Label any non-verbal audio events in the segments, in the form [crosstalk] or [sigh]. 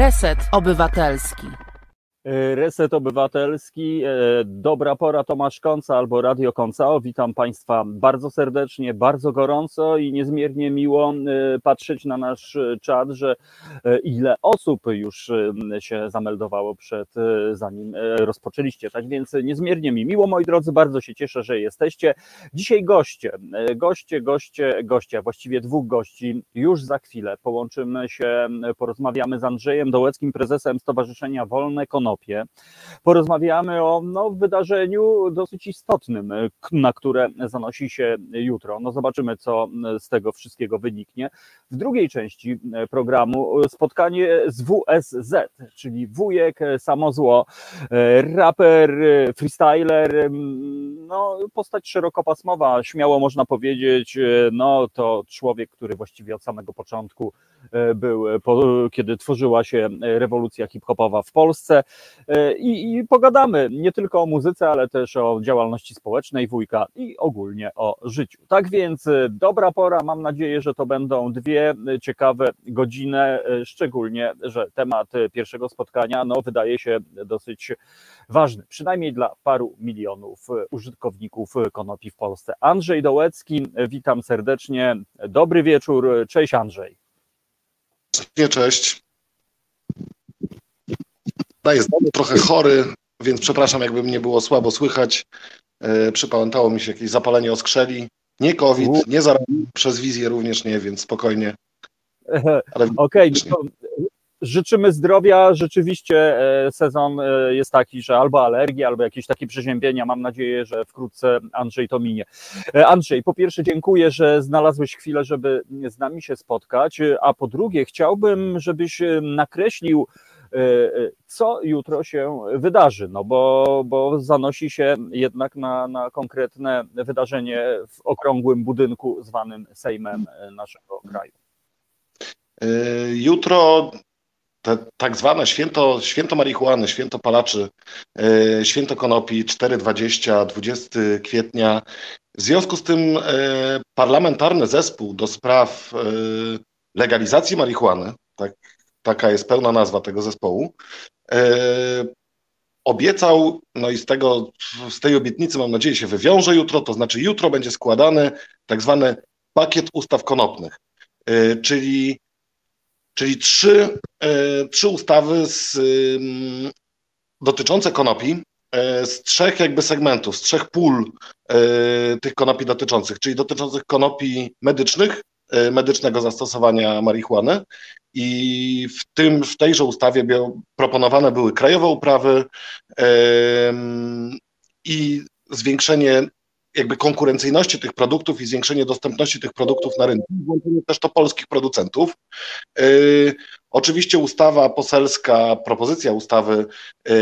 Reset Obywatelski. Reset Obywatelski, e, dobra pora Tomasz Konca albo Radio Konca. Witam Państwa bardzo serdecznie, bardzo gorąco i niezmiernie miło e, patrzeć na nasz czat, że e, ile osób już się zameldowało przed, zanim rozpoczęliście. Tak więc niezmiernie mi miło, moi drodzy, bardzo się cieszę, że jesteście. Dzisiaj goście, goście, goście, goście, właściwie dwóch gości. Już za chwilę połączymy się, porozmawiamy z Andrzejem Dołeckim, prezesem Stowarzyszenia Wolne Konopie Konopie. Porozmawiamy o no, wydarzeniu dosyć istotnym, na które zanosi się jutro. No zobaczymy, co z tego wszystkiego wyniknie. W drugiej części programu spotkanie z WSZ, czyli wujek, samozło, raper, freestyler, no postać szerokopasmowa, śmiało można powiedzieć, no to człowiek, który właściwie od samego początku był, kiedy tworzyła się rewolucja hip-hopowa w Polsce. E, I, I, pogadamy nie tylko o muzyce, ale też o działalności społecznej wujka i ogólnie o życiu. Tak więc e, dobra pora, mam nadzieję, że to będą dwie ciekawe godziny, e, szczególnie, że temat pierwszego spotkania no, wydaje się dosyć ważny, przynajmniej dla paru milionów użytkowników konopi w Polsce. Andrzej Dołecki, witam serdecznie, dobry wieczór, cześć Andrzej. Cześć. Daję znowu trochę chory, więc przepraszam, jakby mnie było słabo słychać. E, przypamiętało mi się jakieś zapalenie oskrzeli. Nie COVID, nie zaraz przez wizję również nie, więc spokojnie. [laughs] Okej, okay, no życzymy zdrowia. Rzeczywiście e, sezon e, jest taki, że albo alergia, albo jakieś takie przeziębienia. Mam nadzieję, że wkrótce Andrzej to minie. Andrzej, po pierwsze dziękuję, że znalazłeś chwilę, żeby z nami się spotkać, a po drugie chciałbym, żebyś nakreślił E, e, co jutro się wydarzy, no bo, bo zanosi się jednak na, na konkretne wydarzenie w okrągłym budynku zwanym Sejmem naszego kraju. Jutro te tak zwane święto, święto marihuany, święto palaczy, święto konopi 4.20, 20 kwietnia. W związku z tym parlamentarny zespół do spraw legalizacji marihuany, tak taka jest pełna nazwa tego zespołu, e, obiecał, no i z, tego, z tej obietnicy mam nadzieję się wywiąże jutro, to znaczy jutro będzie składany tak zwany pakiet ustaw konopnych, e, czyli, czyli trzy, e, trzy ustawy z, mm, dotyczące konopi, z trzech jakby segmentów, z trzech pól tych konopi dotyczących, czyli dotyczących konopi medycznych, medycznego zastosowania marihuany. I w, tym, w tejże ustawie proponowane były krajowe uprawy i zwiększenie jakby konkurencyjności tych produktów i zwiększenie dostępności tych produktów na rynku, włączenie też to polskich producentów. Yy, oczywiście ustawa poselska, propozycja ustawy yy,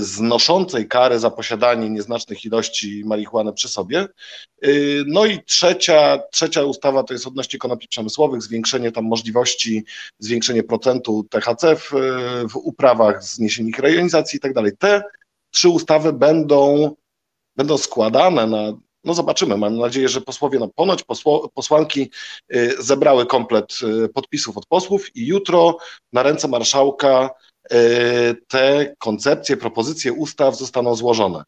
znoszącej kary za posiadanie nieznacznych ilości marihuany przy sobie. Yy, no i trzecia, trzecia ustawa to jest odnośnie konopi przemysłowych, zwiększenie tam możliwości, zwiększenie procentu THC w, w uprawach, zniesienie ich rejonizacji i tak dalej. Te trzy ustawy będą będą składane na no zobaczymy. Mam nadzieję, że posłowie, no ponoć posło, posłanki y, zebrały komplet y, podpisów od posłów i jutro na ręce marszałka y, te koncepcje, propozycje ustaw zostaną złożone.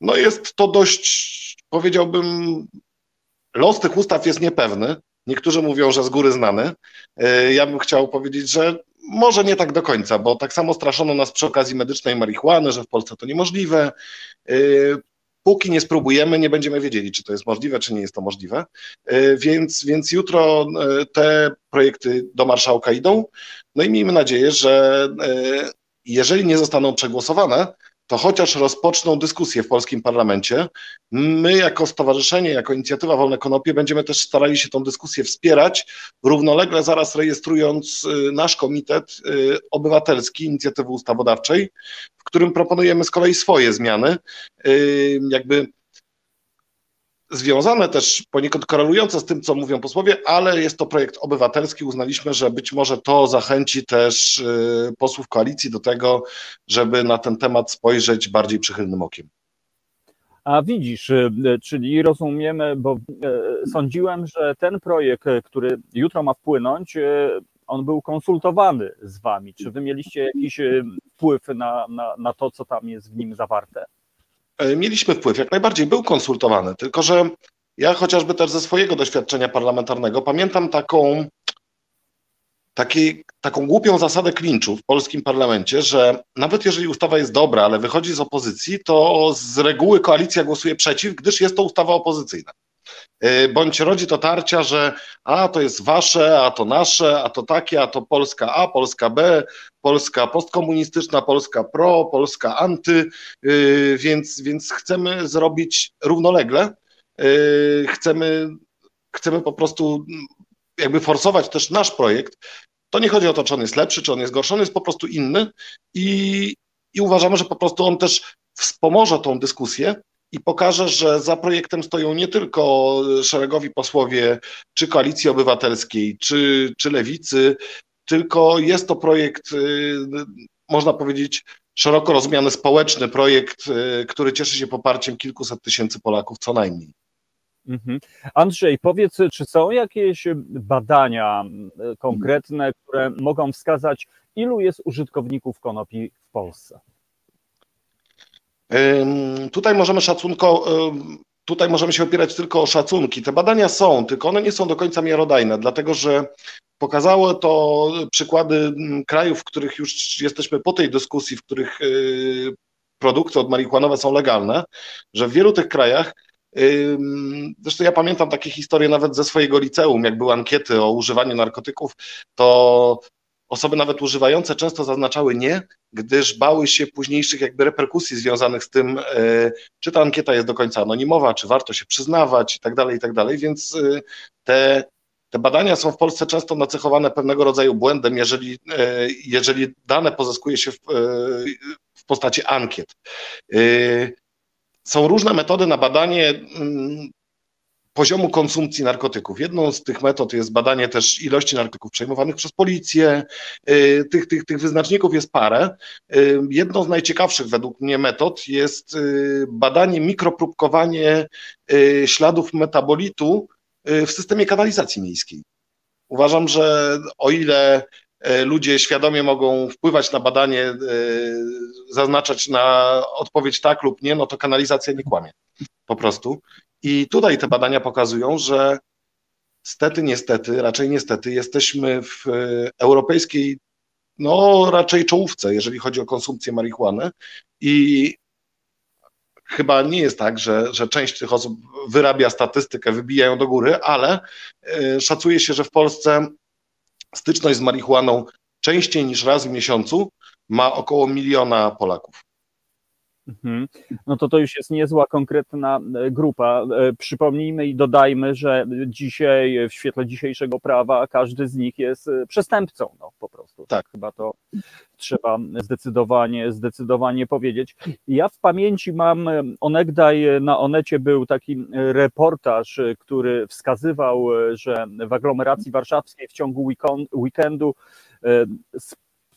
No jest to dość, powiedziałbym, los tych ustaw jest niepewny. Niektórzy mówią, że z góry znany. Ja bym chciał powiedzieć, że może nie tak do końca, bo tak samo straszono nas przy okazji medycznej marihuany, że w Polsce to niemożliwe póki nie spróbujemy, nie będziemy wiedzieli, czy to jest możliwe, czy nie jest to możliwe. E, więc, więc jutro e, te projekty do marszałka idą. No i miejmy nadzieję, że e, jeżeli nie zostaną przegłosowane, to chociaż rozpoczną dyskusję w polskim parlamencie. My, jako stowarzyszenie, jako inicjatywa Wolne Konopie, będziemy też starali się tą dyskusję wspierać, równolegle zaraz rejestrując y, nasz komitet y, obywatelski inicjatywy ustawodawczej, w którym proponujemy z kolei swoje zmiany, y, jakby związane też poniekąd korelujące z tym, co mówią posłowie, ale jest to projekt obywatelski. Uznaliśmy, że być może to zachęci też y, posłów koalicji do tego, żeby na ten temat spojrzeć bardziej przychylnym okiem. A widzisz, y, czyli rozumiemy, bo y, sądziłem, że ten projekt, który jutro ma wpłynąć, on był konsultowany z wami? Czy wy mieliście jakiś wpływ na, na, na to, co tam jest w nim zawarte? Mieliśmy wpływ, jak najbardziej był konsultowany, tylko że ja chociażby też ze swojego doświadczenia parlamentarnego pamiętam taką, taki, taką głupią zasadę klinczu w polskim parlamencie, że nawet jeżeli ustawa jest dobra, ale wychodzi z opozycji, to z reguły koalicja głosuje przeciw, gdyż jest to ustawa opozycyjna. Y, bądź rodzi to tarcia, że a to jest wasze, a to nasze, a to takie, a to Polska A, Polska B, Polska postkomunistyczna, Polska pro, Polska anty, y, więc, więc chcemy zrobić równolegle. Yy, chcemy, chcemy po prostu jakby forsować też nasz projekt, to nie chodzi o to, czy on jest lepszy, czy on jest gorszy, on jest po prostu inny i, i uważamy, że po prostu on też wspomoże tą dyskusję i pokaże, że za projektem stoją nie tylko szeregowi posłowie czy Koalicji Obywatelskiej, czy, czy Lewicy, tylko jest to projekt, yy, można powiedzieć, szeroko rozumiany społeczny projekt, yy, który cieszy się poparciem kilkuset tysięcy Polaków co najmniej. Mhm. Andrzej, powiedz, czy są jakieś badania konkretne, które mogą wskazać, ilu jest użytkowników konopi w Polsce? Tutaj możemy szacunko, tutaj możemy się opierać tylko o szacunki. Te badania są, tylko one nie są do końca miarodajne, dlatego że pokazało to przykłady krajów, w których już jesteśmy po tej dyskusji, w których y, produkty odmarihuanowe są legalne, że w wielu tych krajach Zresztą ja pamiętam takie historie nawet ze swojego liceum, jak były ankiety o używaniu narkotyków, to osoby nawet używające często zaznaczały nie, gdyż bały się późniejszych jakby reperkusji związanych z tym, e, czy ta ankieta jest do końca anonimowa, czy warto się przyznawać i tak dalej, i tak dalej, więc e, te, te badania są w Polsce często nacechowane pewnego rodzaju błędem, jeżeli, e, jeżeli dane pozyskuje się w, w postaci ankiet. Są różne metody na badanie mm, poziomu konsumpcji narkotyków. Jedną z tych metod jest badanie też ilości narkotyków przejmowanych przez policję. Y, tych, tych, tych wyznaczników jest parę. Y, jedną z najciekawszych według mnie metod jest y, badanie, mikropróbkowanie śladów metabolitu w systemie kanalizacji miejskiej. Uważam, że o ile ludzie świadomie mogą wpływać na badanie, zaznaczać na odpowiedź tak lub nie, no to kanalizacja nie kłamie po prostu. I tutaj te badania pokazują, że stety, niestety, raczej niestety, jesteśmy w e, europejskiej, no raczej czołówce, jeżeli chodzi o konsumpcję marihuany i chyba nie jest tak, że, że część tych osób wyrabia statystykę, wybija ją do góry, ale szacuje się, że w Polsce styczność z marihuaną częściej niż raz w miesiącu ma około miliona Polaków. Mhm. No to to już jest niezła, konkretna e, grupa. E, przypomnijmy i dodajmy, że dzisiaj, w świetle dzisiejszego prawa, każdy z nich jest e, przestępcą, no po prostu. Tak, chyba to trzeba zdecydowanie, zdecydowanie powiedzieć. Ja w pamięci mam, onegdaj na Onecie był taki reportaż, który wskazywał, że w aglomeracji warszawskiej w ciągu weekendu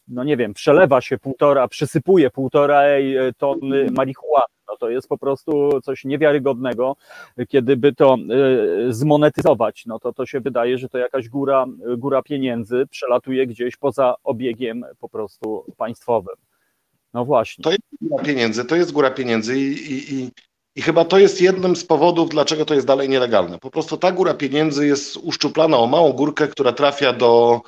no nie wiem, przelewa się półtora, przysypuje półtorej tony marihuany. No to jest po prostu coś niewiarygodnego. Kiedy by to e, zmonetyzować, no to to się wydaje, że to jakaś góra, góra pieniędzy przelatuje gdzieś poza obiegiem po prostu państwowym. No właśnie. To jest góra pieniędzy, to jest góra pieniędzy i, i, i, i chyba to jest jednym z powodów, dlaczego to jest dalej nielegalne. Po prostu ta góra pieniędzy jest uszczuplana o małą górkę, która trafia do,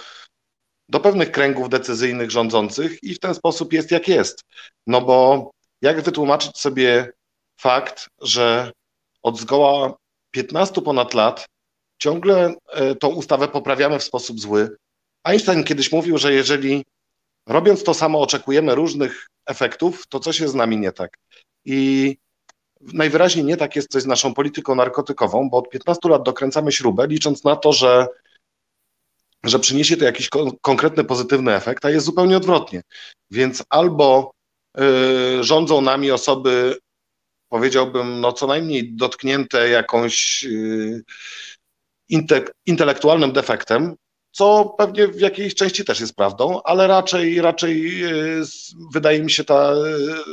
do pewnych kręgów decyzyjnych rządzących i w ten sposób jest jak jest. No bo jak wytłumaczyć sobie fakt, że od zgoła 15 ponad lat ciągle e, tą ustawę poprawiamy w sposób zły. Einstein kiedyś mówił, że jeżeli robiąc to samo oczekujemy różnych efektów, to coś jest z nami nie tak. I najwyraźniej nie tak jest coś z naszą polityką narkotykową, bo od 15 lat dokręcamy śrubę, licząc na to, że że przyniesie to jakiś konkretny pozytywny efekt, a jest zupełnie odwrotnie. Więc albo y, rządzą nami osoby, powiedziałbym, no co najmniej dotknięte jakąś y, inte, intelektualnym defektem, co pewnie w jakiejś części też jest prawdą, ale raczej, raczej y, wydaje mi się, ta,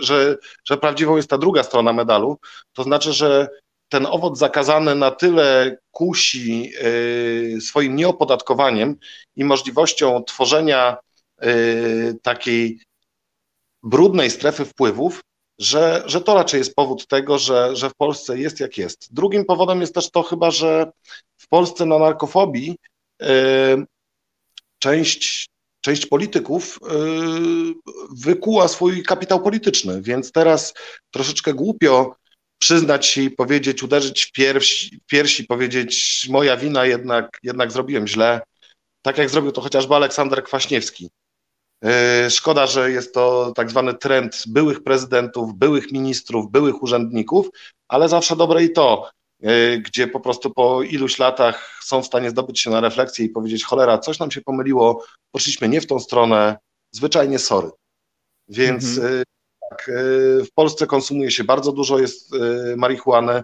że, że prawdziwą jest ta druga strona medalu, to znaczy, że ten owoc zakazany na tyle kusi swoim nieopodatkowaniem i możliwością tworzenia takiej brudnej strefy wpływów, że, że to raczej jest powód tego, że, że w Polsce jest jak jest. Drugim powodem jest też to chyba, że w Polsce na narkofobii część część polityków wykuła swój kapitał polityczny, więc teraz troszeczkę głupio przyznać się i powiedzieć, uderzyć w piersi, w piersi powiedzieć moja wina, jednak, jednak zrobiłem źle, tak jak zrobił to chociażby Aleksander Kwaśniewski. Szkoda, że jest to tak zwany trend byłych prezydentów, byłych ministrów, byłych urzędników, ale zawsze dobre i to, gdzie po prostu po iluś latach są w stanie zdobyć się na refleksję i powiedzieć, cholera, coś nam się pomyliło, poszliśmy nie w tą stronę, zwyczajnie sorry. Więc mhm. Tak, w Polsce konsumuje się bardzo dużo, jest marihuany.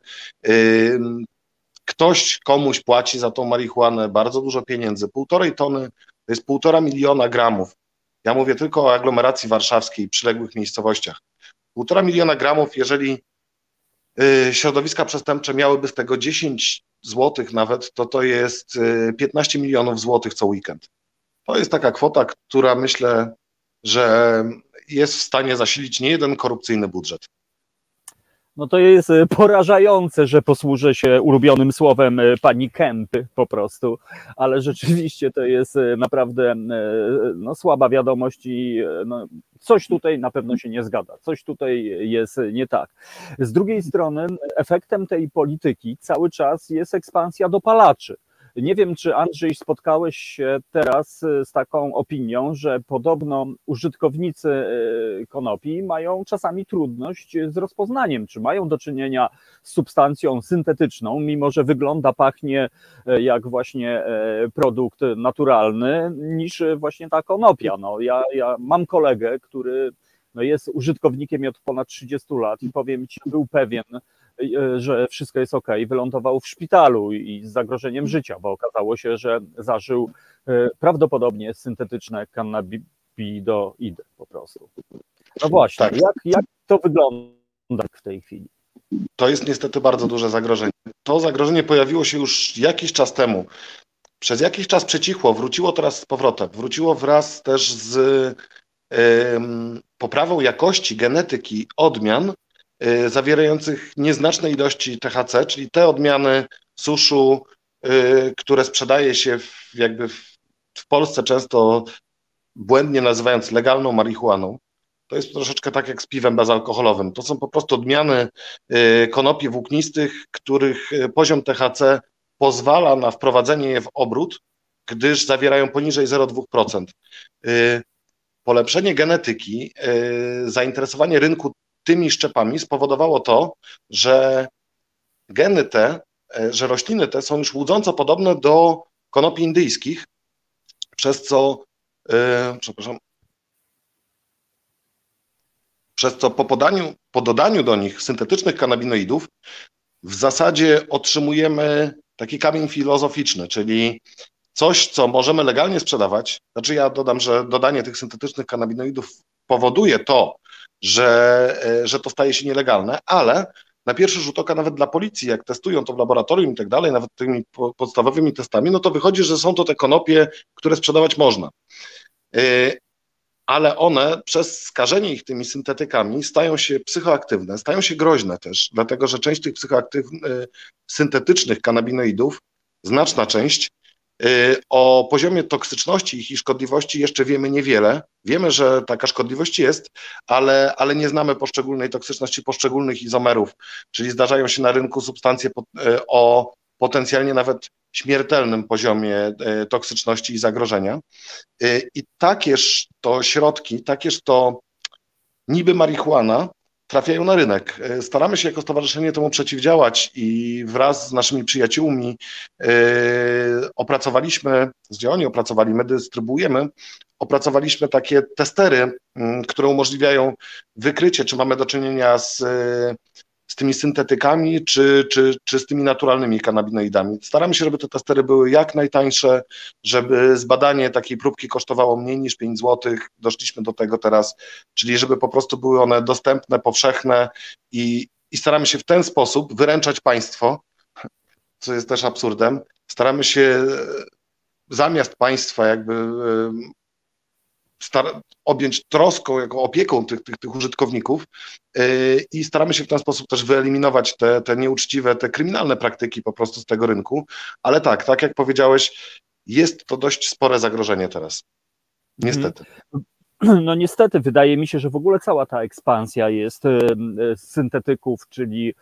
Ktoś komuś płaci za tą marihuanę bardzo dużo pieniędzy. Półtorej tony to jest półtora miliona gramów. Ja mówię tylko o aglomeracji warszawskiej i przyległych miejscowościach. Półtora miliona gramów, jeżeli środowiska przestępcze miałyby z tego 10 złotych nawet, to to jest 15 milionów złotych co weekend. To jest taka kwota, która myślę, że jest w stanie zasilić nie jeden korupcyjny budżet. No to jest e, porażające, że posłużę się ulubionym słowem e, pani Kępy po prostu, ale [laughs] rzeczywiście to jest e, naprawdę no, słaba wiadomość i no, coś tutaj na pewno się nie zgadza, coś tutaj jest nie tak. Z drugiej strony efektem tej polityki cały czas jest ekspansja dopalaczy. Nie wiem, czy Andrzej spotkałeś się teraz z taką opinią, że podobno użytkownicy y, konopi mają czasami trudność z rozpoznaniem, czy mają do czynienia z substancją syntetyczną, mimo że wygląda, pachnie y, jak właśnie y, produkt naturalny, niż właśnie ta konopia. No, ja, ja mam kolegę, który no jest użytkownikiem od ponad 30 lat i powiem ci, był pewien, że wszystko jest ok, wylądował w szpitalu i z zagrożeniem życia, bo okazało się, że zażył e, prawdopodobnie syntetyczne cannabinoidy po prostu. No właśnie, tak. jak, jak to wygląda w tej chwili? To jest niestety bardzo duże zagrożenie. To zagrożenie pojawiło się już jakiś czas temu. Przez jakiś czas przecichło, wróciło teraz z powrotem. Wróciło wraz też z poprawą jakości genetyki odmian, zawierających nieznaczne ilości THC, czyli te odmiany suszu, y, które sprzedaje się w, jakby w, w Polsce często błędnie nazywając legalną marihuaną. To jest troszeczkę tak jak z piwem bezalkoholowym. To są po prostu odmiany y, konopi włóknistych, których poziom THC pozwala na wprowadzenie je w obrót, gdyż zawierają poniżej 0,2%. Polepszenie genetyki, zainteresowanie rynku tymi szczepami spowodowało to, że geny te, e, że rośliny te są już łudząco podobne do konopi indyjskich, przez co, yy, przepraszam, przez co po, podaniu, po dodaniu do nich syntetycznych kanabinoidów w zasadzie otrzymujemy taki kamień filozoficzny, czyli coś, co możemy legalnie sprzedawać. Znaczy ja dodam, że dodanie tych syntetycznych kanabinoidów powoduje to, że, e, że to staje się nielegalne, ale na pierwszy rzut oka nawet dla policji, jak testują to w laboratorium i tak dalej, nawet tymi podstawowymi testami, no to wychodzi, że są to te konopie, które sprzedawać można. E, ale one przez skażenie ich tymi syntetykami stają się psychoaktywne, stają się groźne też, dlatego że część tych psychoaktywnych, syntetycznych kanabinoidów, znaczna część, o poziomie toksyczności ich i szkodliwości jeszcze wiemy niewiele. Wiemy, że taka szkodliwość jest, ale, ale nie znamy poszczególnej toksyczności poszczególnych izomerów, czyli zdarzają się na rynku substancje y, o potencjalnie nawet śmiertelnym poziomie y, toksyczności i zagrożenia. I takież to środki, takież to niby marihuana trafiają na rynek. E, staramy się jako stowarzyszenie temu przeciwdziałać i wraz z naszymi przyjaciółmi yy, opracowaliśmy, gdzie oni opracowali, my dystrybuujemy, opracowaliśmy takie testery, które umożliwiają wykrycie, czy mamy do czynienia z yy, z tymi syntetykami, czy, czy, czy z tymi naturalnymi kanabinoidami. Staramy się, żeby te testery były jak najtańsze, żeby zbadanie takiej próbki kosztowało mniej niż 5 zł. Doszliśmy do tego teraz, czyli żeby po prostu były one dostępne, powszechne i, i staramy się w ten sposób wyręczać państwo, co jest też absurdem. Staramy się zamiast państwa jakby star- objąć troską, jako opieką tych, tych, tych użytkowników yy, i staramy się w ten sposób też wyeliminować te, te nieuczciwe, te kryminalne praktyki po prostu z tego rynku. Ale tak, tak jak powiedziałeś, jest to dość spore zagrożenie teraz. Niestety. No niestety, wydaje mi się, że w ogóle cała ta ekspansja jest syntetyków, czyli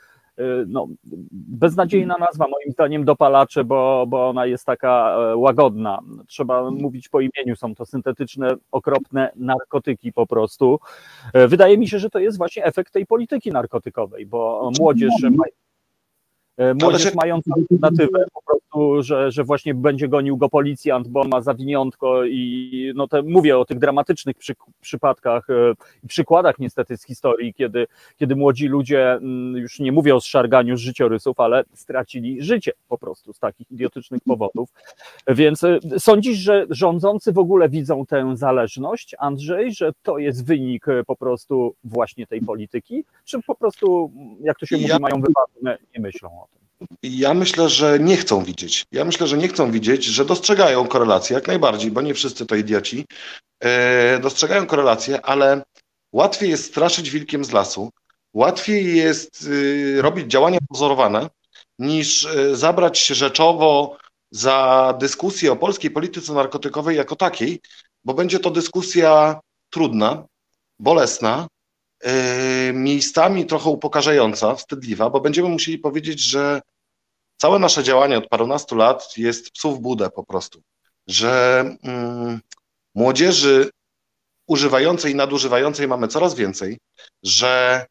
no, beznadziejna nazwa, moim zdaniem, dopalacze, bo, bo ona jest taka e, łagodna. Trzeba mówić po imieniu, są to syntetyczne, okropne narkotyki po prostu. E, wydaje mi się, że to jest właśnie efekt tej polityki narkotykowej, bo młodzież E, młodzież mająca alternatywę po prostu, że, że właśnie będzie gonił go policjant, bo ma zawiniątko i no te, mówię o tych dramatycznych przy, przypadkach e, i przykładach niestety z historii, kiedy, kiedy młodzi ludzie, mm, już nie mówię o zszarganiu z życiorysów, ale stracili życie po prostu z takich idiotycznych powodów. Więc e, sądzisz, że rządzący w ogóle widzą tę zależność, Andrzej, że to jest wynik po prostu właśnie tej polityki, czy po prostu, jak to się mówi, mają wypadne, nie myślą o? Ja myślę, że nie chcą widzieć. Ja myślę, że nie chcą widzieć, że dostrzegają korelację, jak najbardziej, bo nie wszyscy to idioci. E, dostrzegają korelację, ale łatwiej jest straszyć wilkiem z lasu, łatwiej jest y, robić działania pozorowane, niż y, zabrać się rzeczowo za dyskusję o polskiej polityce narkotykowej jako takiej, bo będzie to dyskusja trudna, bolesna, yy, miejscami trochę upokarzająca, wstydliwa, bo będziemy musieli powiedzieć, że całe nasze działanie od parunastu lat jest psów budę po prostu, że yy, młodzieży używającej i nadużywającej mamy coraz więcej, że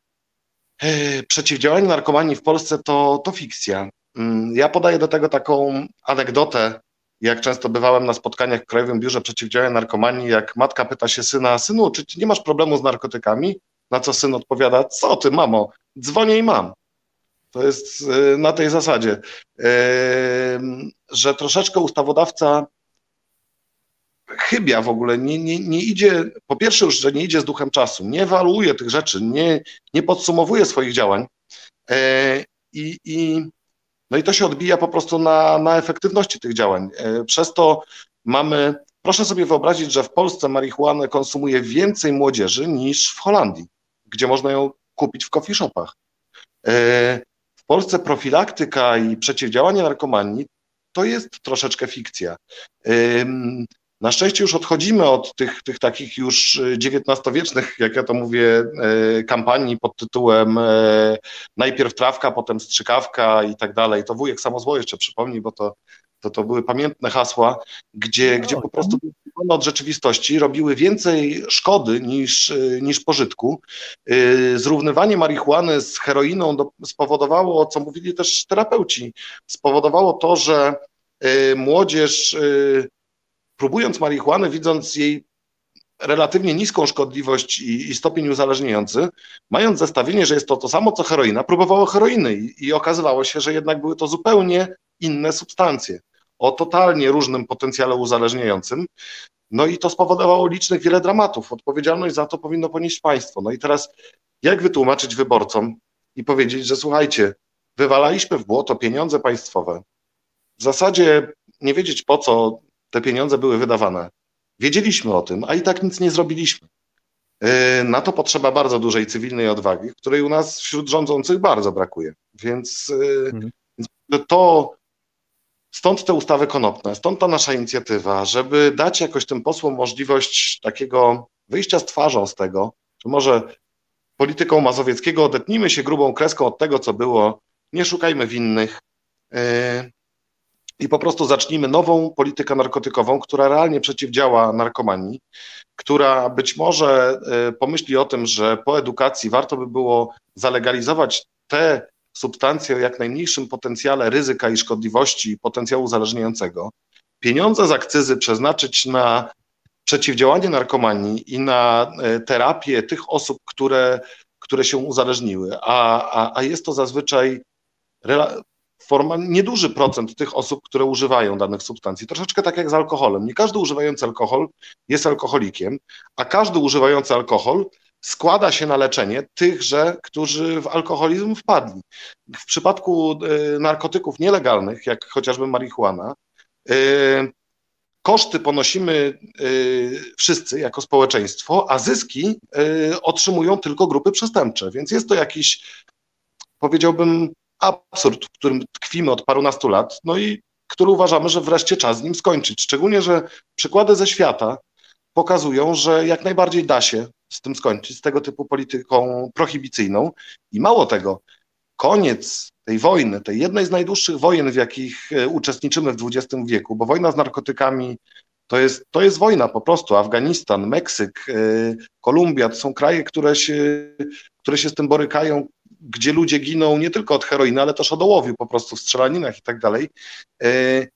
yy, przeciwdziałanie narkomanii w Polsce to, to fikcja. Mm, ja podaję do tego taką anegdotę, jak często bywałem na spotkaniach w Krajowym Biurze Przeciwdziałania Narkomanii, jak matka pyta się syna, synu, czy nie masz problemu z narkotykami? Na co syn odpowiada, co ty mamo, dzwonię i mam. To jest y, na tej zasadzie, y, że troszeczkę ustawodawca chybia w ogóle, nie, nie, nie idzie, po pierwsze już, że nie idzie z duchem czasu, nie ewaluuje tych rzeczy, nie, nie podsumowuje swoich działań y, i, i, no i to się odbija po prostu na, na efektywności tych działań. Przez to mamy, proszę sobie wyobrazić, że w Polsce marihuanę konsumuje więcej młodzieży niż w Holandii gdzie można ją kupić w coffee shopach. W Polsce profilaktyka i przeciwdziałanie narkomanii to jest troszeczkę fikcja. Na szczęście już odchodzimy od tych, tych takich już XIX-wiecznych, jak ja to mówię, e, kampanii pod tytułem najpierw trawka, potem strzykawka i tak dalej. To wujek samozło jeszcze przypomni, bo to to, to były pamiętne hasła, gdzie, no, gdzie po prostu od rzeczywistości robiły więcej szkody niż, niż pożytku. Y, zrównywanie marihuany z heroiną do, spowodowało, co mówili też terapeuci, spowodowało to, że y, młodzież próbując marihuany, widząc jej relatywnie niską szkodliwość i, i, stopień uzależniający, mając zestawienie, że jest to to samo co heroina, próbowało heroiny i, i okazywało się, że jednak były to zupełnie inne substancje o totalnie różnym potencjale uzależniającym. No i to spowodowało licznych wiele dramatów. Odpowiedzialność za to powinno ponieść państwo. No i teraz jak wytłumaczyć wyborcom i powiedzieć, że słuchajcie, wywalaliśmy w błoto pieniądze państwowe. W zasadzie nie wiedzieć po co te pieniądze były wydawane. Wiedzieliśmy o tym, a i tak nic nie zrobiliśmy. Yy, na to potrzeba bardzo dużej cywilnej odwagi, której u nas wśród rządzących bardzo brakuje. Więc yy, mhm. to Stąd te ustawy konopne, stąd ta nasza inicjatywa, żeby dać jakoś tym posłom możliwość takiego wyjścia z twarzą z tego, że może polityką Mazowieckiego odetnijmy się grubą kreską od tego, co było, nie szukajmy winnych yy, i po prostu zacznijmy nową politykę narkotykową, która realnie przeciwdziała narkomanii, która być może yy, pomyśli o tym, że po edukacji warto by było zalegalizować te substancje o jak najmniejszym potencjale ryzyka i szkodliwości potencjału uzależniającego, pieniądze z akcyzy przeznaczyć na przeciwdziałanie narkomanii i na e, terapię tych osób, które, które się uzależniły, a, a, a jest to zazwyczaj forma, nieduży procent tych osób, które używają danych substancji. Troszeczkę tak jak z alkoholem. Nie każdy używający alkohol jest alkoholikiem, a każdy używający alkohol składa się na leczenie tychże, którzy w alkoholizm wpadli. W przypadku narkotyków nielegalnych, jak chociażby marihuana, koszty ponosimy wszyscy jako społeczeństwo, a zyski otrzymują tylko grupy przestępcze, więc jest to jakiś, powiedziałbym, absurd, w którym tkwimy od parunastu lat, no i który uważamy, że wreszcie czas z nim skończyć. Szczególnie, że przykłady ze świata pokazują, że jak najbardziej da się z tym skończyć, z tego typu polityką prohibicyjną. I mało tego, koniec tej wojny, tej jednej z najdłuższych wojen, w jakich e, uczestniczymy w XX wieku, bo wojna z narkotykami to jest, to jest wojna po prostu. Afganistan, Meksyk, e, Kolumbia to są kraje, które się, które się z tym borykają gdzie ludzie giną nie tylko od heroiny, ale też od ołowiu po prostu w strzelaninach i tak dalej. E,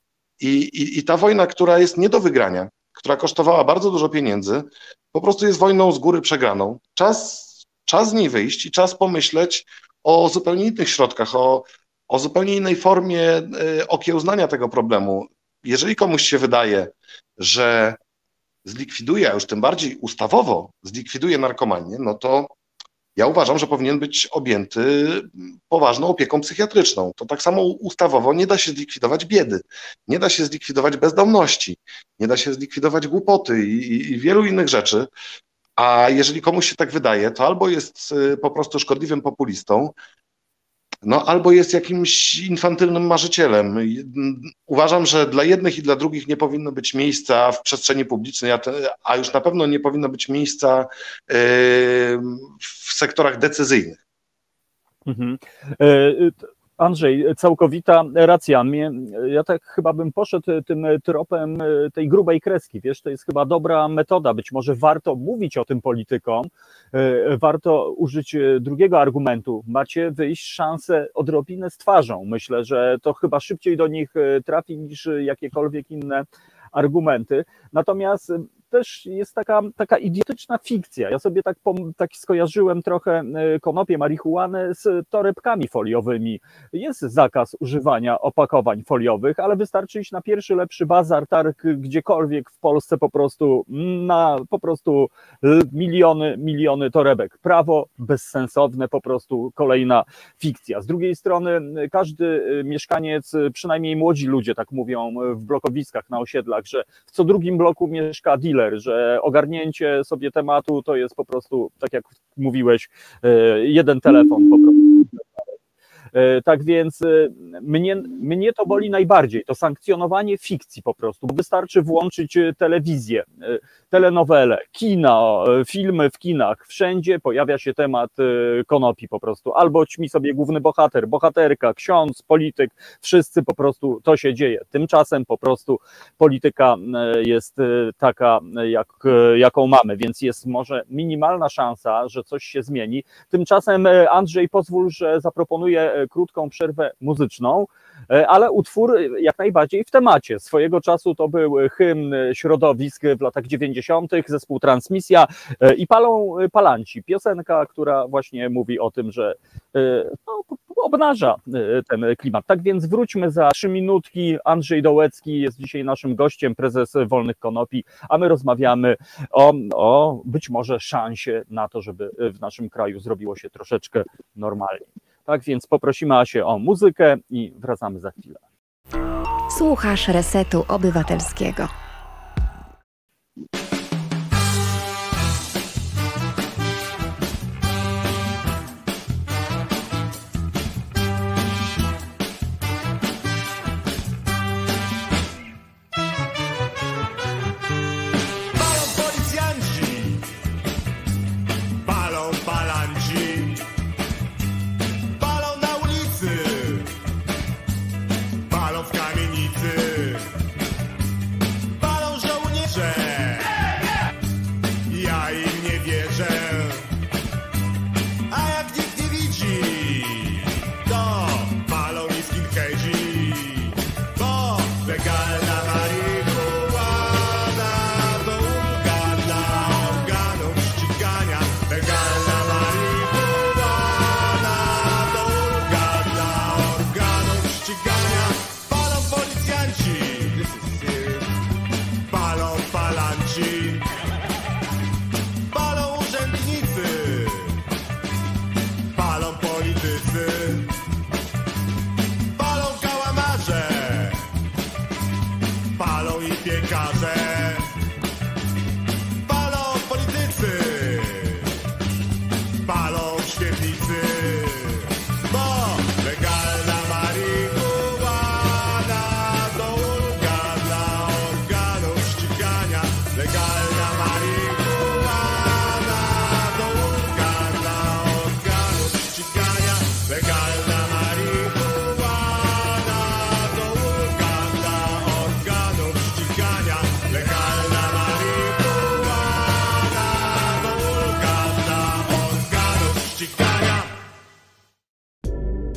I, i, I ta wojna, która jest nie do wygrania, która kosztowała bardzo dużo pieniędzy, po prostu jest wojną z góry przegraną. Czas, czas z niej wyjść i czas pomyśleć o zupełnie innych środkach, o, o zupełnie innej formie e, okiełznania tego problemu. Jeżeli komuś się wydaje, że zlikwiduje, a już tym bardziej ustawowo zlikwiduje narkomanię, no to ja uważam, że powinien być objęty poważną opieką psychiatryczną. To tak samo ustawowo nie da się zlikwidować biedy, nie da się zlikwidować bezdomności, nie da się zlikwidować głupoty i, i wielu innych rzeczy. A jeżeli komuś się tak wydaje, to albo jest y, po prostu szkodliwym populistą, no albo jest jakimś infantylnym marzycielem. Uważam, że dla jednych i dla drugich nie powinno być miejsca w przestrzeni publicznej, a już na pewno nie powinno być miejsca yy, w sektorach decyzyjnych. Mhm. E, Andrzej, całkowita racja. Ja tak chyba bym poszedł tym tropem tej grubej kreski. Wiesz, to jest chyba dobra metoda. Być może warto mówić o tym politykom, e, warto użyć drugiego argumentu. Macie wyjść szansę odrobinę z twarzą. Myślę, że to chyba szybciej do nich trafi niż jakiekolwiek inne argumenty. Natomiast też jest taka, taka idiotyczna fikcja. Ja sobie tak, tak skojarzyłem trochę e, konopie marihuany z torebkami foliowymi. Jest zakaz używania opakowań foliowych, ale wystarczy iść na pierwszy lepszy bazar, targ, gdziekolwiek w Polsce po prostu na po prostu miliony, miliony torebek. Prawo bezsensowne, po prostu kolejna fikcja. Z drugiej strony każdy e, mieszkaniec, przynajmniej młodzi ludzie tak mówią w blokowiskach, na osiedlach, że w co drugim bloku mieszka dealer, że ogarnięcie sobie tematu to jest po prostu, tak jak mówiłeś, e, jeden telefon po prostu. E, tak więc e, mnie, mnie to boli najbardziej, to sankcjonowanie fikcji po prostu, bo wystarczy włączyć telewizję, telenowele, kina, filmy w kinach, wszędzie pojawia się temat konopi po prostu, albo ćmi sobie główny bohater, bohaterka, ksiądz, polityk, wszyscy po prostu to się dzieje. Tymczasem po prostu polityka jest taka, jak, jaką mamy, więc jest może minimalna szansa, że coś się zmieni. Tymczasem Andrzej pozwól, że zaproponuję krótką przerwę muzyczną, e, ale utwór jak najbardziej w temacie. Swojego czasu to był hymn środowisk w latach 90., zespół Transmisja e, i Palą Palanci. Piosenka, która właśnie mówi o tym, że e, no, obnaża ten klimat. Tak więc wróćmy za trzy minutki. Andrzej Dołecki jest dzisiaj naszym gościem, prezes Wolnych Konopi, a my rozmawiamy o, o być może szansie na to, żeby w naszym kraju zrobiło się troszeczkę normalniej. Tak więc poprosimy Asię o muzykę i wracamy za chwilę. Słuchasz Resetu Obywatelskiego.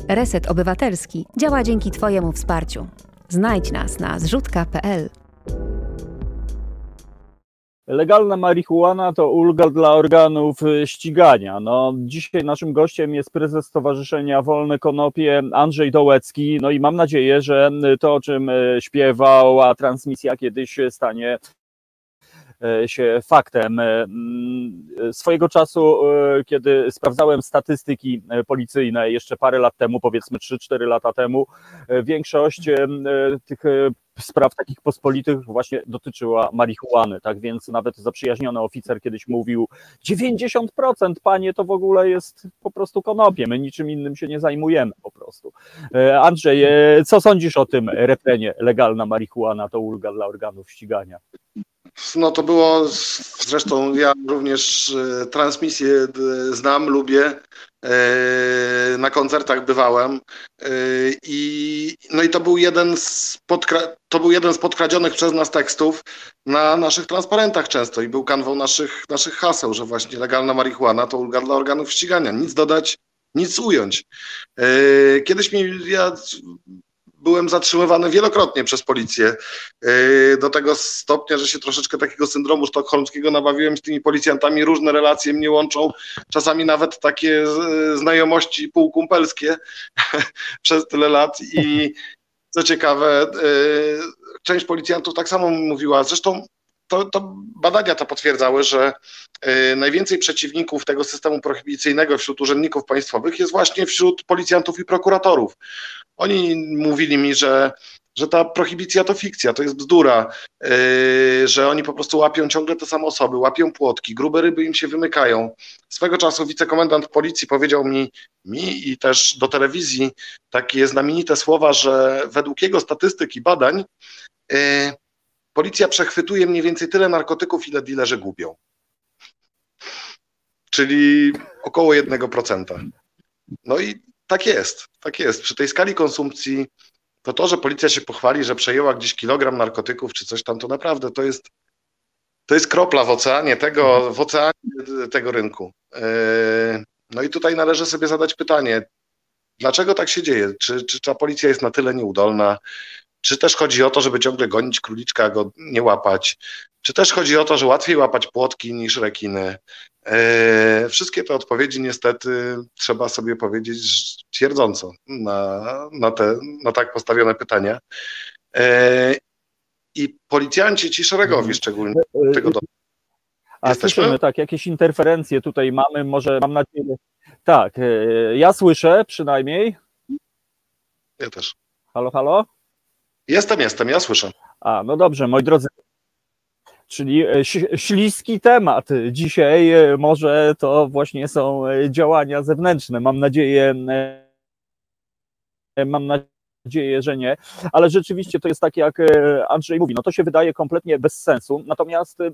Reset Obywatelski działa dzięki Twojemu wsparciu. Znajdź nas na zrzutka.pl. Legalna marihuana to ulga dla organów ścigania. No, dzisiaj naszym gościem jest prezes Stowarzyszenia Wolne Konopie Andrzej Dołecki. No i mam nadzieję, że to, o czym y, śpiewał, a transmisja kiedyś stanie się faktem. Mm, Swojego czasu, kiedy sprawdzałem statystyki policyjne jeszcze parę lat temu, powiedzmy 3-4 lata temu, większość tych spraw takich pospolitych właśnie dotyczyła marihuany, tak więc nawet zaprzyjaźniony oficer kiedyś mówił 90% panie to w ogóle jest po prostu konopie, my niczym innym się nie zajmujemy po prostu. E, Andrzej, e, co sądzisz o tym refrenie legalna marihuana to ulga dla organów ścigania? No to było, zresztą ja również e, transmisję znam, lubię. Na koncertach bywałem i no i to był jeden z podkra- to był jeden z podkradzionych przez nas tekstów na naszych transparentach często i był kanwą naszych, naszych haseł, że właśnie legalna marihuana to ulga dla organów ścigania. Nic dodać, nic ująć. Kiedyś mi ja byłem zatrzymywany wielokrotnie przez policję. Yy, do tego stopnia, że się troszeczkę takiego syndromu sztokholmskiego nabawiłem z tymi policjantami. Różne relacje mnie łączą, czasami nawet takie znajomości półkumpelskie [laughs] przez tyle lat. I co ciekawe, yy, część policjantów tak samo mówiła. Zresztą to, to, badania to potwierdzały, że y, najwięcej przeciwników tego systemu prohibicyjnego wśród urzędników państwowych jest właśnie wśród policjantów i prokuratorów. Oni mówili mi, że, że ta prohibicja to fikcja, to jest bzdura, y, że oni po prostu łapią ciągle te same osoby, łapią płotki, grube ryby im się wymykają. Swego czasu wicekomendant policji powiedział mi, mi i też do telewizji takie znamienite słowa, że według jego statystyk i badań y, policja przechwytuje mniej więcej tyle narkotyków, ile dilerzy gubią. Czyli około 1%. No i tak jest, tak jest. Przy tej skali konsumpcji to to, że policja się pochwali, że przejęła gdzieś kilogram narkotyków czy coś tam, to naprawdę to jest, to jest kropla w oceanie tego, w oceanie tego rynku. Yy, no i tutaj należy sobie zadać pytanie, dlaczego tak się dzieje? Czy, czy ta policja jest na tyle nieudolna? Czy też chodzi o to, żeby ciągle gonić króliczka, a go nie łapać? Czy też chodzi o to, że łatwiej łapać płotki niż rekiny? E, wszystkie te odpowiedzi niestety trzeba sobie powiedzieć twierdząco na, na, te, na tak postawione pytania. E, I policjanci ci szeregowi mhm. szczególnie tego do... A słyszymy, tak, jakieś interferencje tutaj mamy, może mam nadzieję. Tak, e, ja słyszę przynajmniej. Ja też. Halo, halo? Jestem, jestem, ja słyszę. A, no dobrze, moi drodzy. Czyli e, śliski temat. Dzisiaj e, może to właśnie są e, działania zewnętrzne. Mam nadzieję, mam nadzieję, nadzieję, że nie, ale rzeczywiście to jest tak, jak e, Andrzej mówi, no to się wydaje kompletnie bez sensu, natomiast e,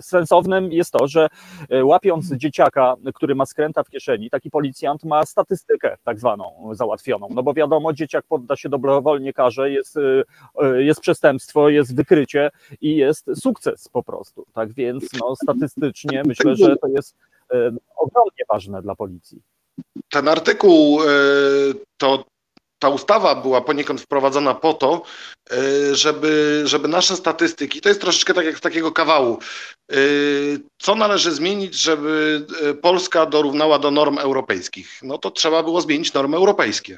sensownym jest to, że e, łapiąc dzieciaka, który ma skręta w kieszeni, taki policjant ma statystykę tak zwaną załatwioną, no bo wiadomo, dzieciak podda się dobrowolnie karze, jest, jest przestępstwo, jest wykrycie i jest sukces po prostu, tak więc no, statystycznie myślę, że to jest ogromnie ważne dla policji. Ten artykuł to ta ustawa była poniekąd wprowadzona po to, e, żeby, żeby nasze statystyki, to jest troszeczkę tak jak z takiego kawału, e, co należy zmienić, żeby e, Polska dorównała do norm europejskich? No to trzeba było zmienić normy europejskie.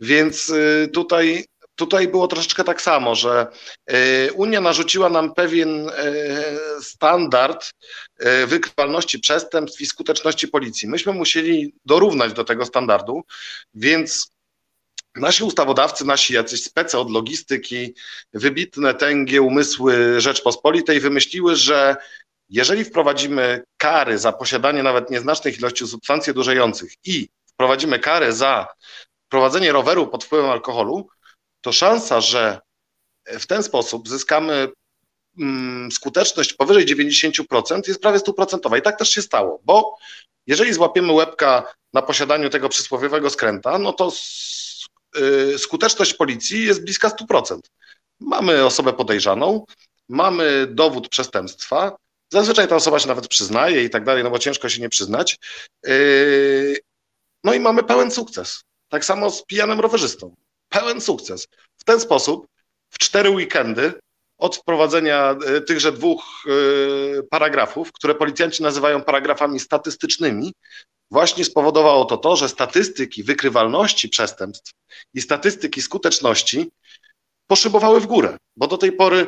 Więc tutaj tutaj było troszeczkę tak samo, że Unia narzuciła nam pewien standard wykrywalności przestępstw i skuteczności policji. Myśmy musieli dorównać do tego standardu, więc nasi ustawodawcy, nasi jacyś spece od logistyki, wybitne tęgie umysły Rzeczpospolitej wymyśliły, że jeżeli wprowadzimy kary za posiadanie nawet nieznacznych ilości substancji odurzających i wprowadzimy kary za prowadzenie roweru pod wpływem alkoholu, to szansa, że w ten sposób zyskamy skuteczność powyżej 90% jest prawie stuprocentowa. I tak też się stało, bo jeżeli złapiemy łebka na posiadaniu tego przysłowiowego skręta, no to y, skuteczność policji jest bliska 100%. Mamy osobę podejrzaną, mamy dowód przestępstwa, zazwyczaj ta osoba się nawet przyznaje i tak dalej, no bo ciężko się nie przyznać. Y, No i mamy pełen sukces. Tak samo z pijanym rowerzystą. Pełen sukces. W ten sposób w cztery weekendy od wprowadzenia e, tychże dwóch e, paragrafów, które policjanci nazywają paragrafami statystycznymi, właśnie spowodowało to to, że statystyki wykrywalności przestępstw i statystyki skuteczności poszybowały w górę, bo do tej pory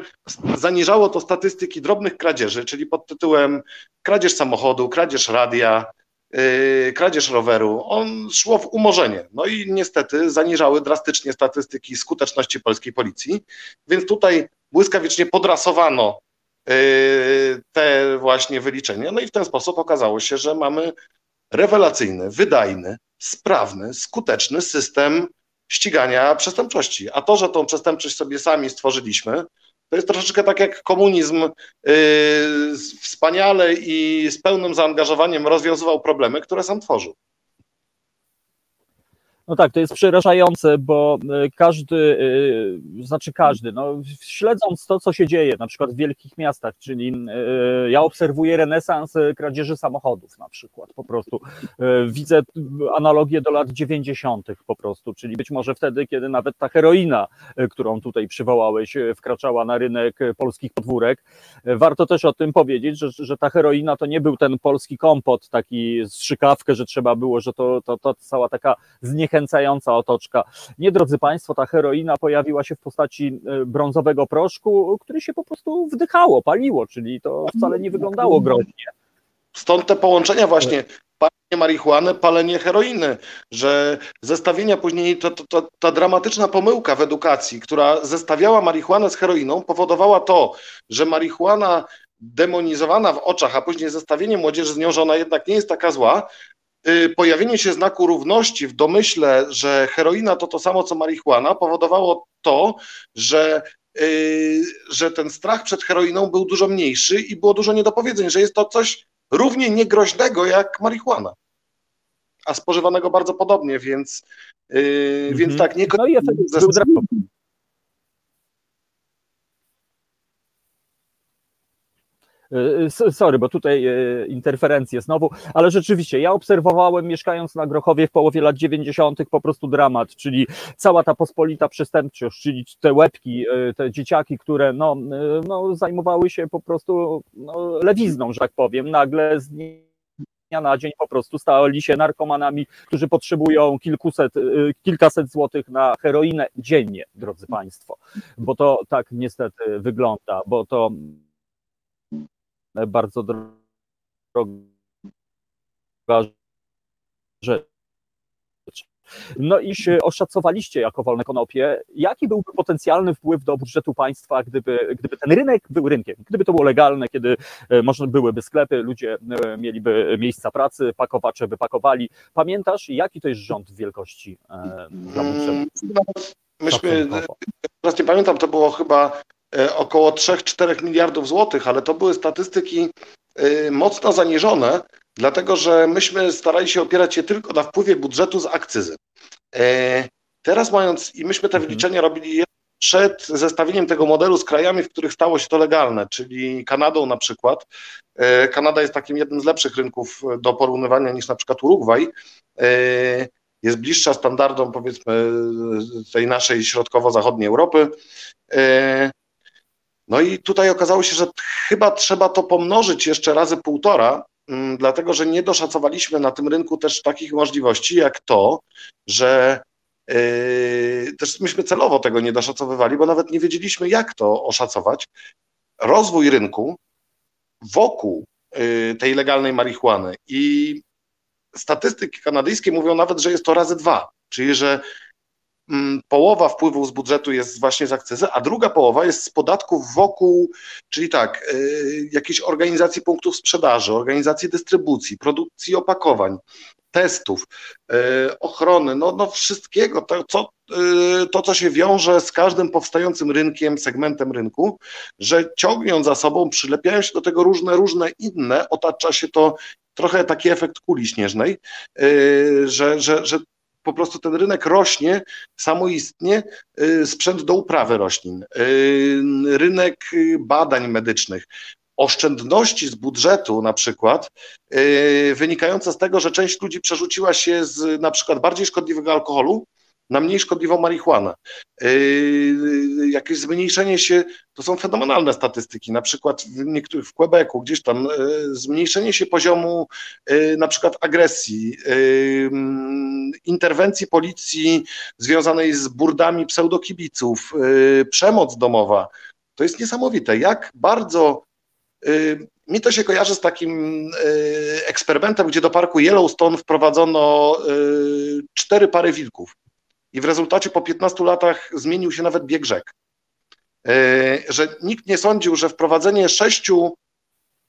zaniżało to statystyki drobnych kradzieży, czyli pod tytułem kradzież samochodu, kradzież radia, yy, kradzież roweru. On szło w umorzenie. No i niestety zaniżały drastycznie statystyki skuteczności polskiej policji, więc tutaj błyskawicznie podrasowano yy, te właśnie wyliczenia. No i w ten sposób okazało się, że mamy rewelacyjny, wydajny, sprawny, skuteczny system ścigania przestępczości. A to, że tą przestępczość sobie sami stworzyliśmy, to jest troszeczkę tak jak komunizm yy, wspaniale i z pełnym zaangażowaniem rozwiązywał problemy, które sam tworzył. No tak, to jest przerażające, bo e, każdy, e, znaczy każdy, no, śledząc to, co się dzieje, na przykład w wielkich miastach, czyli e, ja obserwuję renesans kradzieży samochodów na przykład, po prostu widzę analogię do lat 90. po prostu, czyli być może wtedy, kiedy nawet ta heroina, którą tutaj przywołałeś, wkraczała na rynek polskich podwórek. Warto też o tym powiedzieć, że, że ta heroina to nie był ten polski kompot, taki strzykawkę, że trzeba było, że to, to, to cała taka zniechęcona zniechęcająca otoczka. Nie, drodzy Państwo, ta heroina pojawiła się w postaci e, brązowego proszku, który się po prostu wdychało, paliło, czyli to wcale nie wyglądało groźnie. Stąd te połączenia właśnie palenie marihuany, palenie heroiny, że zestawienia później, to, to, ta dramatyczna pomyłka w edukacji, która zestawiała marihuanę z heroiną, powodowała to, że marihuana demonizowana w oczach, a później zestawienie młodzieży z nią, że ona jednak nie jest taka zła, pojawienie się znaku równości w domyśle, że heroina to to samo co marihuana, powodowało to, że, y, że ten strach przed heroiną był dużo mniejszy i było dużo niedopowiedzeń, że jest to coś równie niegroźnego jak marihuana, a spożywanego bardzo podobnie, więc, yy, więc mhm. tak, nie no i efekt był E, e, sorry, bo tutaj e, interferencje znowu, ale rzeczywiście ja obserwowałem mieszkając na Grochowie w połowie lat 90. po prostu dramat, czyli cała ta pospolita przestępczość, czyli te łebki, te dzieciaki, które no, no, zajmowały się po prostu no, lewizną, że tak powiem, nagle z dnia na dzień po prostu stali się narkomanami, którzy potrzebują kilkuset, kilkaset złotych na heroinę dziennie, drodzy Państwo, bo to tak niestety wygląda, bo to bardzo droga rzecz. No i oszacowaliście jako wolne konopie, jaki byłby potencjalny wpływ do budżetu państwa, gdyby, gdyby ten rynek był rynkiem, gdyby to było legalne, kiedy e, można byłyby sklepy, ludzie e, mieliby miejsca pracy, pakowacze by pakowali. Pamiętasz, jaki to jest rząd wielkości e, dla budżetu? Mm, myśmy, teraz nie pamiętam, to było chyba około 3-4 miliardów złotych, ale to były statystyki e, mocno zaniżone, dlatego że myśmy starali się opierać się tylko na wpływie budżetu z akcyzy. E, teraz mając, i myśmy te mhm. wyliczenia robili przed zestawieniem tego modelu z krajami, w których stało się to legalne, czyli Kanadą na przykład. Kanada jest takim jednym z lepszych rynków do porównywania niż na przykład Urugwaj. Jest bliższa standardom, powiedzmy, tej naszej środkowo-zachodniej Europy. No i tutaj okazało się, że chyba trzeba to pomnożyć jeszcze razy półtora, mm, dlatego że nie doszacowaliśmy na tym rynku też takich możliwości, jak to, że yy, też myśmy celowo tego nie doszacowywali, bo nawet nie wiedzieliśmy, jak to oszacować. Rozwój rynku wokół yy, tej legalnej marihuany i statystyki kanadyjskie mówią nawet, że jest to razy dwa, czyli że połowa wpływów z budżetu jest właśnie z akcyzy, a druga połowa jest z podatków wokół, czyli tak, y, jakiejś organizacji punktów sprzedaży, organizacji dystrybucji, produkcji opakowań, testów, y, ochrony, no, no wszystkiego, to co, y, to co się wiąże z każdym powstającym rynkiem, segmentem rynku, że ciągną za sobą, przylepiają się do tego różne, różne inne, otacza się to trochę taki efekt kuli śnieżnej, że, że, że po prostu ten rynek rośnie samoistnie, y, sprzęt do uprawy roślin, y, rynek badań medycznych. oszczędności z budżetu na przykład, wynikające z tego, że część ludzi przerzuciła się z na przykład bardziej szkodliwego alkoholu na mniej szkodliwą marihuanę. Yy, jakieś zmniejszenie się, to są fenomenalne statystyki, na przykład w niektórych w Quebecu, gdzieś tam yy, zmniejszenie się poziomu yy, na przykład agresji, yy, interwencji policji związanej z burdami pseudokibiców, yy, przemoc domowa. To jest niesamowite, jak bardzo yy, mi to się kojarzy z takim eksperymentem, gdzie do parku Yellowstone wprowadzono cztery pary wilków i w rezultacie po 15 latach zmienił się nawet bieg rzek. E, że nikt nie sądził, że wprowadzenie sześciu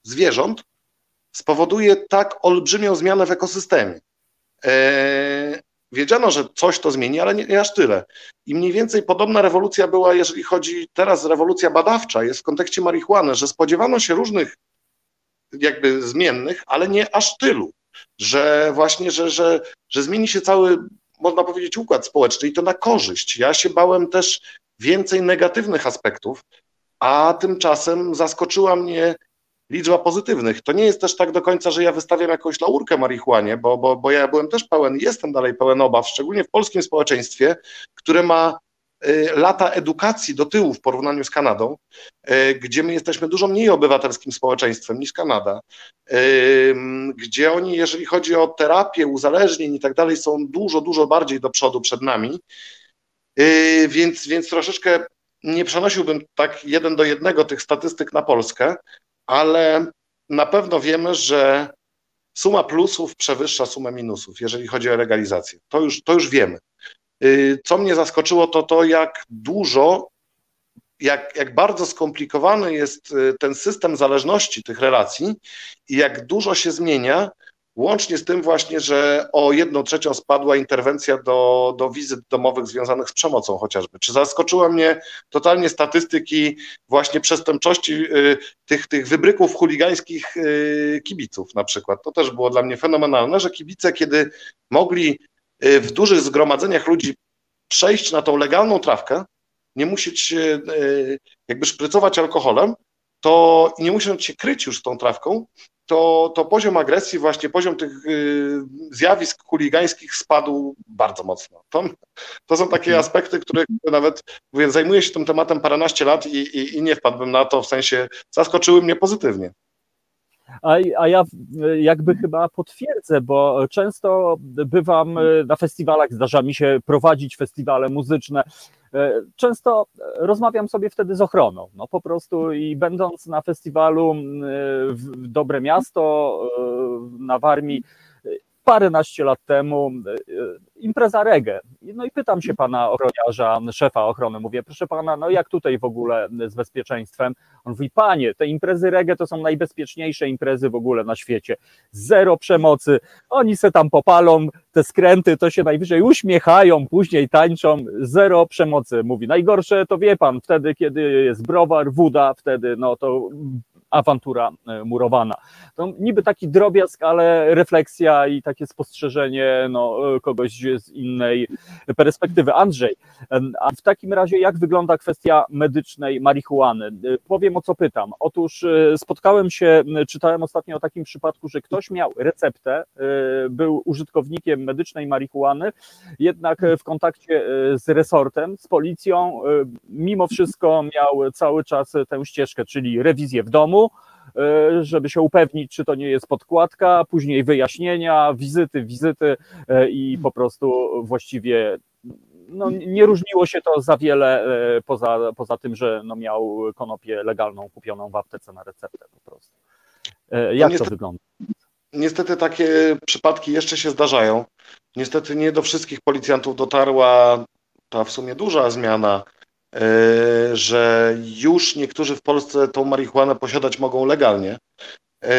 zwierząt spowoduje tak olbrzymią zmianę w ekosystemie. E, wiedziano, że coś to zmieni, ale nie, aż tyle. I mniej więcej podobna rewolucja była, jeżeli chodzi teraz rewolucja badawcza, jest w kontekście marihuany, że spodziewano się różnych jakby zmiennych, ale nie aż tylu, że właśnie, że, że, że zmieni się cały można powiedzieć, układ społeczny i to na korzyść. Ja się bałem też więcej negatywnych aspektów, a tymczasem zaskoczyła mnie liczba pozytywnych. To nie jest też tak do końca, że ja wystawiam jakąś laurkę marihuanie, bo, bo, bo ja byłem też pełen, jestem dalej pełen obaw, szczególnie w polskim społeczeństwie, które ma lata edukacji do tyłu w porównaniu z Kanadą, y, gdzie my jesteśmy dużo mniej obywatelskim społeczeństwem niż Kanada, y, gdzie oni, jeżeli chodzi o terapię uzależnień i tak dalej, są dużo, dużo bardziej do przodu przed nami. Więc, więc troszeczkę nie przenosiłbym tak jeden do jednego tych statystyk na Polskę, ale na pewno wiemy, że suma plusów przewyższa sumę minusów, jeżeli chodzi o legalizację. To już, to już wiemy. Y, co mnie zaskoczyło, to to, jak dużo, jak, jak bardzo skomplikowany jest y, ten system zależności tych relacji i jak dużo się zmienia, łącznie z tym właśnie, że o jedną trzecią spadła interwencja do, do wizyt domowych związanych z przemocą chociażby. Czy zaskoczyła mnie totalnie statystyki właśnie przestępczości y, tych, tych wybryków chuligańskich kibiców na przykład. To też było dla mnie fenomenalne, że kibice, kiedy mogli w dużych zgromadzeniach ludzi przejść na tą legalną trawkę, nie musieć y, jakby szprycować alkoholem, to nie musieć się kryć już tą trawką, to, to poziom agresji, właśnie poziom tych y, zjawisk chuligańskich spadł bardzo mocno. To, to są takie mhm. aspekty, które nawet mówię, zajmuję się tym tematem paręnaście lat i, i, i nie wpadłbym na to, w sensie zaskoczyły mnie pozytywnie. A, a ja jakby chyba potwierdzę, bo często bywam na festiwalach, zdarza mi się prowadzić festiwale muzyczne. Często rozmawiam sobie wtedy z ochroną. No po prostu i będąc na festiwalu w Dobre Miasto na Warmii, paręnaście lat temu impreza reggae. No i pytam się pana ochroniarza, szefa ochrony, mówię, proszę pana, no jak tutaj w ogóle z bezpieczeństwem? On mówi, panie, te imprezy reggae to są najbezpieczniejsze imprezy w ogóle na świecie. Zero przemocy, oni se tam popalą, te skręty to się najwyżej uśmiechają, później tańczą, zero przemocy. Mówi, najgorsze to wie pan, wtedy kiedy jest browar, woda, wtedy no to awantura e, murowana. To niby taki drobiazg, ale refleksja i takie spostrzeżenie no, e, kogoś z innej perspektywy. Andrzej, a w takim razie jak wygląda kwestia medycznej marihuany? E, powiem o co pytam. Otóż spotkałem się, czytałem ostatnio o takim przypadku, że ktoś miał receptę, był użytkownikiem medycznej marihuany, jednak w kontakcie z resortem, z policją, mimo wszystko miał cały czas tę ścieżkę, czyli rewizję w domu, domu, e, żeby się upewnić, czy to nie jest podkładka, później wyjaśnienia, wizyty, wizyty e, i po prostu właściwie no, nie różniło się to za wiele e, poza, poza tym, że no, miał konopię legalną kupioną w aptece na receptę po prostu. Jak niestety, to wygląda? Niestety takie przypadki jeszcze się zdarzają. Niestety nie do wszystkich policjantów dotarła ta w sumie duża zmiana że już niektórzy w Polsce tą marihuanę posiadać mogą legalnie. E,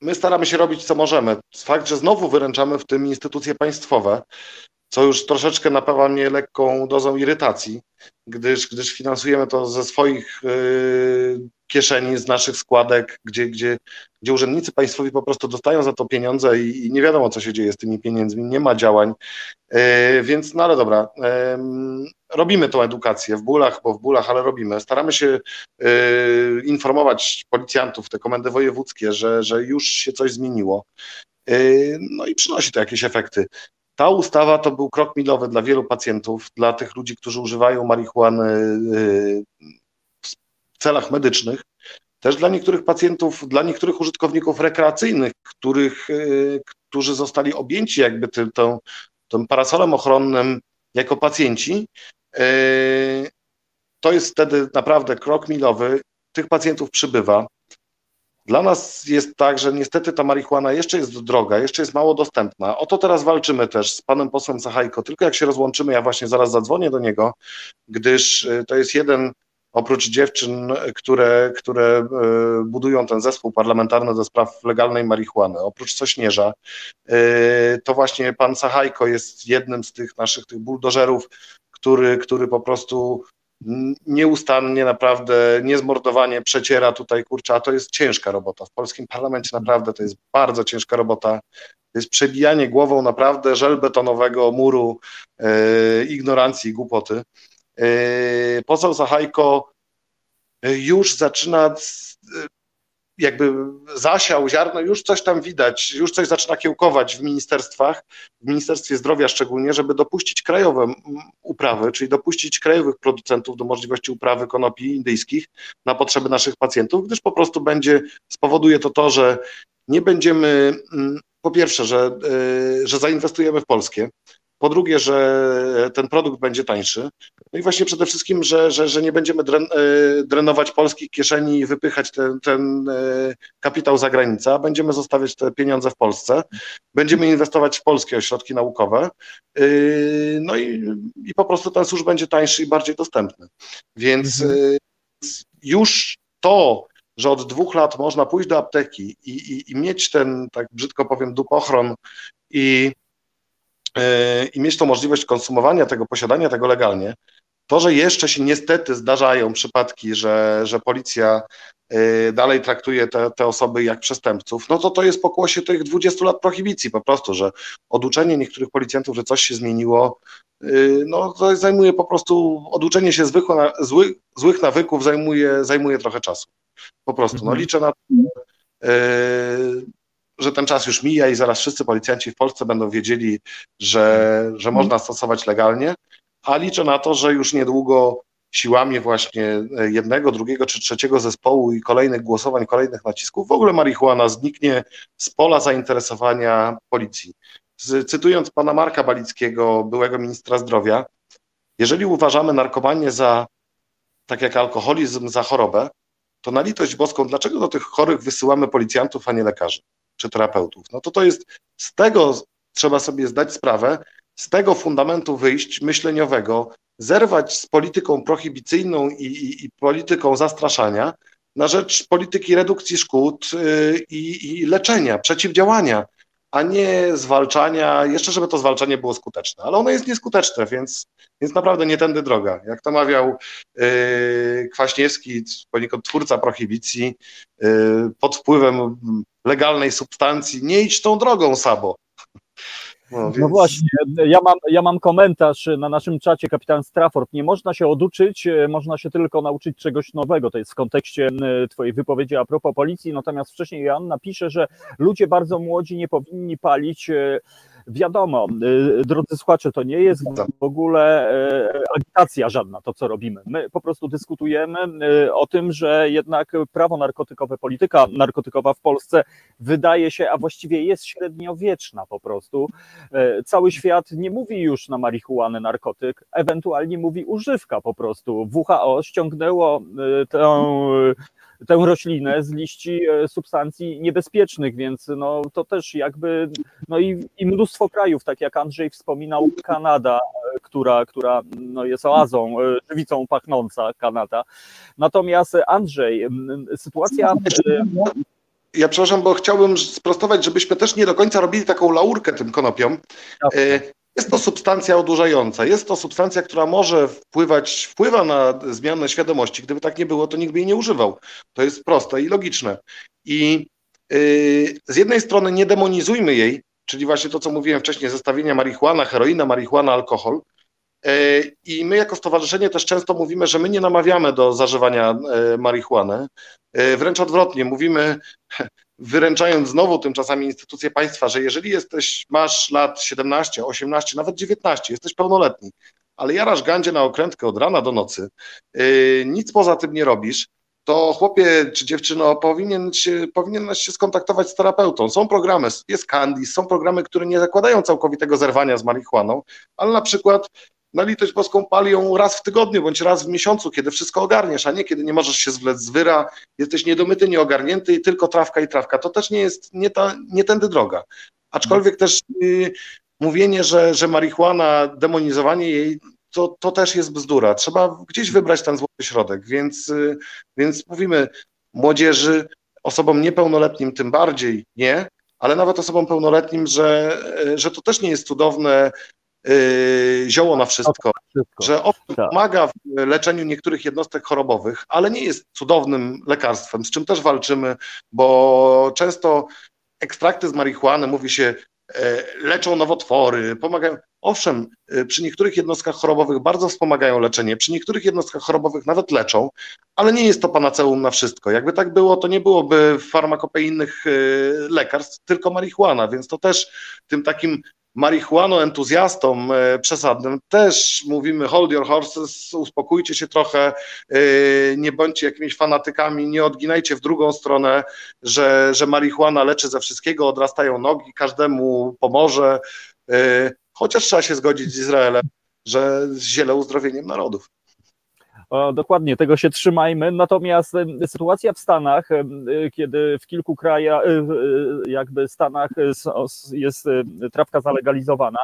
my staramy się robić co możemy. Fakt, że znowu wyręczamy w tym instytucje państwowe, co już troszeczkę napawa mnie lekką dozą irytacji, gdyż, gdyż finansujemy to ze swoich yy, kieszeni, z naszych składek, gdzie, gdzie, gdzie urzędnicy państwowi po prostu dostają za to pieniądze i, i nie wiadomo, co się dzieje z tymi pieniędzmi, nie ma działań. Więc, no ale dobra. Robimy tą edukację w bólach, bo w bólach, ale robimy. Staramy się y, informować policjantów, te komendy wojewódzkie, że, że już się coś zmieniło. Y, no i przynosi to jakieś efekty. Ta ustawa to był krok milowy dla wielu pacjentów, dla tych ludzi, którzy używają marihuany y, w celach medycznych. Też dla niektórych pacjentów, dla niektórych użytkowników rekreacyjnych, których, y, którzy zostali objęci jakby tym, tym, tym parasolem ochronnym jako pacjenci, to jest wtedy naprawdę krok milowy. Tych pacjentów przybywa. Dla nas jest tak, że niestety ta marihuana jeszcze jest droga, jeszcze jest mało dostępna. O to teraz walczymy też z panem posłem Sachajko. Tylko jak się rozłączymy, ja właśnie zaraz zadzwonię do niego, gdyż y, to jest jeden oprócz dziewczyn, które, które e, budują ten zespół parlamentarny do spraw legalnej marihuany, oprócz Sośnierza, e, to właśnie pan Sachajko jest jednym z tych naszych tych buldożerów, który, który po prostu nieustannie naprawdę, niezmordowanie przeciera tutaj, kurczę, a to jest ciężka robota. W polskim parlamencie naprawdę to jest bardzo ciężka robota. To jest przebijanie głową naprawdę żelbetonowego muru e, ignorancji i głupoty. Yy, poseł Zachajko yy, już zaczyna jakby zasiał ziarno, już coś tam widać, już coś zaczyna kiełkować w ministerstwach, w Ministerstwie Zdrowia szczególnie, żeby dopuścić krajowe uprawy, czyli dopuścić krajowych producentów do możliwości uprawy konopi indyjskich na potrzeby naszych pacjentów, gdyż po prostu będzie, spowoduje to to, że nie będziemy, po pierwsze, że, że zainwestujemy w polskie, po drugie, że ten produkt będzie tańszy. No i właśnie przede wszystkim, że, że, że nie będziemy dren, e, drenować polskich kieszeni i wypychać ten, ten e, kapitał za granicę, będziemy zostawiać te pieniądze w Polsce, będziemy inwestować w polskie ośrodki naukowe, e, no i, i po prostu ten służb będzie tańszy i bardziej dostępny. Więc mhm. już to, że od dwóch lat można pójść do apteki i, i, i mieć ten, tak brzydko powiem, dupochron i i mieć tą możliwość konsumowania tego, posiadania tego legalnie, to, że jeszcze się niestety zdarzają przypadki, że, że policja e, dalej traktuje te, te osoby jak przestępców, no to to jest pokłosie tych 20 lat prohibicji po prostu, że oduczenie niektórych policjantów, że coś się zmieniło, e, no to zajmuje po prostu, oduczenie się zwykłe, zły, złych nawyków zajmuje, zajmuje trochę czasu. Po prostu, no mhm. liczę na to, że ten czas już mija i zaraz wszyscy policjanci w Polsce będą wiedzieli, że, że mhm. można stosować legalnie, a liczę na to, że już niedługo siłami właśnie jednego, drugiego czy trzeciego zespołu i kolejnych głosowań, kolejnych nacisków, w ogóle marihuana zniknie z pola zainteresowania policji. Cytując pana Marka Balickiego, byłego ministra zdrowia, jeżeli uważamy narkomanię za, tak jak alkoholizm, za chorobę, to na litość boską, dlaczego do tych chorych wysyłamy policjantów, a nie lekarzy? Czy terapeutów. No to to jest, z tego trzeba sobie zdać sprawę, z tego fundamentu wyjść myśleniowego, zerwać z polityką prohibicyjną i, i, i polityką zastraszania na rzecz polityki redukcji szkód yy, i, i leczenia, przeciwdziałania a nie zwalczania, jeszcze żeby to zwalczanie było skuteczne, ale ono jest nieskuteczne, więc, więc naprawdę nie tędy droga. Jak to mawiał yy, Kwaśniewski, poniekąd twórca prohibicji, yy, pod wpływem legalnej substancji, nie idź tą drogą, Sabo. No, no, więc... no, właśnie, ja mam, ja mam komentarz na naszym czacie, kapitan Strafford. Nie można się oduczyć, e, można się tylko nauczyć czegoś nowego. To jest w kontekście Twojej wypowiedzi a propos policji. Natomiast wcześniej Joanna pisze, że ludzie bardzo młodzi nie powinni palić e, Wiadomo, y, drodzy słuchacze, to nie jest w ogóle e, agitacja żadna, to co robimy. My po prostu dyskutujemy y, o tym, że jednak prawo narkotykowe, polityka narkotykowa w Polsce wydaje się, a właściwie jest średniowieczna po prostu. Cały świat nie mówi już na marihuanę narkotyk, ewentualnie mówi używka po prostu. WHO ściągnęło y, tę tę roślinę z liści e, substancji niebezpiecznych, więc no, to też jakby, no i, i mnóstwo krajów, tak jak Andrzej wspominał, Kanada, e, która, która no, jest oazą, e, żywicą pachnąca Kanada. Natomiast Andrzej, sytuacja... Ja przepraszam, bo chciałbym sprostować, żebyśmy też nie do końca robili taką laurkę tym konopiom. Jest to substancja odurzająca, jest to substancja, która może wpływać, wpływa na zmianę świadomości. Gdyby tak nie było, to nikt by jej nie używał. To jest proste i logiczne. I yy, z jednej strony nie demonizujmy jej, czyli właśnie to, co mówiłem wcześniej, zestawienia marihuana, heroina, marihuana, alkohol, I my jako stowarzyszenie też często mówimy, że my nie namawiamy do zażywania marihuany. Wręcz odwrotnie, mówimy, [laughs] wyręczając znowu tym czasami instytucje państwa, że jeżeli jesteś, masz lat 17, 18, nawet 19, jesteś pełnoletni, ale jarasz gandzie na okrętkę od rana do nocy, yy, nic poza tym nie robisz, to chłopie czy dziewczyno powinien się, powinien się skontaktować z terapeutą. Są programy, jest Candice, są programy, które nie zakładają całkowitego zerwania z marihuaną, ale na przykład na litość boską pali ją raz w tygodniu bądź raz w miesiącu, kiedy wszystko ogarniesz, a nie kiedy nie możesz się zwlec z wyra, jesteś niedomyty, nieogarnięty i tylko trawka i trawka. To też nie jest, nie, ta, nie tędy droga. Aczkolwiek też y, mówienie, że, że marihuana, demonizowanie jej, to, to też jest bzdura. Trzeba gdzieś wybrać ten złoty środek, więc, y, więc mówimy młodzieży, osobom niepełnoletnim tym bardziej nie, ale nawet osobom pełnoletnim, że, że to też nie jest cudowne zioło na wszystko, że owszem tak. pomaga w leczeniu niektórych jednostek chorobowych, ale nie jest cudownym lekarstwem, z czym też walczymy, bo często ekstrakty z marihuany, mówi się, e, leczą nowotwory, pomagają. Owszem, e, przy niektórych jednostkach chorobowych bardzo wspomagają leczenie, przy niektórych jednostkach chorobowych nawet leczą, ale nie jest to panaceum na wszystko. Jakby tak było, to nie byłoby farmakopeinnych e, lekarstw, tylko marihuana, więc to też tym takim marihuano entuzjastom e, przesadnym też mówimy hold your horses, uspokójcie się trochę, e, nie bądźcie jakimiś fanatykami, nie odginajcie w drugą stronę, że, że marihuana leczy ze wszystkiego, odrastają nogi, każdemu pomoże, e, chociaż trzeba się zgodzić z Izraelem, że z ziele uzdrowieniem narodów. Dokładnie, tego się trzymajmy. Natomiast sytuacja w Stanach, kiedy w kilku krajach, e, jakby Stanach jest trawka zalegalizowana,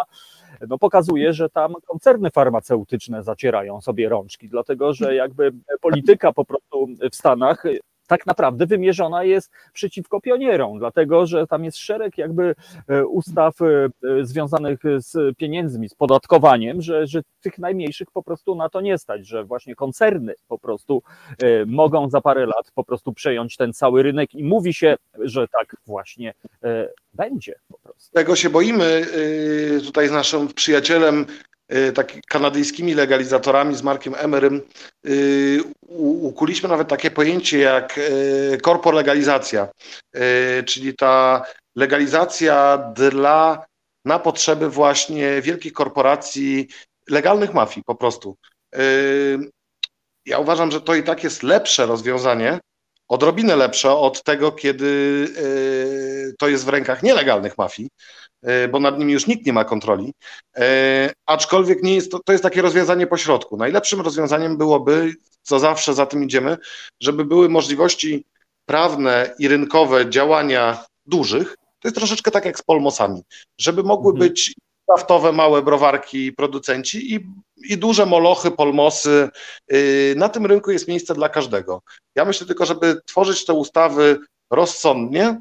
no pokazuje, że tam koncerny farmaceutyczne zacierają sobie rączki, dlatego że jakby polityka po prostu w Stanach tak naprawdę wymierzona jest przeciwko pionierom, dlatego że tam jest szereg jakby e, ustaw e, związanych z pieniędzmi, z podatkowaniem, że, że tych najmniejszych po prostu na to nie stać, że właśnie koncerny po prostu e, mogą za parę lat po prostu przejąć ten cały rynek i mówi się, że tak właśnie będzie po prostu. Tego się boimy tutaj z naszym przyjacielem Y, tak kanadyjskimi legalizatorami z Markiem Emerym y, ukuliśmy nawet takie pojęcie jak y, korpolegalizacja, czyli ta legalizacja dla na potrzeby właśnie wielkich korporacji, legalnych mafii po prostu. Ja uważam, że to i tak jest lepsze rozwiązanie, odrobinę lepsze od tego, kiedy to jest w rękach nielegalnych mafii, bo nad nimi już nikt nie ma kontroli. E, aczkolwiek nie jest to, to jest takie rozwiązanie pośrodku. Najlepszym rozwiązaniem byłoby, co zawsze za tym idziemy, żeby były możliwości prawne i rynkowe działania dużych. To jest troszeczkę tak jak z polmosami, żeby mogły mhm. być kraftowe, małe browarki producenci i, i duże molochy, polmosy. Y, na tym rynku jest miejsce dla każdego. Ja myślę tylko, żeby tworzyć te ustawy rozsądnie,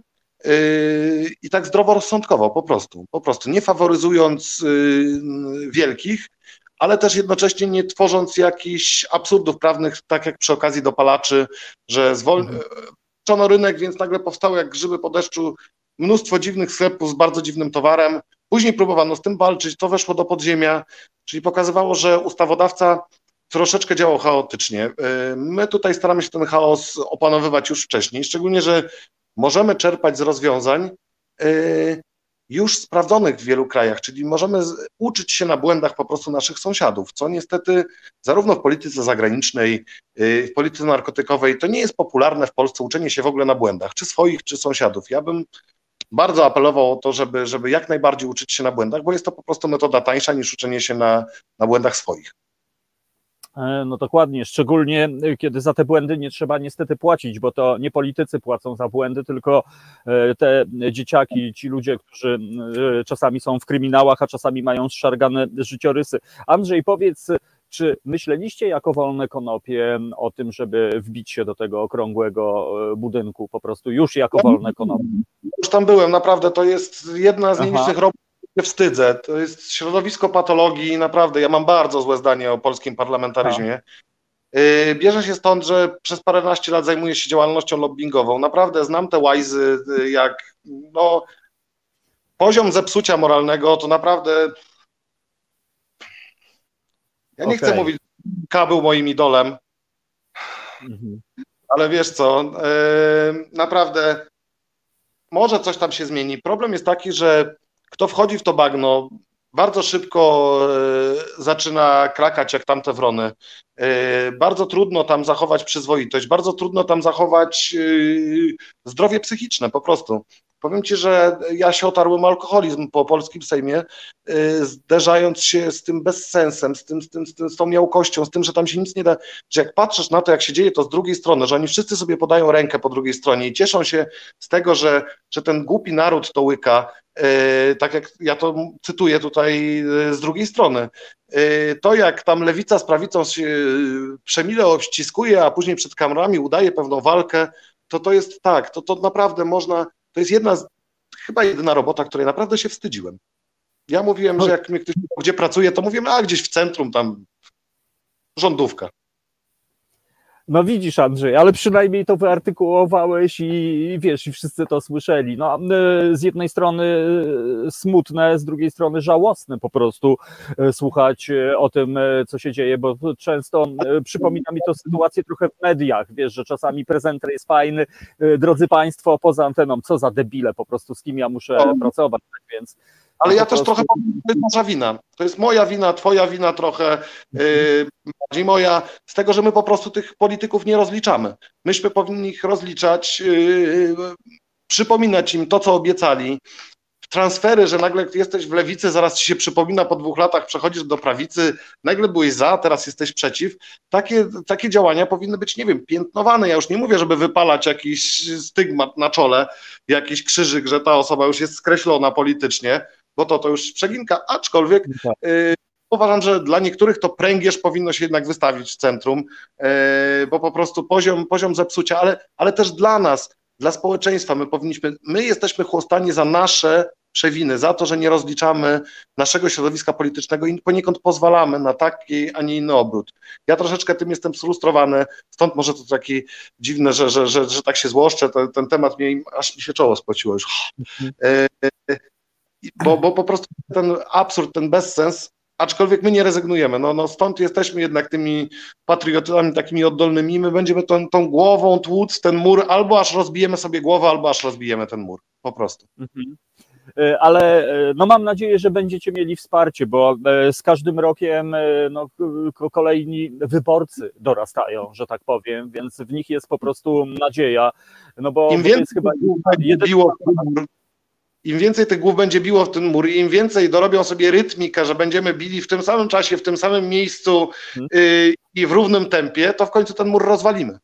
i tak zdroworozsądkowo, po prostu, po prostu, nie faworyzując yy, wielkich, ale też jednocześnie nie tworząc jakichś absurdów prawnych, tak jak przy okazji dopalaczy, że zwolniono mhm. rynek, więc nagle powstało jak grzyby po deszczu mnóstwo dziwnych sklepów z bardzo dziwnym towarem. Później próbowano z tym walczyć, to weszło do podziemia, czyli pokazywało, że ustawodawca troszeczkę działał chaotycznie. Yy, my tutaj staramy się ten chaos opanowywać już wcześniej, szczególnie, że możemy czerpać z rozwiązań y, już sprawdzonych w wielu krajach, czyli możemy uczyć się na błędach po prostu naszych sąsiadów, co niestety zarówno w polityce zagranicznej, y, w polityce narkotykowej, to nie jest popularne w Polsce uczenie się w ogóle na błędach, czy swoich, czy sąsiadów. Ja bym bardzo apelował o to, żeby, żeby jak najbardziej uczyć się na błędach, bo jest to po prostu metoda tańsza niż uczenie się na, na błędach swoich. E, no dokładnie, szczególnie e, kiedy za te błędy nie trzeba niestety płacić, bo to nie politycy płacą za błędy, tylko e, te dzieciaki, ci ludzie, którzy czasami są w kryminałach, a czasami mają zszargane życiorysy. Andrzej, powiedz, czy myśleliście jako wolne konopie o tym, żeby wbić się do tego okrągłego budynku, po prostu już jako wolne konopie? Już tam byłem, naprawdę, to jest jedna z nielicznych robót, nie wstydzę. To jest środowisko patologii, naprawdę. Ja mam bardzo złe zdanie o polskim parlamentaryzmie. Tak. Bierze się stąd, że przez paręnaście lat zajmuję się działalnością lobbyingową. Naprawdę znam te łajzy, y, jak no, poziom zepsucia moralnego to naprawdę Ja nie Okej. chcę mówić, K był moim idolem, Mhm. ale wiesz co, e, naprawdę może coś tam się zmieni. Problem jest taki, że kto wchodzi w to bagno, bardzo szybko e, zaczyna krakać jak tamte wrony. E, Bardzo trudno tam zachować przyzwoitość, bardzo trudno tam zachować e, zdrowie psychiczne po prostu. Powiem ci, że ja się otarłem alkoholizm po polskim Sejmie, y, zderzając się z tym bezsensem, z, tym, z, tym, z, tym, z tą miałkością, z tym, że tam się nic nie da, że jak patrzysz na to, jak się dzieje to z drugiej strony, że oni wszyscy sobie podają rękę po drugiej stronie i cieszą się z tego, że, że ten głupi naród to łyka, y, tak jak ja to cytuję tutaj y, z drugiej strony. To jak tam lewica z prawicą się przemile obściskuje, a później przed kamerami udaje pewną walkę, to to jest tak, to, to naprawdę można, to jest jedna z, chyba jedyna robota, której naprawdę się wstydziłem. Ja mówiłem, że jak mnie ktoś gdzie pracuję, to mówiłem, a gdzieś w centrum, tam rządówka. No widzisz, Andrzej, ale przynajmniej to wyartykułowałeś i, i wiesz, i wszyscy to słyszeli. No, e, z jednej strony e, smutne, z drugiej strony żałosne po prostu e, słuchać o tym, co się dzieje, bo często przypomina mi to sytuację trochę w mediach, wiesz, że czasami prezenter jest fajny, drodzy Państwo, poza anteną, co za debile po prostu, z kim ja muszę pracować, tak więc Ale ja też trochę powiem, to jest nasza wina. To jest moja wina, twoja wina trochę, yy, bardziej moja, z tego, że my po prostu tych polityków nie rozliczamy. Myśmy powinni ich rozliczać, yy, przypominać im to, co obiecali. Transfery, że nagle jesteś w lewicy, zaraz ci się przypomina po dwóch latach, przechodzisz do prawicy, nagle byłeś za, teraz jesteś przeciw. Takie, takie działania powinny być, nie wiem, piętnowane. Ja już nie mówię, żeby wypalać jakiś stygmat na czole, jakiś krzyżyk, że ta osoba już jest skreślona politycznie, bo to to już przeginka, aczkolwiek tak. y, uważam, że dla niektórych to pręgierz powinno się jednak wystawić w centrum, y, bo po prostu poziom, poziom zepsucia, ale, ale też dla nas, dla społeczeństwa, my powinniśmy, my jesteśmy chłostani za nasze przewiny, za to, że nie rozliczamy naszego środowiska politycznego i poniekąd pozwalamy na taki, a nie inny obrót. Ja troszeczkę tym jestem sfrustrowany, stąd może to takie dziwne, że, że, że, że tak się złoszczę, ten, ten temat mnie, aż mi się czoło spociło już. E, i- bo, bo po prostu ten absurd, ten bezsens, aczkolwiek my nie rezygnujemy. No, no stąd jesteśmy jednak tymi patriotami takimi oddolnymi. My będziemy tą, tą głową tłuc ten mur, albo aż rozbijemy sobie głowę, albo aż rozbijemy ten mur. Po prostu. Mhm. E, Ale e, no mam nadzieję, że będziecie mieli wsparcie, bo e, z każdym rokiem no, kolejni wyborcy dorastają, że tak powiem, więc w nich jest po prostu nadzieja. No bo, Im więcej chyba jeden- biło im więcej tych głów będzie biło w ten mur, im więcej dorobią sobie rytmikę, że będziemy bili w tym samym czasie, w tym samym miejscu Mhm. y, i w równym tempie, to w końcu ten mur rozwalimy.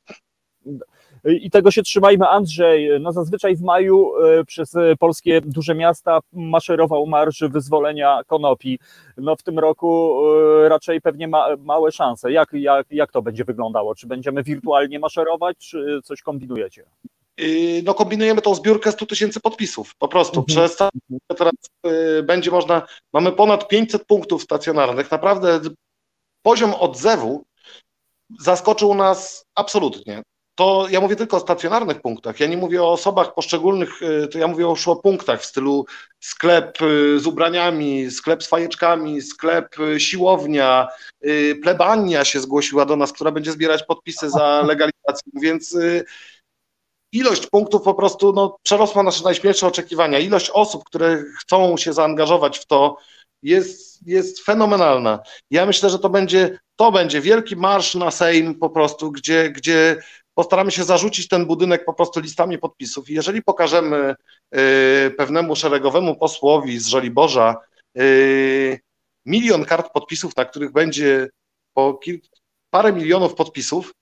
I tego się trzymajmy, Andrzej. No zazwyczaj w maju e, przez e, polskie duże miasta maszerował marsz wyzwolenia konopi. No w tym roku e, raczej pewnie ma, małe szanse. Jak, jak, jak to będzie wyglądało? Czy będziemy wirtualnie maszerować, czy coś kombinujecie? Yy, no kombinujemy tą zbiórkę 100 tysięcy podpisów, po prostu. Mhm. Przez teraz yy, będzie można, mamy ponad 500 punktów stacjonarnych, naprawdę poziom odzewu zaskoczył nas absolutnie. To ja mówię tylko o stacjonarnych punktach, ja nie mówię o osobach poszczególnych, yy, to ja mówię o szłopunktach w stylu sklep z ubraniami, sklep z fajeczkami, sklep siłownia, plebania się zgłosiła do nas, która będzie zbierać podpisy za legalizację, więc ilość punktów po prostu no, przerosła nasze najśmielsze oczekiwania. Ilość osób, które chcą się zaangażować w to, jest, jest fenomenalna. Ja myślę, że to będzie, to będzie wielki marsz na Sejm po prostu, gdzie, gdzie postaramy się zarzucić ten budynek po prostu listami podpisów. I jeżeli pokażemy y, pewnemu szeregowemu posłowi z Żoliborza y, milion kart podpisów, na których będzie po kil- parę milionów podpisów,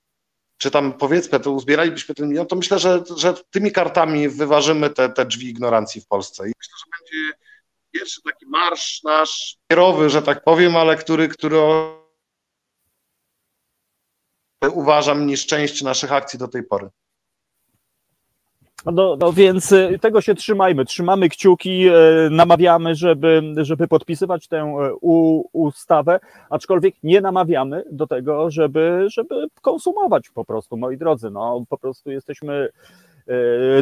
czy tam powiedzmy, to uzbieralibyśmy ten milion, to myślę, że, że tymi kartami wyważymy te, te drzwi ignorancji w Polsce. I myślę, że będzie pierwszy taki marsz nasz kierowy, że tak powiem, ale który, który uważam niż część naszych akcji do tej pory. No, no więc y, tego się trzymajmy. Trzymamy kciuki, e, namawiamy, żeby, żeby podpisywać tę e, u, ustawę, aczkolwiek nie namawiamy do tego, żeby, żeby konsumować po prostu, moi drodzy. No, po prostu jesteśmy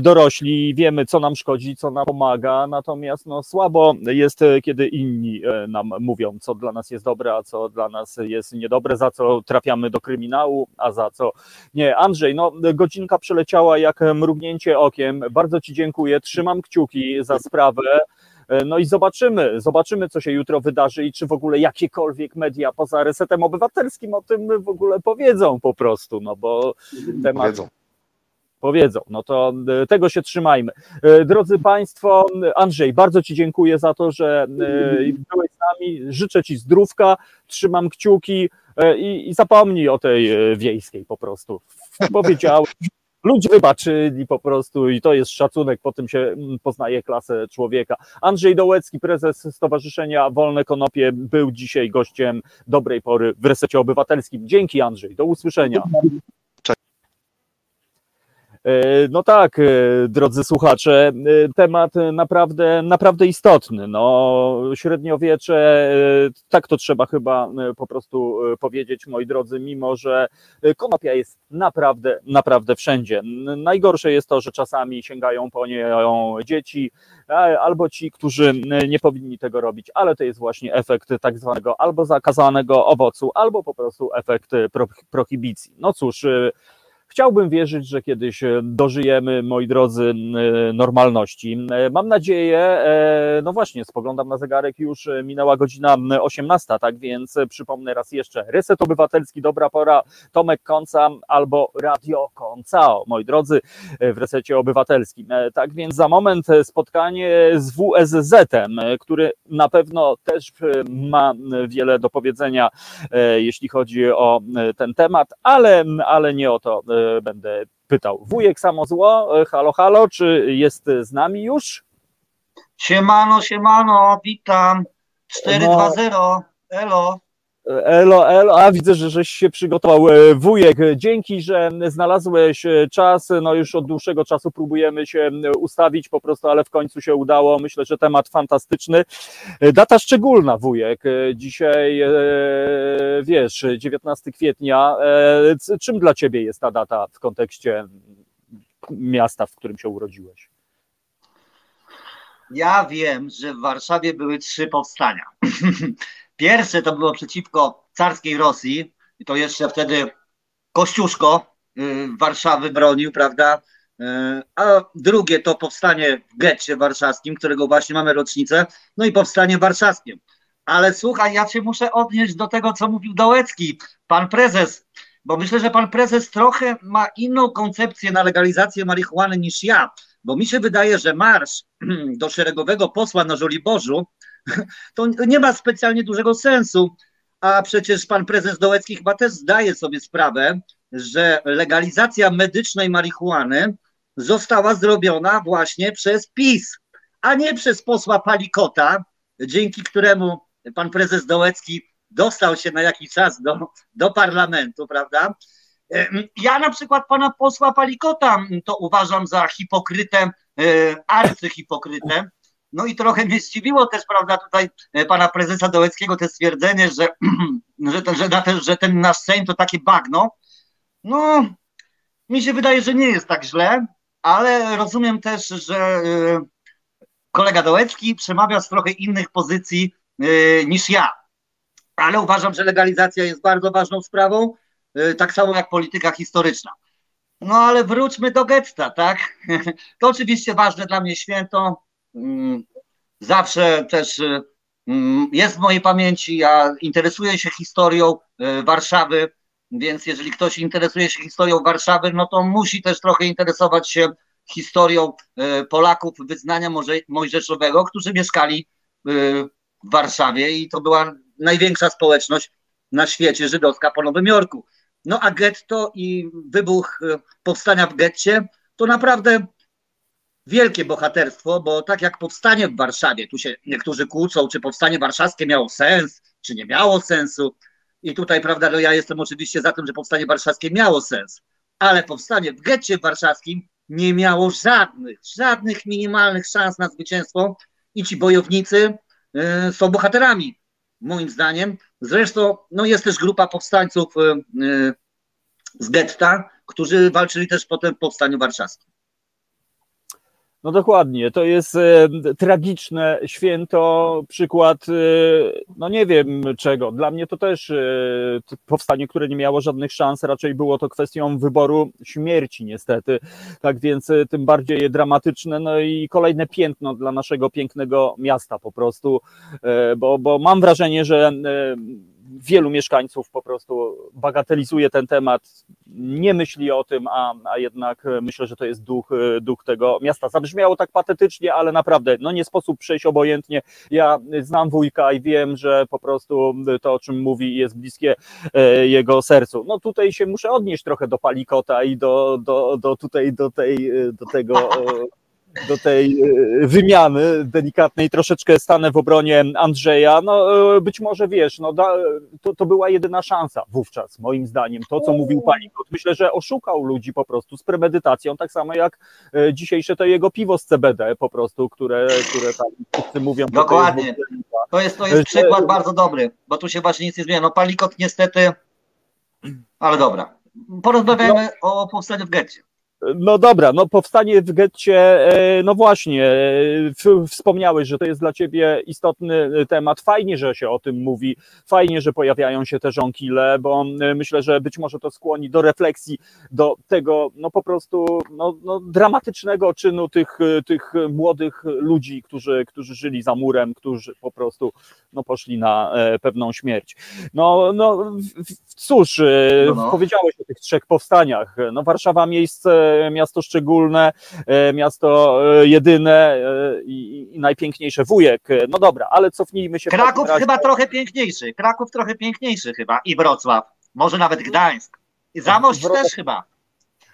dorośli, wiemy, co nam szkodzi, co nam pomaga, natomiast no, słabo jest, kiedy inni e, nam mówią, co dla nas jest dobre, a co dla nas jest niedobre, za co trafiamy do kryminału, a za co nie. Andrzej, no godzinka przeleciała jak mrugnięcie okiem. Bardzo Ci dziękuję, trzymam kciuki za sprawę. E, no i zobaczymy, zobaczymy, co się jutro wydarzy i czy w ogóle jakiekolwiek media poza resetem obywatelskim o tym w ogóle powiedzą po prostu, no bo temat. Powiedzą. Powiedzą, no to e, tego się trzymajmy. E, drodzy Państwo, Andrzej, bardzo Ci dziękuję za to, że byłeś z nami. Życzę Ci zdrówka, trzymam kciuki i, i zapomnij o tej wiejskiej po prostu. Powiedziałem, ludzie wybaczyli po prostu i to jest szacunek, po tym się poznaje klasę człowieka. Andrzej Dołecki, prezes Stowarzyszenia Wolne Konopie, był dzisiaj gościem dobrej pory w Resecie Obywatelskim. Dzięki Andrzej, do usłyszenia. E, no tak, e, drodzy słuchacze, e, temat naprawdę, naprawdę istotny. No, średniowiecze, tak to trzeba chyba po prostu powiedzieć, moi drodzy, mimo że konopia jest naprawdę, naprawdę wszędzie. Najgorsze jest to, że czasami sięgają po nią dzieci albo ci, którzy nie powinni tego robić, ale to jest właśnie efekt tak zwanego albo zakazanego owocu, albo po prostu efekt prohibicji. No cóż, Chciałbym wierzyć, że kiedyś e, dożyjemy, moi drodzy, e, normalności. E, mam nadzieję, no właśnie, spoglądam na zegarek, już minęła godzina 18, tak więc przypomnę raz jeszcze, Reset Obywatelski, dobra pora, Tomek Konca albo Radio Koncao, moi drodzy, w Resecie Obywatelskim. Tak więc za moment spotkanie z WSZ-em, który na pewno też ma wiele do powiedzenia, jeśli chodzi o ten temat, ale, ale nie o to będę pytał. Wujek Samozło, e, halo, halo, czy jest z nami już? Siemano, siemano, witam. 420, no. elo. Elo, elo, a widzę, że żeś się przygotował. E, wujek, dzięki, że znalazłeś e, czas. No już od dłuższego czasu próbujemy się ustawić po prostu, ale w końcu się udało. Myślę, że temat fantastyczny. E, data szczególna, wujek. Dzisiaj, wiesz, 19 kwietnia. Czym dla ciebie jest ta data w kontekście miasta, w którym się urodziłeś? Ja wiem, że w Warszawie były trzy powstania. [laughs] Pierwsze to było przeciwko carskiej Rosji, i to jeszcze wtedy Kościuszko y, Warszawy bronił, prawda? Y, a drugie to powstanie w getcie warszawskim, którego właśnie mamy rocznicę, no i powstanie warszawskie. Ale słuchaj, ja cię muszę odnieść do tego, co mówił Dołecki, pan prezes, bo myślę, że pan prezes trochę ma inną koncepcję na legalizację marihuany niż ja, bo mi się wydaje, że marsz [clears throat] do szeregowego posła na Żoliborzu [laughs] to nie ma specjalnie dużego sensu, a przecież pan prezes Dołecki chyba też zdaje sobie sprawę, że legalizacja medycznej marihuany została zrobiona właśnie przez PiS, a nie przez posła Palikota, dzięki któremu pan prezes Dołecki dostał się na jakiś czas do, do parlamentu, prawda? Ja na przykład pana posła Palikota to uważam za hipokrytę, e, arcyhipokrytę, no i trochę mnie zdziwiło też, prawda, tutaj e, pana prezesa Dołeckiego te stwierdzenie, że, [clears throat] że, ten, że, że ten nasz Sejm to takie bagno. No, mi się wydaje, że nie jest tak źle, ale rozumiem też, że e, kolega Dołecki przemawia z trochę innych pozycji e, niż ja. Ale uważam, że legalizacja jest bardzo ważną sprawą, tak samo jak polityka historyczna. No ale wróćmy do getta, tak? [laughs] To oczywiście ważne dla mnie święto, zawsze też y, mm, jest w mojej pamięci. Ja interesuję się historią y, Warszawy, więc jeżeli ktoś interesuje się historią Warszawy, no to musi też trochę interesować się historią y, Polaków wyznania mojżeszowego, którzy mieszkali w Warszawie i to była największa społeczność na świecie żydowska po Nowym Jorku. No a getto i wybuch powstania w getcie to naprawdę wielkie bohaterstwo, bo tak jak powstanie w Warszawie, tu się niektórzy kłócą, czy powstanie warszawskie miało sens, czy nie miało sensu. I tutaj, prawda, no ja jestem oczywiście za tym, że powstanie warszawskie miało sens, ale powstanie w getcie warszawskim nie miało żadnych, żadnych minimalnych szans na zwycięstwo i ci bojownicy y, są bohaterami, moim zdaniem. Zresztą no jest też grupa powstańców y, y, z getta, którzy walczyli też potem w powstaniu warszawskim. No dokładnie, to jest e, tragiczne święto, przykład, e, no nie wiem czego. Dla mnie to też e, powstanie, które nie miało żadnych szans, raczej było to kwestią wyboru śmierci, niestety. Tak więc tym bardziej dramatyczne, no i kolejne piętno dla naszego pięknego miasta po prostu, bo, bo mam wrażenie, że wielu mieszkańców po prostu bagatelizuje ten temat, nie myśli o tym, a, a jednak myślę, że to jest duch, duch tego miasta. Zabrzmiało tak patetycznie, ale naprawdę, no nie sposób przejść obojętnie. Ja znam wujka i wiem, że po prostu to, o czym mówi, jest bliskie e, jego sercu. No tutaj się muszę odnieść trochę do Palikota i do, do, do tutaj, do tej, do tego e, do tej e, wymiany delikatnej, troszeczkę stanę w obronie Andrzeja. No e, być może wiesz, no da, to, to była jedyna szansa wówczas, moim zdaniem, to co mówił Palikot. Myślę, że oszukał ludzi po prostu z premedytacją, tak samo jak e, dzisiejsze to jego piwo z CBD po prostu, które, które tam wszyscy mówią. że to jest Dokładnie. To jest, to jest przykład bardzo dobry, bo tu się właśnie nic nie zmienia. No Palikot niestety, ale dobra. Porozmawiajmy o powstaniu w getcie. No dobra, no powstanie w getcie, e, no właśnie, e, wspomniałeś, że to jest dla ciebie istotny temat. Fajnie, że się o tym mówi, fajnie, że pojawiają się te żonkile, bo e, myślę, że być może to skłoni do refleksji, do tego, no po prostu, no, no dramatycznego czynu tych, e, tych młodych ludzi, którzy, którzy żyli za murem, którzy po prostu, no poszli na e, pewną śmierć. No, no cóż, e, No, no. powiedziałeś o tych trzech powstaniach. No Warszawa miejsce, miasto szczególne, e, miasto e, jedyne e, i, i najpiękniejsze. Wujek, e, no dobra, ale cofnijmy się. Kraków razie- chyba trochę piękniejszy. Kraków trochę piękniejszy chyba i Wrocław. Może nawet Gdańsk. I Zamość Wrocław- też chyba.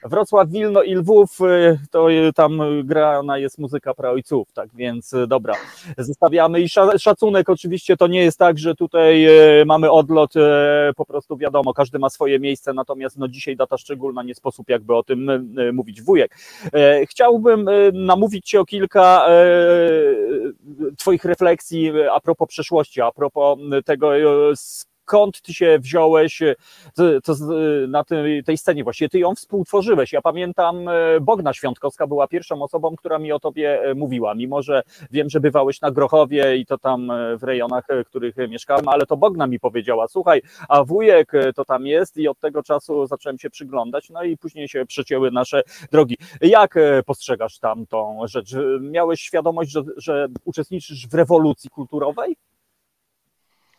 Wrocław, Wilno i Lwów, e, to e, tam grana jest muzyka praojców, tak więc e, dobra, zostawiamy i sza- szacunek oczywiście to nie jest tak, że tutaj mamy odlot, po prostu wiadomo, każdy ma swoje miejsce, natomiast no dzisiaj data szczególna, nie sposób jakby o tym mówić. Wujek, chciałbym namówić Cię o kilka Twoich refleksji a propos przeszłości, a propos tego, skąd Ty się wziąłeś, e, to, to z- na tej, tej scenie właściwie ty ją współtworzyłeś. Ja pamiętam, e, Bogna Świątkowska była pierwszą osobą, która mi o tobie e, mówiła, mimo że wiem, że bywałeś na Grochowie i to tam e, w rejonach, e, w których e, mieszkałem, ale to Bogna mi powiedziała, słuchaj, a wujek e, to tam jest i od tego czasu zacząłem się przyglądać, no i później się przecięły nasze drogi. Jak e, postrzegasz tam tą rzecz? Miałeś świadomość, że, że uczestniczysz w rewolucji kulturowej?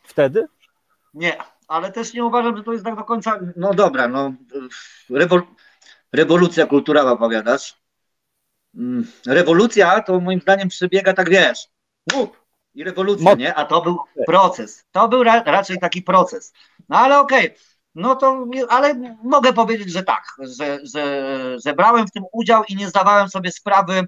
Wtedy? Nie, ale też nie uważam, że to jest tak do końca. No dobra, no. Rewol... Rewolucja kulturowa, powiadasz. Mm, Rewolucja to moim zdaniem przebiega tak wiesz. Łup, I rewolucja, nie? A to był proces. To był ra raczej taki proces. No ale okej. No to, ale mogę powiedzieć, że tak, że, że, że brałem w tym udział i nie zdawałem sobie sprawy,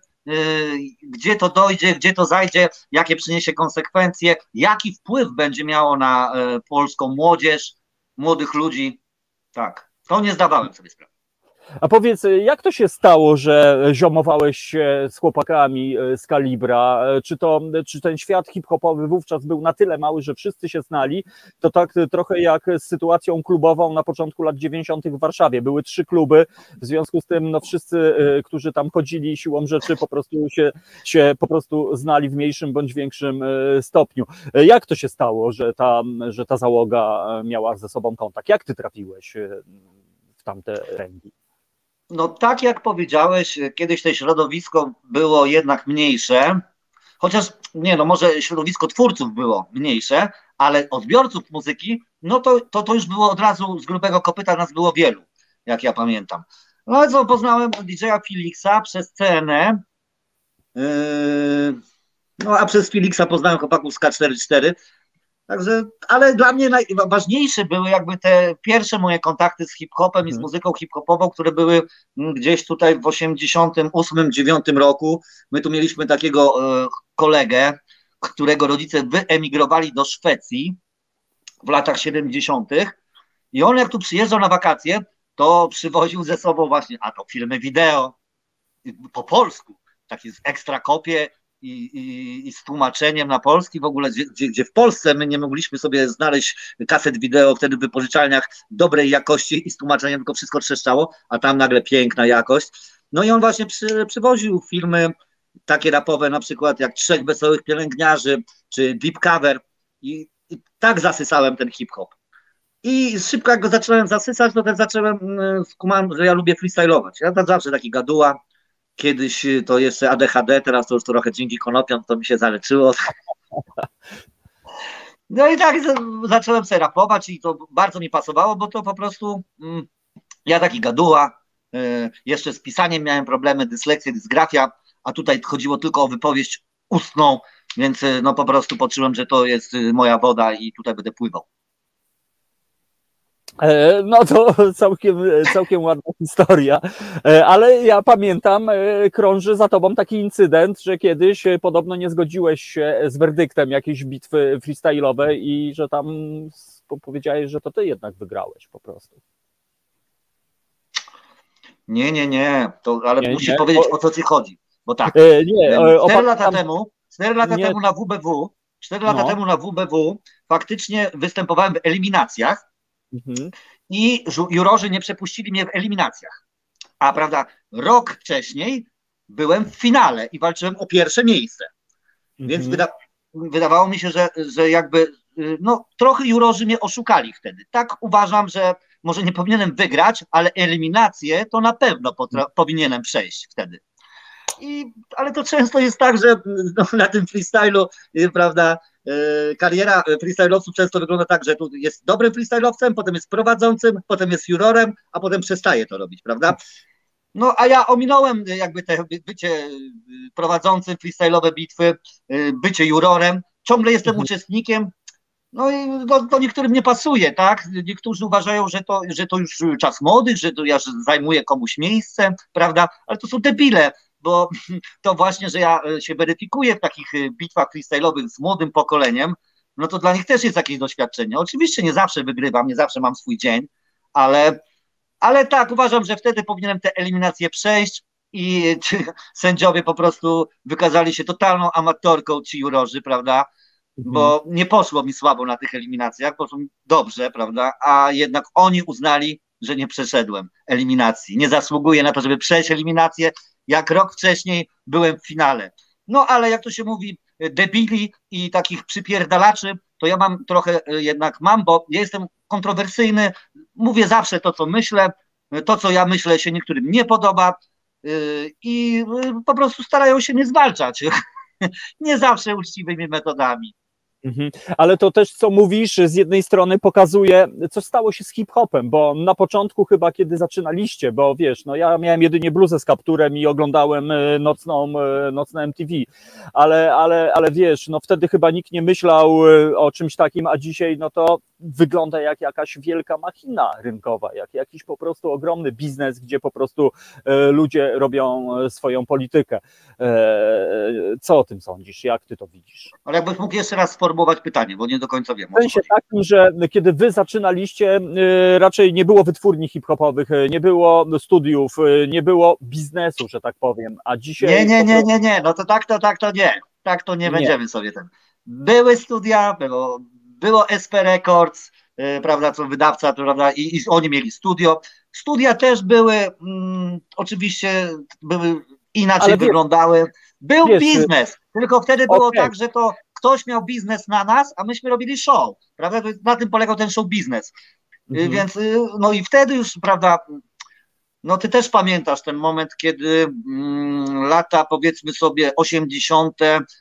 gdzie to dojdzie, gdzie to zajdzie, jakie przyniesie konsekwencje, jaki wpływ będzie miało na e, polską młodzież, młodych ludzi. Tak, to nie zdawałem sobie sprawy. A powiedz, jak to się stało, że ziomowałeś się z chłopakami e, z kalibra? E, Czy, to, czy ten świat hip-hopowy wówczas był na tyle mały, że wszyscy się znali? To tak trochę jak z sytuacją klubową na początku lat 90. w Warszawie. Były trzy kluby, w związku z tym no, wszyscy, którzy tam chodzili siłą rzeczy, po prostu się, się po prostu znali w mniejszym bądź większym stopniu. Jak to się stało, że ta, że ta załoga miała ze sobą kontakt? Jak ty trafiłeś w tamte ręki? No tak jak powiedziałeś, kiedyś to środowisko było jednak mniejsze, chociaż nie no, może środowisko twórców było mniejsze, ale odbiorców muzyki, no to, to, to już było od razu z grubego kopyta nas było wielu, jak ja pamiętam. No co, poznałem DJ-a Felixa przez CNE, yy, no a przez Felixa poznałem chłopaków z K44, Także, ale dla mnie najważniejsze były jakby te pierwsze moje kontakty z hip-hopem i z Mhm. muzyką hip-hopową, które były mm, gdzieś tutaj w 88-9 roku. My tu mieliśmy takiego e, kolegę, którego rodzice wyemigrowali do Szwecji w latach 70. I on jak tu przyjeżdżał na wakacje, to przywoził ze sobą właśnie, a to filmy wideo po polsku, takie ekstra kopie i, i, i z tłumaczeniem na polski w ogóle, gdzie, gdzie, w Polsce my nie mogliśmy sobie znaleźć kaset wideo wtedy w wypożyczalniach dobrej jakości i z tłumaczeniem tylko wszystko trzeszczało, a tam nagle piękna jakość. No i on właśnie przy, przywoził filmy takie rapowe na przykład jak Trzech Wesołych Pielęgniarzy, czy Deep Cover i, i tak zasysałem ten hip-hop. I szybko jak go zacząłem zasysać, to też zacząłem, mm, skumałem, że ja lubię freestylować. Ja zawsze taki gaduła, kiedyś to jeszcze ADHD, teraz to już trochę dzięki konopiom to mi się zaleczyło. [laughs] No i tak zacząłem sobie rapować i to bardzo mi pasowało, bo to po prostu mm, ja taki gaduła, y, jeszcze z pisaniem miałem problemy, dyslekcję, dysgrafia, a tutaj chodziło tylko o wypowiedź ustną, więc y, no po prostu poczułem, że to jest y, moja woda i tutaj będę pływał. E, no to [laughs] całkiem, całkiem ładna historia, e, ale ja pamiętam, e, krąży za tobą taki incydent, że kiedyś podobno nie zgodziłeś się z werdyktem jakiejś bitwy freestyle'owej i że tam powiedziałeś, że to ty jednak wygrałeś po prostu. Nie, nie, nie, to, ale nie, musisz nie, powiedzieć o co ci chodzi, bo tak, nie, 4 lata temu, 4 lata nie. temu na WBW, 4 lata no. temu na WBW faktycznie występowałem w eliminacjach Mhm. I jurorzy nie przepuścili mnie w eliminacjach. A prawda, rok wcześniej byłem w finale i walczyłem o pierwsze miejsce. Mhm. Więc wyda wydawało mi się, że, że jakby y, no, trochę jurorzy mnie oszukali wtedy. Tak uważam, że może nie powinienem wygrać, ale eliminację to na pewno powinienem przejść wtedy. I, ale to często jest tak, że no, na tym freestylu, y, prawda, E, kariera freestyle'owców często wygląda tak, że tu jest dobrym freestyle'owcem, potem jest prowadzącym, potem jest jurorem, a potem przestaje to robić, prawda? No a ja ominąłem jakby te bycie prowadzącym freestyle'owe bitwy, bycie jurorem, ciągle jestem mhm. uczestnikiem, no i to, to, niektórym nie pasuje, tak? Niektórzy uważają, że to, że to już czas młodych, że to ja zajmuję komuś miejsce, prawda? Ale to są debile bo [laughs] to właśnie, że ja e, się weryfikuję w takich e, bitwach freestyle'owych z młodym pokoleniem, no to dla nich też jest jakieś doświadczenie. Oczywiście nie zawsze wygrywam, nie zawsze mam swój dzień, ale, ale tak, uważam, że wtedy powinienem te eliminacje przejść i [laughs] sędziowie po prostu wykazali się totalną amatorką, ci jurorzy, prawda? Bo mhm. nie poszło mi słabo na tych eliminacjach, poszło mi dobrze, prawda? A jednak oni uznali, że nie przeszedłem eliminacji. Nie zasługuję na to, żeby przejść eliminację jak rok wcześniej byłem w finale. No ale jak to się mówi, debili i takich przypierdalaczy, to ja mam trochę e, jednak mam, bo ja jestem kontrowersyjny, mówię zawsze to, co myślę, to, co ja myślę, się niektórym nie podoba e, i e, po prostu starają się mnie zwalczać. [laughs] nie zawsze uczciwymi metodami. Mhm. Ale to też, co mówisz, z jednej strony pokazuje, co stało się z hip-hopem, bo na początku chyba, kiedy zaczynaliście, bo wiesz, no ja miałem jedynie bluzę z kapturem i oglądałem e, nocną, e, nocną MTV, ale, ale, ale wiesz, no wtedy chyba nikt nie myślał e, o czymś takim, a dzisiaj no to wygląda jak jakaś wielka machina rynkowa, jak jakiś po prostu ogromny biznes, gdzie po prostu ludzie robią swoją politykę. Co o tym sądzisz? Jak ty to widzisz? Ale jakbyś mógł jeszcze raz sformułować pytanie, bo nie do końca wiem. W sensie takim, że kiedy wy zaczynaliście, raczej nie było wytwórni hip-hopowych, nie było studiów, nie było biznesu, że tak powiem, a dzisiaj... Nie, nie, nie, nie, nie, no to tak, to tak, to nie. Tak to nie, nie. będziemy sobie ten... Były studia, było, było SP Records, prawda, co wydawca, prawda, i, i, oni mieli studio. Studia też były, mm, oczywiście były inaczej Ale wyglądały. Był wiesz, biznes, tylko wtedy było okay. tak, że to ktoś miał biznes na nas, a myśmy robili show, prawda? Na tym polegał ten show biznes. Y, mhm. Więc, y, no i wtedy już, prawda, no ty też pamiętasz ten moment, kiedy mm, lata powiedzmy sobie 80.,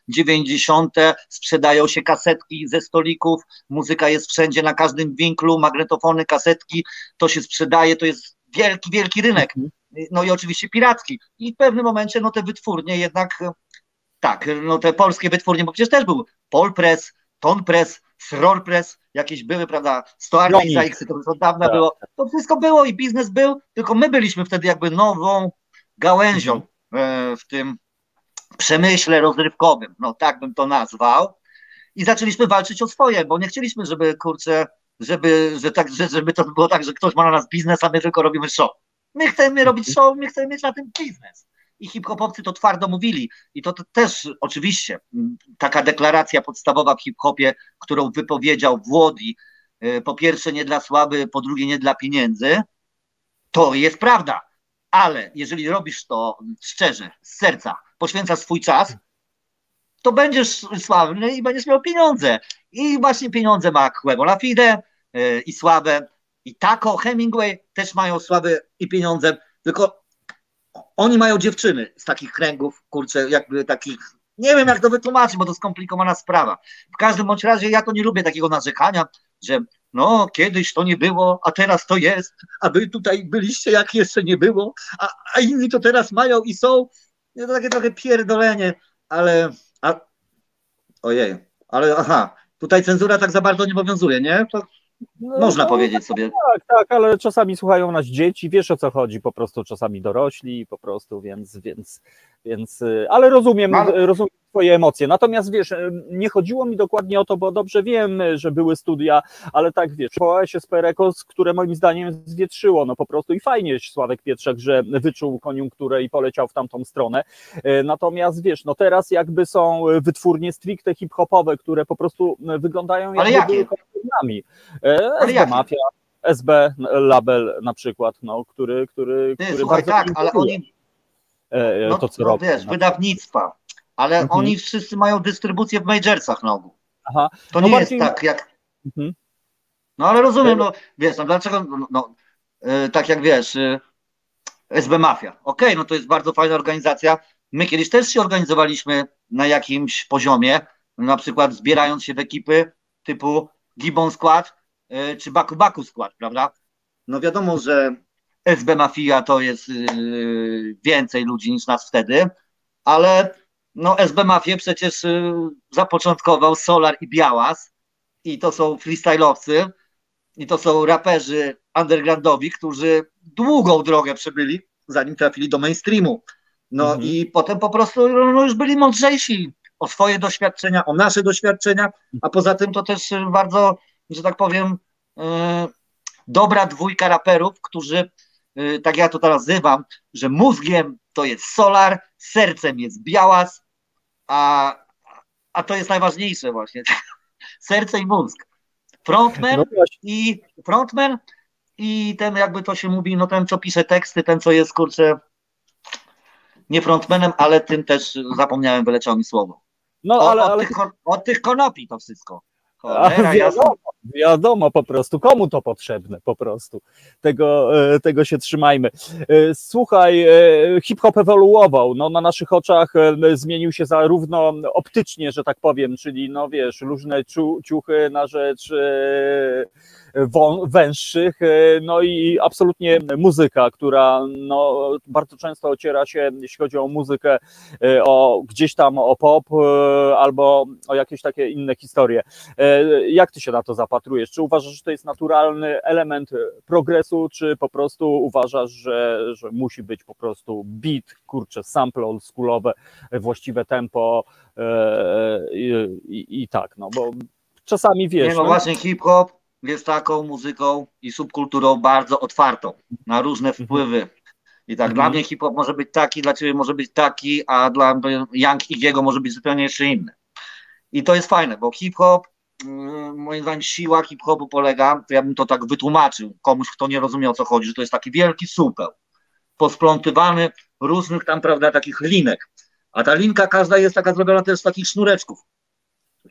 90., sprzedają się kasetki ze stolików, muzyka jest wszędzie, na każdym winklu, magnetofony, kasetki, to się sprzedaje, to jest wielki, wielki rynek. Mhm. No i oczywiście piracki. I w pewnym momencie no te wytwórnie jednak tak, no te polskie wytwórnie, bo przecież też był Polpress, Tonpress, Srorpress, jakieś były, prawda, Stoarki za X, to już od dawna tak. było. To wszystko było i biznes był, tylko my byliśmy wtedy jakby nową gałęzią mhm. E, w tym przemyśle rozrywkowym, no tak bym to nazwał. I zaczęliśmy walczyć o swoje, bo nie chcieliśmy, żeby kurczę, żeby, że tak, że, żeby to było tak, że ktoś ma na nas biznes, a my tylko robimy show. My chcemy robić show, my chcemy mieć na tym biznes i hip-hopowcy to twardo mówili. I to, też oczywiście taka deklaracja podstawowa w hip-hopie, którą wypowiedział Włodi, y, po pierwsze nie dla sławy, po drugie nie dla pieniędzy, to jest prawda. ale jeżeli robisz to szczerze, z serca, poświęcasz swój czas, to będziesz sławny i będziesz miał pieniądze. I właśnie pieniądze ma Huevo La Fide yy, i sławę. I Taco, Hemingway też mają sławę i pieniądze, tylko oni mają dziewczyny z takich kręgów, kurczę, jakby takich, nie wiem jak to wytłumaczyć, bo to skomplikowana sprawa. W każdym bądź razie ja to nie lubię takiego narzekania, że no kiedyś to nie było, a teraz to jest, a wy tutaj byliście jak jeszcze nie było, a, a inni to teraz mają i są. To takie trochę pierdolenie, ale a, ojej, ale aha, tutaj cenzura tak za bardzo nie obowiązuje, nie? To No, można no, powiedzieć sobie. Tak, tak, ale czasami słuchają nas dzieci, wiesz o co chodzi, po prostu czasami dorośli, po prostu, więc, więc, więc y, ale rozumiem, Ale- rozumiem twoje emocje. Natomiast wiesz, y, nie chodziło mi dokładnie o to, bo dobrze wiem, y, że były studia, ale tak wiesz, przywołałeś się z Perekos, które moim zdaniem zwietrzyło, no po prostu i fajnie Sławek Pietrzak, że wyczuł koniunkturę i poleciał w tamtą stronę. Natomiast wiesz, no teraz jakby są wytwórnie stricte hip-hopowe, które po prostu wyglądają Ale jakby jakie? były. E, Ale SB? Mafia, SB Label na przykład, no, który, który, Ty, który słuchaj, tak, ale oni, no, to co no robią. wiesz, wydawnictwa, ale Mhm. oni wszyscy mają dystrybucję w majorsach nogu. Aha. To No nie bardziej- jest tak jak, Mhm. no ale rozumiem, no wiesz, no dlaczego, no, no y, tak jak wiesz, y, SB Mafia, okej, no to jest bardzo fajna organizacja, my kiedyś też się organizowaliśmy na jakimś poziomie, na przykład zbierając się w ekipy typu Gibbon Squad y, czy Baku Baku Squad, prawda? No wiadomo, że SB Mafia to jest y, więcej ludzi niż nas wtedy, ale no SB Mafię przecież y, zapoczątkował Solar i Białas i to są freestyle'owcy i to są raperzy undergroundowi, którzy długą drogę przebyli, zanim trafili do mainstreamu. No Mhm. i potem po prostu no, już byli mądrzejsi o swoje doświadczenia, o nasze doświadczenia, a poza tym to też bardzo, że tak powiem, y, dobra dwójka raperów, którzy, tak ja to teraz nazywam, że mózgiem to jest Solar, sercem jest Białas, a, a to jest najważniejsze właśnie. [laughs] Serce i mózg. Frontman No i frontman i ten jakby to się mówi, no ten co pisze teksty, ten co jest kurczę nie frontmanem, ale tym też zapomniałem, wyleciało mi słowo. no ale, od, ale tych, od tych konopi to wszystko. Cholera, jasna. Wiadomo, po prostu, komu to potrzebne po prostu. Tego, e, tego się trzymajmy. E, Słuchaj, e, hip-hop ewoluował, no na naszych oczach zmienił się zarówno optycznie, że tak powiem, czyli no wiesz, różne ciu, ciuchy na rzecz węższych, e, no i absolutnie muzyka, która no, bardzo często ociera się, jeśli chodzi o muzykę, e, o gdzieś tam o pop e, albo o jakieś takie inne historie. Jak ty się na to zapatrujesz? Czy uważasz, że to jest naturalny element progresu, czy po prostu uważasz, że, że musi być po prostu beat, kurczę, sample oldschoolowe, właściwe tempo i, i, i tak, no bo czasami wiesz... Nie, no właśnie hip-hop jest taką muzyką i subkulturą bardzo otwartą na różne wpływy. I tak, Mhm. dla mnie hip-hop może być taki, dla ciebie może być taki, a dla Young Igiego może być zupełnie jeszcze inny. I to jest fajne, bo hip-hop, mm, moim zdaniem siła hip-hopu polega, to ja bym to tak wytłumaczył komuś, kto nie rozumie o co chodzi, że to jest taki wielki supeł, posplątywany różnych tam, prawda, takich linek. A ta linka każda jest taka zrobiona też z takich sznureczków.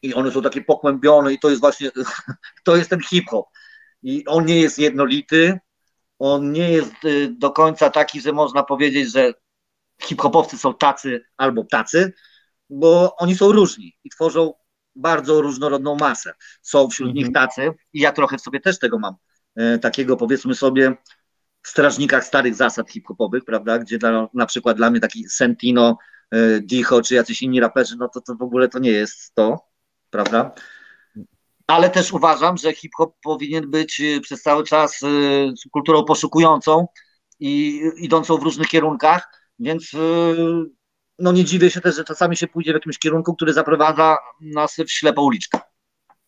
I one są takie pokłębione i to jest właśnie, [laughs] to jest ten hip-hop. I on nie jest jednolity, on nie jest y, do końca taki, że można powiedzieć, że hip-hopowcy są tacy albo tacy, bo oni są różni i tworzą bardzo różnorodną masę. Są wśród Mhm. nich tacy i ja trochę w sobie też tego mam, e, takiego powiedzmy sobie strażnikach starych zasad hip-hopowych, prawda, gdzie dla, na przykład dla mnie taki Sentino, e, Dicho czy jacyś inni raperzy, no to, to w ogóle to nie jest to, prawda? Ale też uważam, że hip-hop powinien być y, przez cały czas y, kulturą poszukującą i idącą w różnych kierunkach, więc y, no nie dziwię się też, że czasami się pójdzie w jakimś kierunku, który zaprowadza nas w ślepą uliczkę.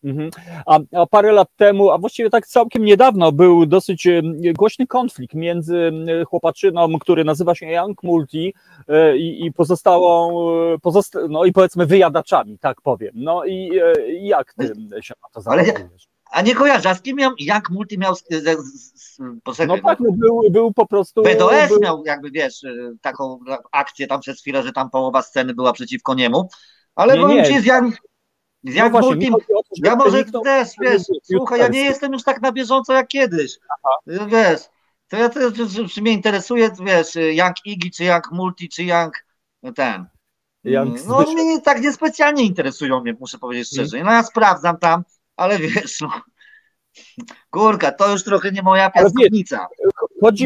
Mhm. A, a parę lat temu, a właściwie tak całkiem niedawno, był dosyć głośny konflikt między chłopaczyną, który nazywa się Young Multi e, i, i pozostałą, e, pozosta no i powiedzmy wyjadaczami, tak powiem. No i e, jak ty się na to zapatrujesz? A nie kojarzę, a z kim miał, jak Multi miał z, z, z, poczekaj, No tak, no był, był po prostu... BDS był, miał jakby, wiesz, taką akcję tam przez chwilę, że tam połowa sceny była przeciwko niemu, ale Nie, powiem nie. ci, z z jak no właśnie, to, ja może przeniknął- też, wiesz, youtuberski. słuchaj, ja nie jestem już tak na bieżąco jak kiedyś, wiesz, to ja to, czy, mnie interesuje, wiesz, Young Iggy, czy Young Multi, czy Young ten, Young no Zbyszek. mnie tak niespecjalnie interesują mnie, muszę powiedzieć szczerze, no ja sprawdzam tam, ale wiesz, no, kurka, to już trochę nie moja wiesz, piaskownica,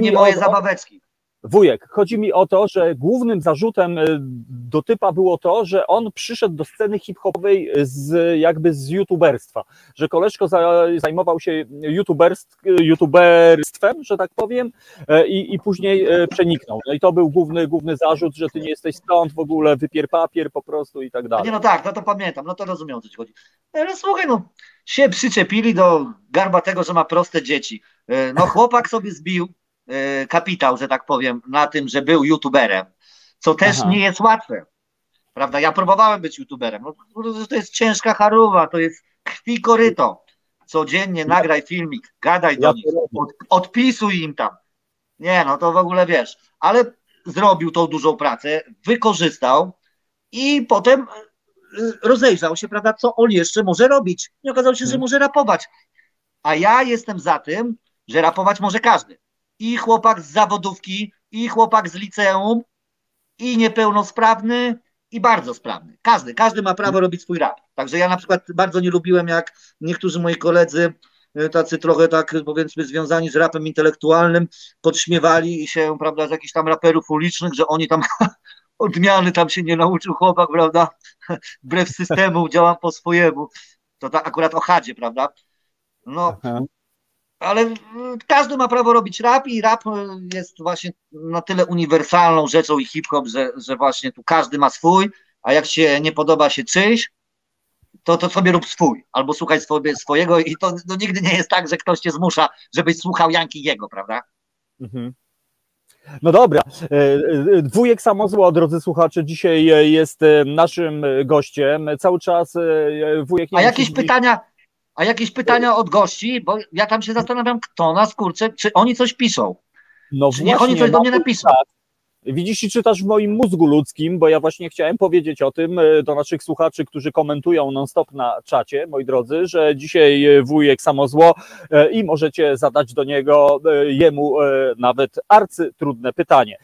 nie moje o, zabaweczki. Wujek, chodzi mi o to, że głównym zarzutem y, do typa było to, że on przyszedł do sceny hip-hopowej z jakby z youtuberstwa, że koleżko za, zajmował się youtuberstw, youtuberstwem, że tak powiem, e, i, i później e, przeniknął. No i to był główny, główny zarzut, że ty nie jesteś stąd w ogóle, wypier papier po prostu i tak dalej. nie, no tak, no to pamiętam, no to rozumiem o co ci chodzi. Ale słuchaj, no, się przyczepili do garbatego, że ma proste dzieci. E, No chłopak sobie zbił kapitał, że tak powiem, na tym, że był youtuberem, co też Aha. nie jest łatwe. Prawda? Ja próbowałem być youtuberem. No, to jest ciężka charuwa, to jest krwi koryto. Codziennie nagraj filmik, gadaj do nich, od, odpisuj im tam. Nie, no to w ogóle wiesz. Ale zrobił tą dużą pracę, wykorzystał i potem y, rozejrzał się, prawda, co on jeszcze może robić. I okazało się, że Mhm. może rapować. A ja jestem za tym, że rapować może każdy. I chłopak z zawodówki, i chłopak z liceum, i niepełnosprawny, i bardzo sprawny. Każdy, każdy ma prawo robić swój rap. Także ja na przykład bardzo nie lubiłem, jak niektórzy moi koledzy, y, tacy trochę tak powiedzmy związani z rapem intelektualnym, podśmiewali się, prawda, z jakichś tam raperów ulicznych, że oni tam [laughs] odmiany tam się nie nauczył chłopak, prawda, [laughs] wbrew systemu, działam po swojemu. To tak akurat o chadzie, prawda? No, Aha. Ale y, każdy ma prawo robić rap i rap y, jest właśnie na tyle uniwersalną rzeczą i hip-hop, że, że właśnie tu każdy ma swój, a jak się nie podoba się czyjś, to, to sobie rób swój, albo słuchaj sobie swojego i to no, nigdy nie jest tak, że ktoś cię zmusza, żebyś słuchał Janki jego, prawda? Mhm. No dobra, E, e, wujek Samozło, drodzy słuchacze, dzisiaj e, jest e, naszym e, gościem. Cały czas e, wujek... nie A jakieś pytania, a jakieś pytania od gości, bo ja tam się zastanawiam, kto nas kurczę, czy oni coś piszą, No czy niech oni coś do mnie napiszą. czas. Widzisz i czytasz w moim mózgu ludzkim, bo ja właśnie chciałem powiedzieć o tym e, do naszych słuchaczy, którzy komentują non-stop na czacie, moi drodzy, że dzisiaj e, wujek Samozło e, i możecie zadać do niego, jemu nawet arcytrudne pytanie.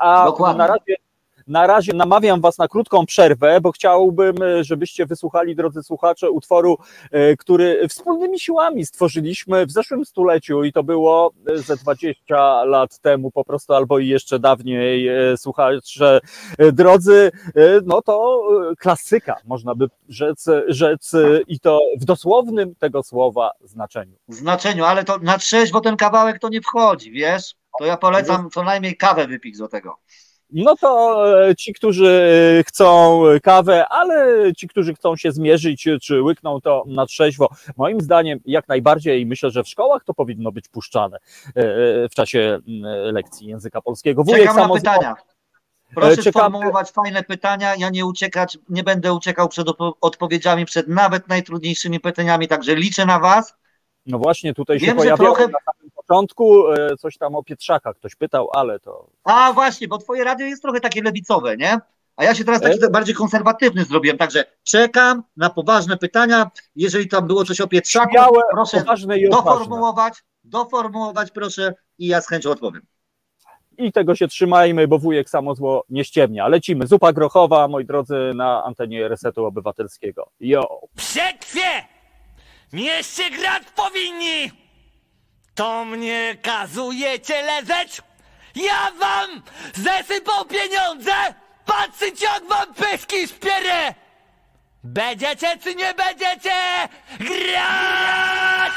A Dokładnie. na razie, na razie namawiam Was na krótką przerwę, bo chciałbym, e, żebyście wysłuchali, drodzy słuchacze, utworu, e, który wspólnymi siłami stworzyliśmy w zeszłym stuleciu i to było e, ze 20 lat temu po prostu, albo i jeszcze dawniej, słuchacze, drodzy, no to klasyka, można by rzec, rzec i to w dosłownym tego słowa znaczeniu. w znaczeniu, ale to na trzeźwo ten kawałek to nie wchodzi, wiesz? To ja polecam co najmniej kawę wypić do tego. No to e, ci, którzy chcą kawę, ale ci, którzy chcą się zmierzyć, czy łykną to na trzeźwo, moim zdaniem jak najbardziej i myślę, że w szkołach to powinno być puszczane e, w czasie m, lekcji języka polskiego. Wujek Czekam na pytania. Proszę czekamy- sformułować fajne pytania. Ja nie uciekać, nie będę uciekał przed odpowiedziami, przed nawet najtrudniejszymi pytaniami, także liczę na Was. No właśnie, tutaj się Wiem, że pojawiało trochę- początku e, coś tam o Pietrzaka, ktoś pytał, ale to A właśnie, bo Twoje radio jest trochę takie lewicowe, nie? A ja się teraz taki E? bardziej konserwatywny zrobiłem, także czekam na poważne pytania. Jeżeli tam było coś o Pietrzaku, śmiałe, proszę poważne i odważne. doformułować, doformułować proszę i ja z chęcią odpowiem. I tego się trzymajmy, bo wujek samozło nie ściemnia. Lecimy. Zupa grochowa, moi drodzy, na antenie Resetu Obywatelskiego. Jo. Przekrwie! Mieście grać powinni! To mnie kazujecie lezeć? Ja wam zesypał pieniądze! Patrzeć jak wam pyszki szpierę! Będziecie czy nie będziecie grać?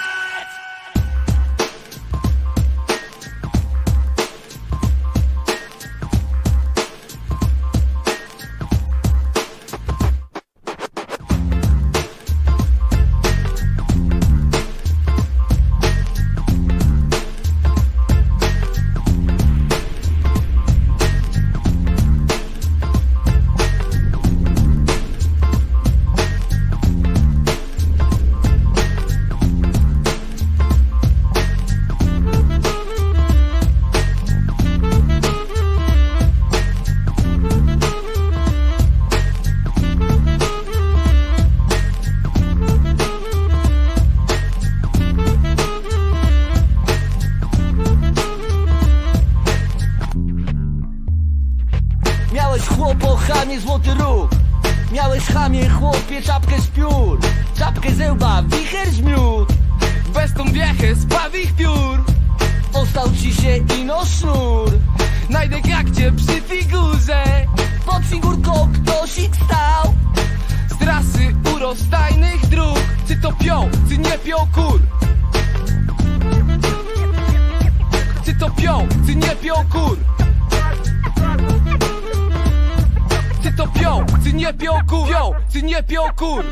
Ci się ino sznur Najdę jak cię przy figurze. Pod figurką ktoś ich stał. Z trasy urostajnych dróg. Czy to pią, czy nie pią kur? Czy to pią, czy nie pią kur? Czy to pią, czy nie pią kur? Pią, czy nie pią kur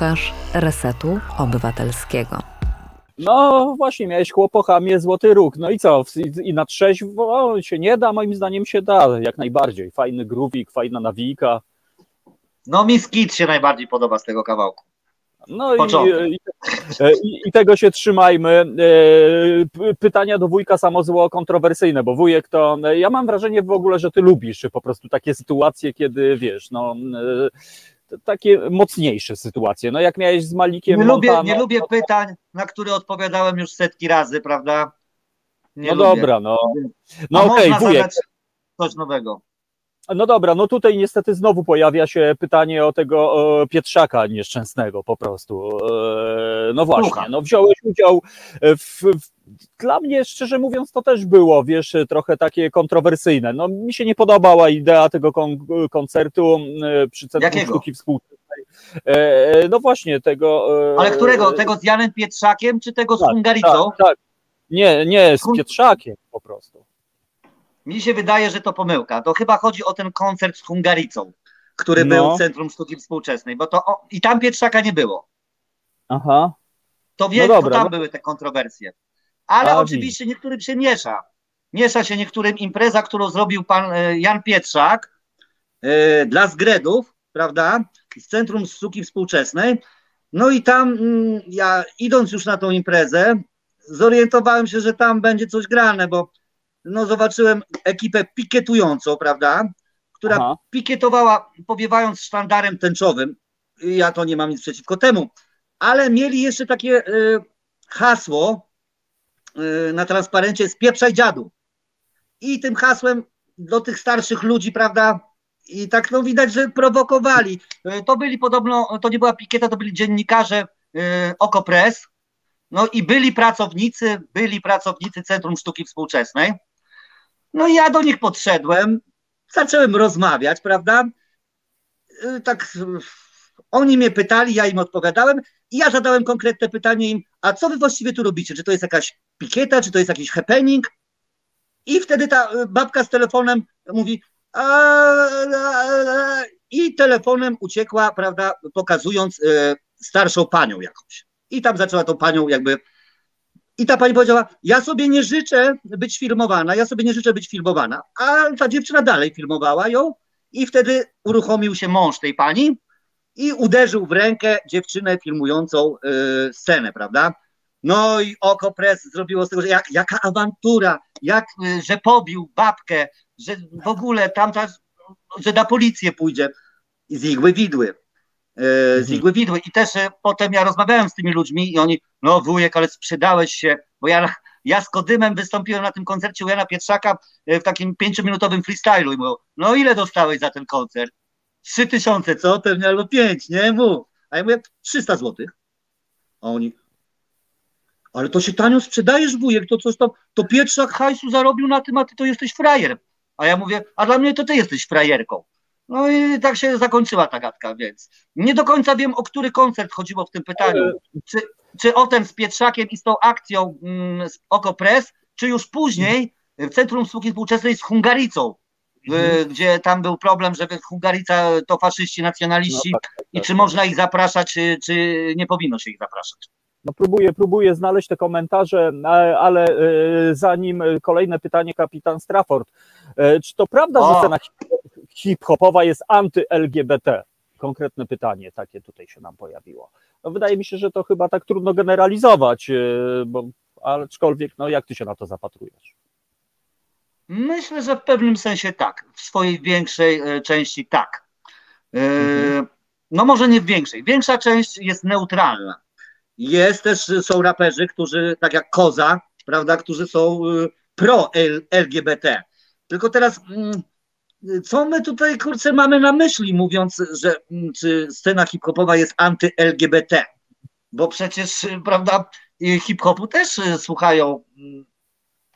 Słuchasz Resetu Obywatelskiego. No właśnie, miałeś chłopo, chamie, złoty róg. No i co? I, na trzeźwo się nie da? Moim zdaniem się da, jak najbardziej. Fajny grówik, fajna nawijka. No mi skit się najbardziej podoba z tego kawałku. No i, Początek. i, i, i tego się trzymajmy. E, Pytania do wujka samo zło kontrowersyjne, bo wujek to. Ja mam wrażenie w ogóle, że ty lubisz po prostu takie sytuacje, kiedy wiesz, no. Takie mocniejsze sytuacje. No jak miałeś z Malikiem Nie lubię, nie lubię no, pytań, na które odpowiadałem już setki razy, prawda? Nie no lubię. dobra, no. No okej, można wujek. coś nowego. No dobra, no tutaj niestety znowu pojawia się pytanie o tego Pietrzaka nieszczęsnego po prostu. E, no właśnie, no wziąłeś udział w, w dla mnie, szczerze mówiąc, to też było, wiesz, trochę takie kontrowersyjne. No, mi się nie podobała idea tego kon koncertu e, przy Centrum? Sztuki Współczesnej. E, no właśnie, tego... e, Ale którego? Tego z Janem Pietrzakiem, czy tego z tak, Hungaricą? Tak, tak. Nie, nie, z Pietrzakiem po prostu. Mi się wydaje, że to pomyłka. To chyba chodzi o ten koncert z Hungaricą, który No. był w Centrum Sztuki Współczesnej, bo to o, i tam Pietrzaka nie było. Aha. To wiem, No dobra, to tam no. były te kontrowersje. Ale A, oczywiście niektórym się miesza. Miesza się niektórym impreza, którą zrobił pan e, Jan Pietrzak e, dla zgredów, prawda, z Centrum Sztuki Współczesnej. No i tam mm, ja idąc już na tą imprezę, zorientowałem się, że tam będzie coś grane, bo no zobaczyłem ekipę pikietującą, prawda, która Aha. pikietowała, powiewając sztandarem tęczowym. Ja to nie mam nic przeciwko temu. Ale mieli jeszcze takie y, hasło y, na transparencie spieprzaj dziadu. I tym hasłem do tych starszych ludzi, prawda, i tak no widać, że prowokowali. Y, to byli podobno, to nie była pikieta, to byli dziennikarze y, Okopres, no i byli pracownicy, byli pracownicy Centrum Sztuki Współczesnej. No i ja do nich podszedłem, zacząłem rozmawiać, prawda? Y, Tak, oni mnie pytali, ja im odpowiadałem i ja zadałem konkretne pytanie im, a co wy właściwie tu robicie? Czy to jest jakaś pikieta, czy to jest jakiś happening? I wtedy ta y, babka z telefonem mówi, a, a, a, i telefonem uciekła, prawda, pokazując y, starszą panią jakąś. I tam zaczęła tą panią jakby. I ta pani powiedziała: Ja sobie nie życzę być filmowana, ja sobie nie życzę być filmowana. A ta dziewczyna dalej filmowała ją I wtedy uruchomił się mąż tej pani i uderzył w rękę dziewczynę filmującą y, scenę, prawda? No i oko press zrobiło z tego, że jak, jaka awantura, jak, y, że pobił babkę, że w ogóle tamta, że na policję pójdzie. I z igły widły. Y, z Mhm. igły widły. I też y, potem ja rozmawiałem z tymi ludźmi i oni, no wujek, ale sprzedałeś się, bo ja, ja z Kodymem wystąpiłem na tym koncercie u Jana Pietrzaka y, w takim pięciominutowym freestylu i mówią, no ile dostałeś za ten koncert? Trzy tysiące, co? Pewnie albo pięć, nie? Mów. A ja mówię, 300 złotych. A oni, ale to się tanio sprzedajesz, wujek, to coś tam, to Pietrzak hajsu zarobił na tym, a ty to jesteś frajer. A ja mówię, a dla mnie to ty jesteś frajerką. No i tak się zakończyła ta gadka, więc nie do końca wiem, o który koncert chodziło w tym pytaniu. Czy, czy o ten z Pietrzakiem i z tą akcją mm, z czy już później w Centrum Sztuki Współczesnej z Hungaricą, y, gdzie tam był problem, że Hungarica to faszyści, nacjonaliści No tak, i czy można ich zapraszać, czy, czy nie powinno się ich zapraszać. No próbuję, próbuję znaleźć te komentarze, ale e, zanim kolejne pytanie, kapitan Strafford. E, Czy to prawda, O. że scena hip- hip-hopowa jest anty-LGBT? Konkretne pytanie takie tutaj się nam pojawiło. No wydaje mi się, że to chyba tak trudno generalizować, e, bo aczkolwiek, no jak ty się na to zapatrujesz? Myślę, że w pewnym sensie tak. W swojej większej e, części tak. E, Mhm. No może nie w większej. Większa część jest neutralna. Jest też, są raperzy, którzy, tak jak Koza, prawda, którzy są e, pro-LGBT. Tylko teraz, mm, co my tutaj, kurczę, mamy na myśli, mówiąc, że mm, czy scena hip-hopowa jest anty-LGBT? Bo przecież, prawda, hip-hopu też e, słuchają mm,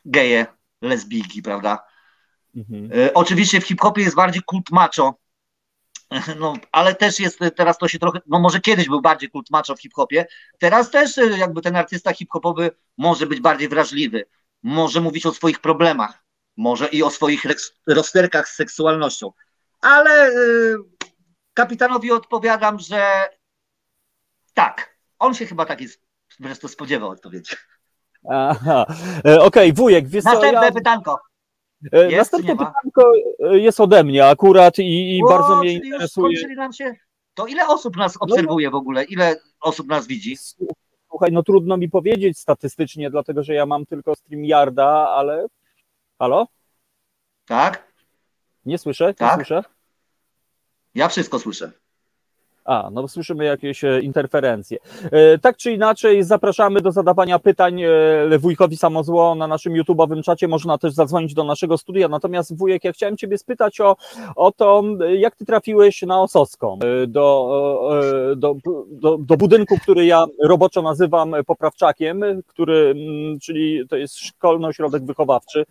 geje, lesbijki, prawda? Mhm. E, Oczywiście w hip-hopie jest bardziej kult macho, [laughs] no, ale też jest, e, teraz to się trochę, no może kiedyś był bardziej kult macho w hip-hopie, teraz też jakby ten artysta hip-hopowy może być bardziej wrażliwy, może mówić o swoich problemach, może i o swoich rozterkach z seksualnością, ale e, kapitanowi odpowiadam, że tak, on się chyba tak jest, zresztą spodziewał odpowiedzi. Aha. E, Okej, wujek, wiesz co, Następne ja, pytanko. e, jest, następne pytanko e, jest ode mnie akurat i, i O, bardzo mnie interesuje. się. To ile osób nas obserwuje w ogóle? Ile osób nas widzi? Słuchaj, no trudno mi powiedzieć statystycznie, dlatego że ja mam tylko StreamYarda, ale. Halo? Tak? Nie słyszę? Nie Tak. słyszę? Ja wszystko słyszę. A, no słyszymy jakieś e, interferencje. E, Tak czy inaczej, zapraszamy do zadawania pytań e, wujkowi Samozło na naszym YouTube'owym czacie. Można też zadzwonić do naszego studia. Natomiast wujek, ja chciałem Ciebie spytać o, o to, jak Ty trafiłeś na Osowską, do, do, do, do budynku, który ja roboczo nazywam poprawczakiem, który, czyli to jest szkolny ośrodek wychowawczy.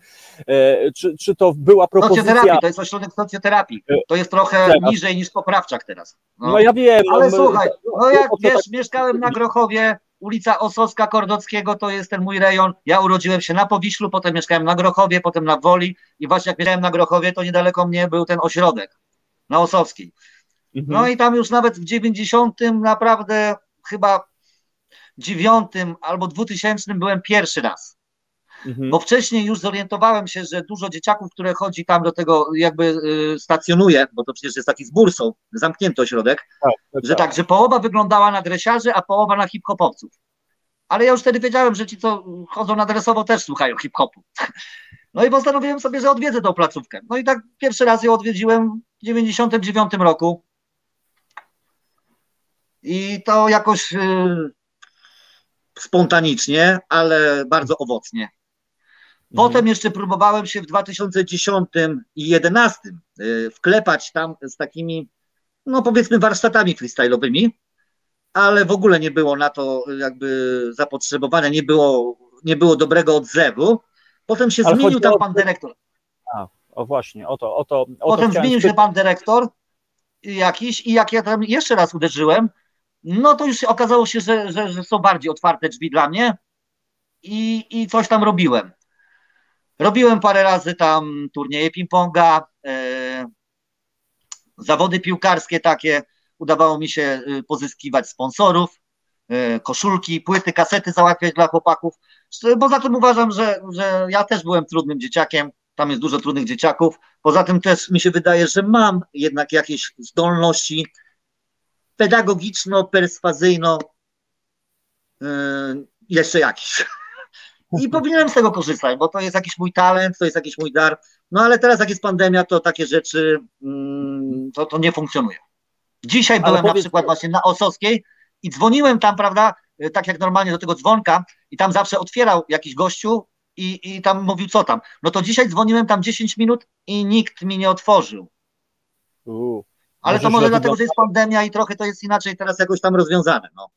Czy, czy to była propozycja? Socjoterapii, to jest ośrodek socjoterapii. To jest trochę Tak. niżej niż poprawczak teraz. No. No ja wiem. Ale no, słuchaj, no jak o co tak- wiesz, mieszkałem na Grochowie, ulica Osowska Kordockiego, to jest ten mój rejon. Ja urodziłem się na Powiślu, potem mieszkałem na Grochowie, potem na Woli i właśnie jak mieszkałem na Grochowie, to niedaleko mnie był ten ośrodek na Osowskiej. Mhm. No i tam już nawet w 90 naprawdę chyba 9 albo 2000 byłem pierwszy raz. Mhm. Bo wcześniej już zorientowałem się, że dużo dzieciaków, które chodzi tam do tego jakby y, stacjonuje, bo to przecież jest taki z bursą, zamknięty ośrodek, tak, że tak, że połowa wyglądała na dresiarzy, a połowa na hip-hopowców. Ale ja już wtedy wiedziałem, że ci, co chodzą na dresowo, też słuchają hip-hopu. No i postanowiłem sobie, że odwiedzę tą placówkę. No i tak pierwszy raz ją odwiedziłem w 99 roku. I to jakoś y, spontanicznie, ale bardzo owocnie. Potem jeszcze próbowałem się w 2010 i 2011 y, wklepać tam z takimi, no powiedzmy, warsztatami freestyle'owymi, ale w ogóle nie było na to jakby zapotrzebowania, nie było, nie było dobrego odzewu. Potem się Ale zmienił tam o- pan dyrektor. O właśnie, o to, o to. O to Potem chciałem zmienił się pan dyrektor jakiś i jak ja tam jeszcze raz uderzyłem, no to już okazało się, że, że, że są bardziej otwarte drzwi dla mnie i, i coś tam robiłem. Robiłem parę razy tam turnieje ping-ponga, e, zawody piłkarskie takie. Udawało mi się y, pozyskiwać sponsorów, e, koszulki, płyty, kasety załatwiać dla chłopaków. Poza tym uważam, że, że ja też byłem trudnym dzieciakiem tam jest dużo trudnych dzieciaków. Poza tym też mi się wydaje, że mam jednak jakieś zdolności pedagogiczno-perswazyjno yy, jeszcze jakiś. I powinienem z tego korzystać, bo to jest jakiś mój talent, to jest jakiś mój dar. No ale teraz jak jest pandemia, to takie rzeczy mm, to, to nie funkcjonuje. Dzisiaj Ale byłem na powiedz- przykład właśnie na Osowskiej i dzwoniłem tam, prawda, tak jak normalnie do tego dzwonka i tam zawsze otwierał jakiś gościu i, i tam mówił co tam. No to dzisiaj dzwoniłem tam 10 minut i nikt mi nie otworzył. Ale to Może dlatego, że jest pandemia i trochę to jest inaczej teraz jakoś tam rozwiązane. No.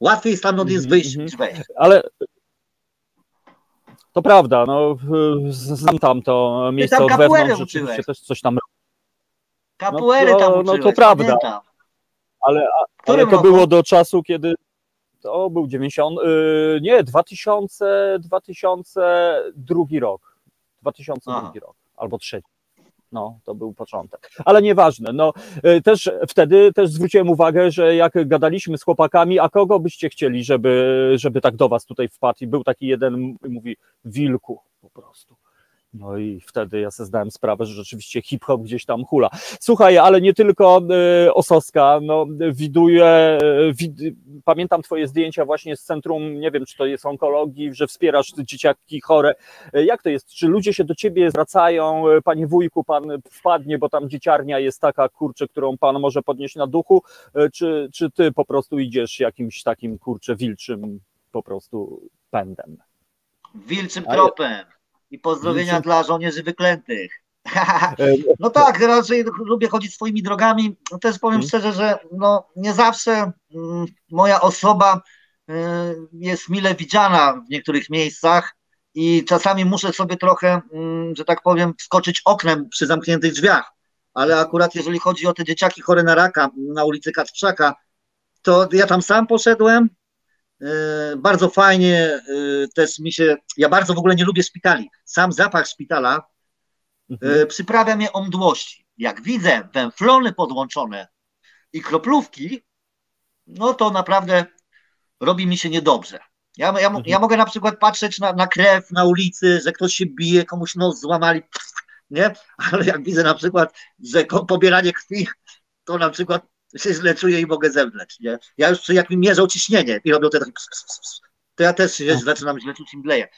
Łatwiej stamtąd jest wyjść mhm. niż wejść. Ale to prawda, no znam tam to miejsce tam od capoeirę wewnątrz, rzeczywiście uczyłeś. też coś tam, Kapuery to- tam no to uczyłeś, prawda. pamiętam. ale, ale to roku? było do czasu, kiedy to był 90, yy, nie, 2000, 2002 rok, 2002 Aha. rok, albo trzeci. No, to był początek. Ale nieważne. No, y, też wtedy też zwróciłem uwagę, że jak gadaliśmy z chłopakami, a kogo byście chcieli, żeby, żeby tak do was tutaj wpadł? I był taki jeden, mówi, wilku po prostu. No i wtedy ja sobie zdałem sprawę, że rzeczywiście hip-hop gdzieś tam hula. Słuchaj, ale nie tylko y, Osowska, no widuję, y, wid, pamiętam twoje zdjęcia właśnie z centrum, nie wiem, czy to jest onkologii, że wspierasz dzieciaki chore. Y, Jak to jest? Czy ludzie się do ciebie zwracają, y, panie wujku, pan wpadnie, bo tam dzieciarnia jest taka, kurczę, którą pan może podnieść na duchu, czy, czy ty po prostu idziesz jakimś takim, kurczę, wilczym po prostu pędem? Wilczym tropem. I pozdrowienia dla żołnierzy wyklętych. [laughs] [laughs] No tak, raczej lubię chodzić swoimi drogami. Też powiem Mhm. szczerze, że no, nie zawsze mm, moja osoba y, jest mile widziana w niektórych miejscach i czasami muszę sobie trochę, mm, że tak powiem, skoczyć oknem przy zamkniętych drzwiach. Ale akurat jeżeli chodzi o te dzieciaki chore na raka na ulicy Kacprzaka, to ja tam sam poszedłem. Y, Bardzo fajnie y, też mi się. Ja bardzo w ogóle nie lubię szpitali. Sam zapach szpitala Mhm. e, przyprawia mnie o mdłości. Jak widzę węflony podłączone i kroplówki, no to naprawdę robi mi się niedobrze. Ja, ja, Mhm. ja mogę na przykład patrzeć na, na krew na ulicy, że ktoś się bije, komuś nos złamali, nie? Ale jak widzę na przykład, że pobieranie krwi, to na przykład się źle czuję i mogę zemdleć, nie? Ja już jak mi mierzą ciśnienie i robią te takie to ja też się zaczynam źle czuć i mdleję.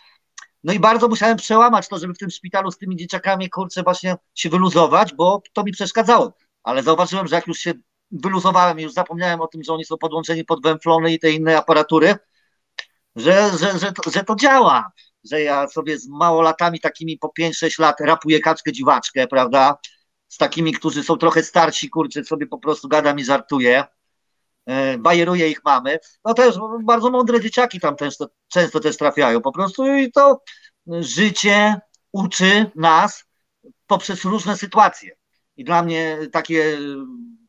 No i bardzo musiałem przełamać to, żeby w tym szpitalu z tymi dzieciakami, kurczę, właśnie się wyluzować, bo to mi przeszkadzało. Ale zauważyłem, że jak już się wyluzowałem i już zapomniałem o tym, że oni są podłączeni pod węflony i te inne aparatury, że, że, że, to, że to działa. Że ja sobie z małolatami takimi po 5-6 lat rapuję kaczkę dziwaczkę, prawda? Z takimi, którzy są trochę starsi, kurczę, sobie po prostu gadam i żartuję. E, Bajeruję ich mamy. No też bardzo mądre dzieciaki tam często, często też trafiają po prostu i to życie uczy nas poprzez różne sytuacje. I dla mnie takie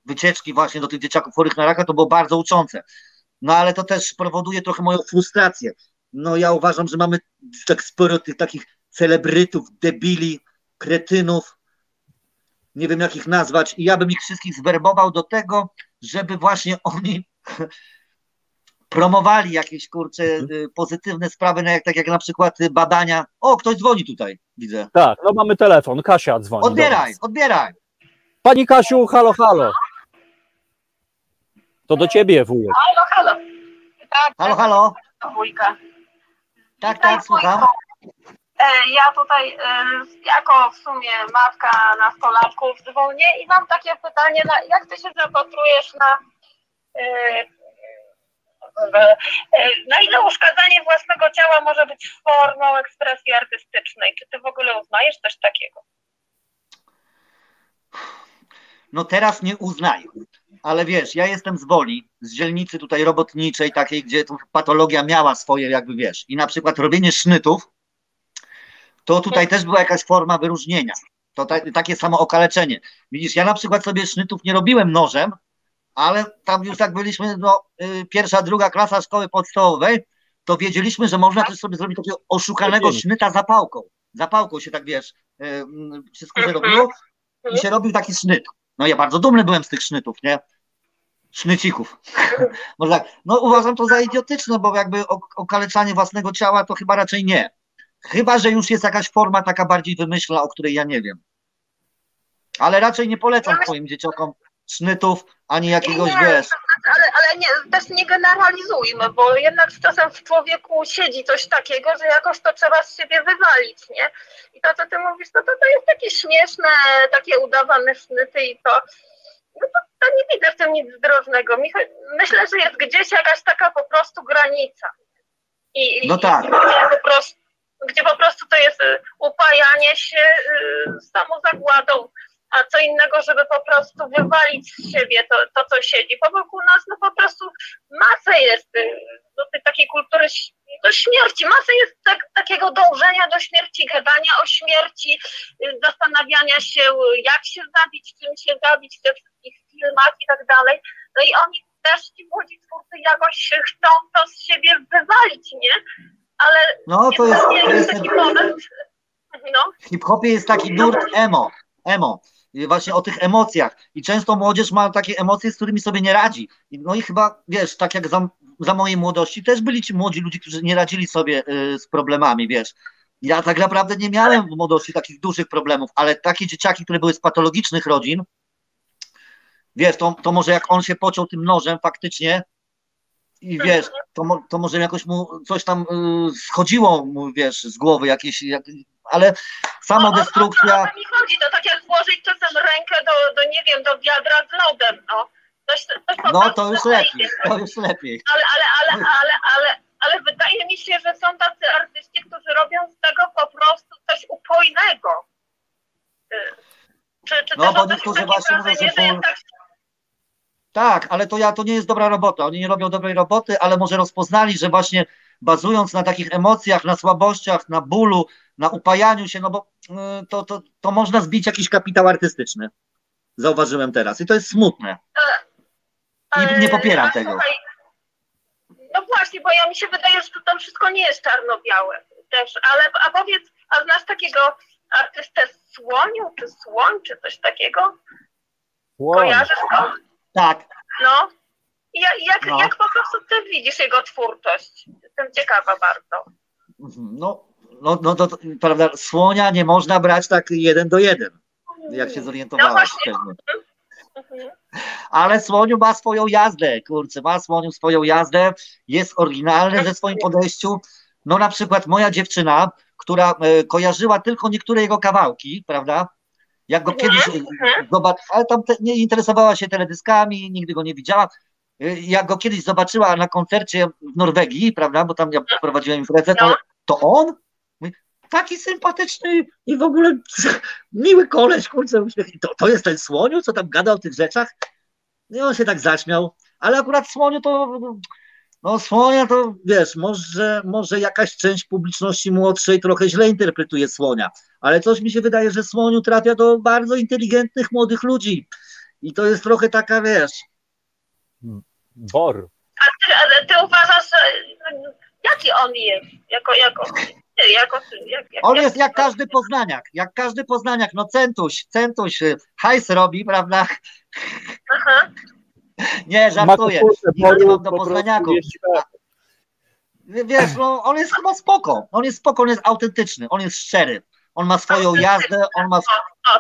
wycieczki właśnie do tych dzieciaków chorych na raka to było bardzo uczące. No ale to też powoduje trochę moją frustrację. No ja uważam, że mamy tak sporo tych takich celebrytów, debili, kretynów, nie wiem jak ich nazwać i ja bym ich wszystkich zwerbował do tego, żeby właśnie [laughs] oni promowali jakieś kurcze y, pozytywne sprawy, no jak, tak jak na przykład badania. O, ktoś dzwoni tutaj, widzę. Tak, no mamy telefon, Kasia dzwoni. Odbieraj, odbieraj. Pani Kasiu, halo, halo. To do ciebie, wujek. Halo, halo. Tak, Halo, halo. wujka. Tak, tak, słucham. E, Ja tutaj e, jako w sumie matka nastolatków dzwonię i mam takie pytanie, jak ty się zapatrujesz na e, na ile uszkadzanie własnego ciała może być formą ekspresji artystycznej? Czy ty w ogóle uznajesz coś takiego? No teraz nie uznaję. Ale wiesz, ja jestem z Woli, z dzielnicy tutaj robotniczej, takiej, gdzie patologia miała swoje, jakby wiesz. I na przykład robienie sznytów, to tutaj też była jakaś forma wyróżnienia. To ta, takie samo okaleczenie. Widzisz, ja na przykład sobie sznytów nie robiłem nożem, ale tam już jak byliśmy, no, y, pierwsza, druga klasa szkoły podstawowej, to wiedzieliśmy, że można też sobie zrobić takiego oszukanego sznyta zapałką. Zapałką się tak, wiesz, y, mm, wszystko się robiło i się robił taki sznyt. No ja bardzo dumny byłem z tych sznytów, nie? Sznycików. [laughs] Może tak. No uważam to za idiotyczne, bo jakby ok- okaleczanie własnego ciała to chyba raczej nie. Chyba, że już jest jakaś forma taka bardziej wymyślna, o której ja nie wiem. Ale raczej nie polecam swoim dzieciakom sznytów, ani jakiegoś, Nie, wiesz, Ale, ale nie, też nie generalizujmy, bo jednak czasem w człowieku siedzi coś takiego, że jakoś to trzeba z siebie wywalić, nie? I to, co ty mówisz, no to to jest takie śmieszne, takie udawane sznyty i to, no to, to nie widzę w tym nic zdrożnego. Myślę, że jest gdzieś jakaś taka po prostu granica. I, No tak. i po, prostu, gdzie po prostu to jest y, upajanie się y, samozagładą, a co innego, żeby po prostu wywalić z siebie to, to co siedzi. Bo wokół nas no po prostu masa jest y, do tej takiej kultury do śmierci, masa jest tak, takiego dążenia do śmierci, gadania o śmierci, zastanawiania się, jak się zabić, czym się zabić w tych wszystkich filmach i tak dalej. No i oni też ci młodzi twórcy jakoś chcą to z siebie wywalić, nie? Ale no to jest, to jest taki moment, no, w hip-hopie jest taki nurt emo, emo, właśnie o tych emocjach. I często młodzież ma takie emocje, z którymi sobie nie radzi. No i chyba, wiesz, tak jak za, za mojej młodości też byli ci młodzi ludzie, którzy nie radzili sobie y, z problemami, wiesz. Ja tak naprawdę nie miałem w młodości takich dużych problemów, ale takie dzieciaki, które były z patologicznych rodzin, wiesz, to, to może jak on się pociął tym nożem faktycznie i wiesz, to, mo- to może jakoś mu coś tam y, schodziło mu, wiesz, z głowy jakieś, jak, ale samodestrukcja... O, o, o, o to mi chodzi, to tak jak włożyć czasem rękę do, do nie wiem, do wiadra z lodem, no. Coś, coś No to już lepiej, to już lepiej. Ale, ale, ale, ale, ale, ale wydaje mi się, że są tacy artyści, którzy robią z tego po prostu coś upojnego. Y, Czy, czy No, bo niektórzy właśnie mówią, że że ból- tak ale to ja to nie jest dobra robota. Oni nie robią dobrej roboty, ale może rozpoznali, że właśnie bazując na takich emocjach, na słabościach, na bólu, na upajaniu się, no bo y, to, to, to można zbić jakiś kapitał artystyczny. Zauważyłem teraz. I to jest smutne. Nie, nie popieram a tego. Słuchaj, no właśnie, bo ja mi się wydaje, że to tam wszystko nie jest czarno-białe też, ale a powiedz, a znasz takiego artystę Słoniu, czy Słoń, czy coś takiego? Słoń. Kojarzysz to? Tak, No. Jak, jak, No. jak po prostu ty widzisz jego twórczość? Jestem ciekawa bardzo. Mhm, no, no, no to, prawda, słonia nie można brać tak jeden do jeden, jak się No zorientowałaś właśnie. pewnie. Mhm. Ale Słoniu ma swoją jazdę, kurczę, ma Słoniu swoją jazdę, jest oryginalny ze swoim podejściu. No na przykład moja dziewczyna, która e, kojarzyła tylko niektóre jego kawałki, prawda? Jak go Mhm, kiedyś mhm. zobacz, ale tam te, nie interesowała się teledyskami, nigdy go nie widziała. E, Jak go kiedyś zobaczyła na koncercie w Norwegii, prawda, bo tam ja prowadziłem imprezę, to, No. to on? Taki sympatyczny i w ogóle [laughs] miły koleś, kurczę, to, to jest ten Słoniu, co tam gada o tych rzeczach? I on się tak zaśmiał, ale akurat Słoniu to, no Słonia to, wiesz, może, może jakaś część publiczności młodszej trochę źle interpretuje Słonia, ale coś mi się wydaje, że Słoniu trafia do bardzo inteligentnych młodych ludzi i to jest trochę taka, wiesz, Bor. A ty, a ty uważasz, że jaki on jest? Jako, jako, jako, jak, jak, on jest jak każdy poznaniak, jak każdy poznaniak, no centuś, centuś, y, hajs robi, prawda? Aha. Nie, żartuję. Nie wam do poznaniaków. Wiesz, no, on jest chyba spoko. On jest spoko, on jest autentyczny, on jest szczery. On ma swoją jazdę, on ma O,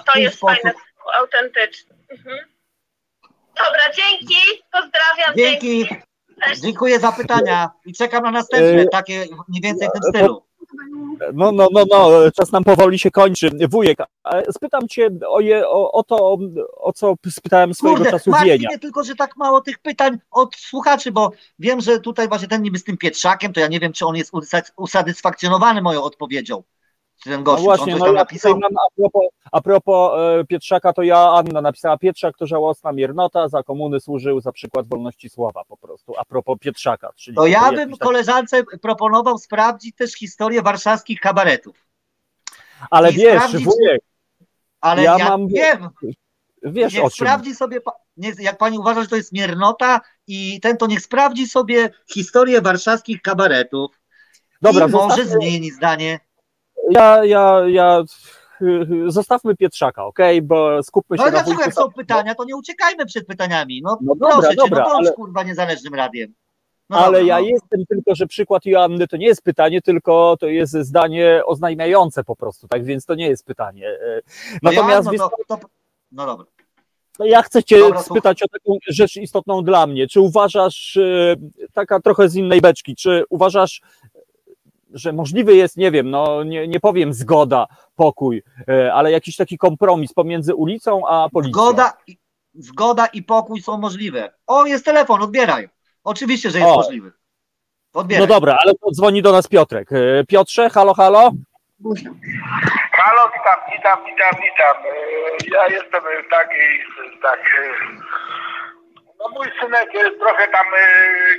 to swój jest sposób. fajne, autentyczne. Mhm. Dobra, dzięki, pozdrawiam, Dzięki, Cześć. dziękuję za pytania i czekam na następne, Yy, takie mniej więcej w tym stylu. No, no, no, no, czas nam powoli się kończy. Wujek, spytam cię o, je, o, o to, o co spytałem swojego Kurde, czasu martwi Wienia. mnie tylko, że tak mało tych pytań od słuchaczy, bo wiem, że tutaj właśnie ten niby z tym Pietrzakiem, to ja nie wiem, czy on jest usa- usatysfakcjonowany moją odpowiedzią. Czy ten No gościu, czy właśnie, on coś no tam ja napisał? tutaj mam a propos, a propos e, Pietrzaka, to ja, Anna napisała Pietrzak to żałosna miernota, za komuny służył za przykład wolności słowa po prostu, a propos Pietrzaka. Czyli To ja bym taki- koleżance proponował sprawdzić też historię warszawskich kabaretów. Ale i wiesz, sprawdzić- wujek, Ale Ja ja, mam- wiem, wiesz niech o czym. sprawdzi sobie, pa- nie, jak pani uważa, że to jest miernota i ten, to niech sprawdzi sobie historię warszawskich kabaretów Dobra, i może zostawmy, zmieni zdanie. Ja, ja, ja, zostawmy Pietrzaka, okej, bo skupmy się No na dlaczego wujku jak są pytania, to nie uciekajmy przed pytaniami. No, No dobra, proszę cię, dobra, no bądź ale- kurwa niezależnym radiem. No ale dobra, ja no. jestem tylko, że przykład Joanny to nie jest pytanie, tylko to jest zdanie oznajmiające po prostu, tak więc to nie jest pytanie. E, No Natomiast ja, wiesz no, to, to, no dobra. No ja chcę Cię Dobra, spytać o taką rzecz istotną dla mnie. Czy uważasz, e, taka trochę z innej beczki, czy uważasz, że możliwy jest, nie wiem, no nie, nie powiem zgoda, pokój, e, ale jakiś taki kompromis pomiędzy ulicą a policją? Zgoda, i- zgoda i pokój są możliwe. O, jest telefon, odbieraj. Oczywiście, że jest O. możliwy. Odbieraj. No dobra, ale dzwoni do nas Piotrek. E, Piotrze, halo, halo? Halo, witam, witam, witam, witam. E, Ja jestem taki, tak, no mój synek trochę tam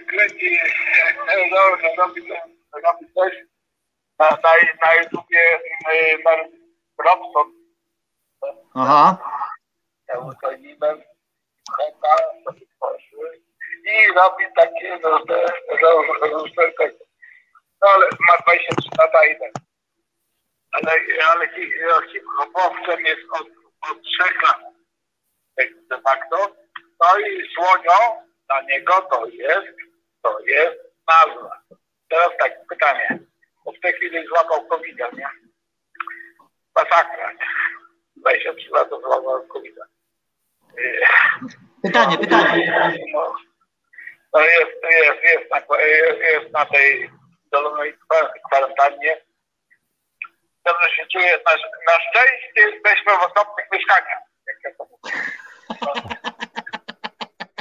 kręci, no, robi, robi coś na, na, na YouTubie, na Robson, Aha. pseudonimem, Heka, i robi takie różne, tego. No ale ma 23 lata i tak. Ale, ale hi- hip-hopowcem jest od, od trzech lat. Tak de facto. No i słonio dla niego to jest, to jest nazwa. Teraz tak, pytanie. Bo w tej chwili złapał covid nie? Masakra. 23 lata złapał covid Pytanie, pytanie. No, no jest, jest, jest, na, jest, jest na tej dolonej kwarantannie. Dobrze się czuję. Na, na szczęście jesteśmy w osobnych mieszkaniach. Jak ja to mówię.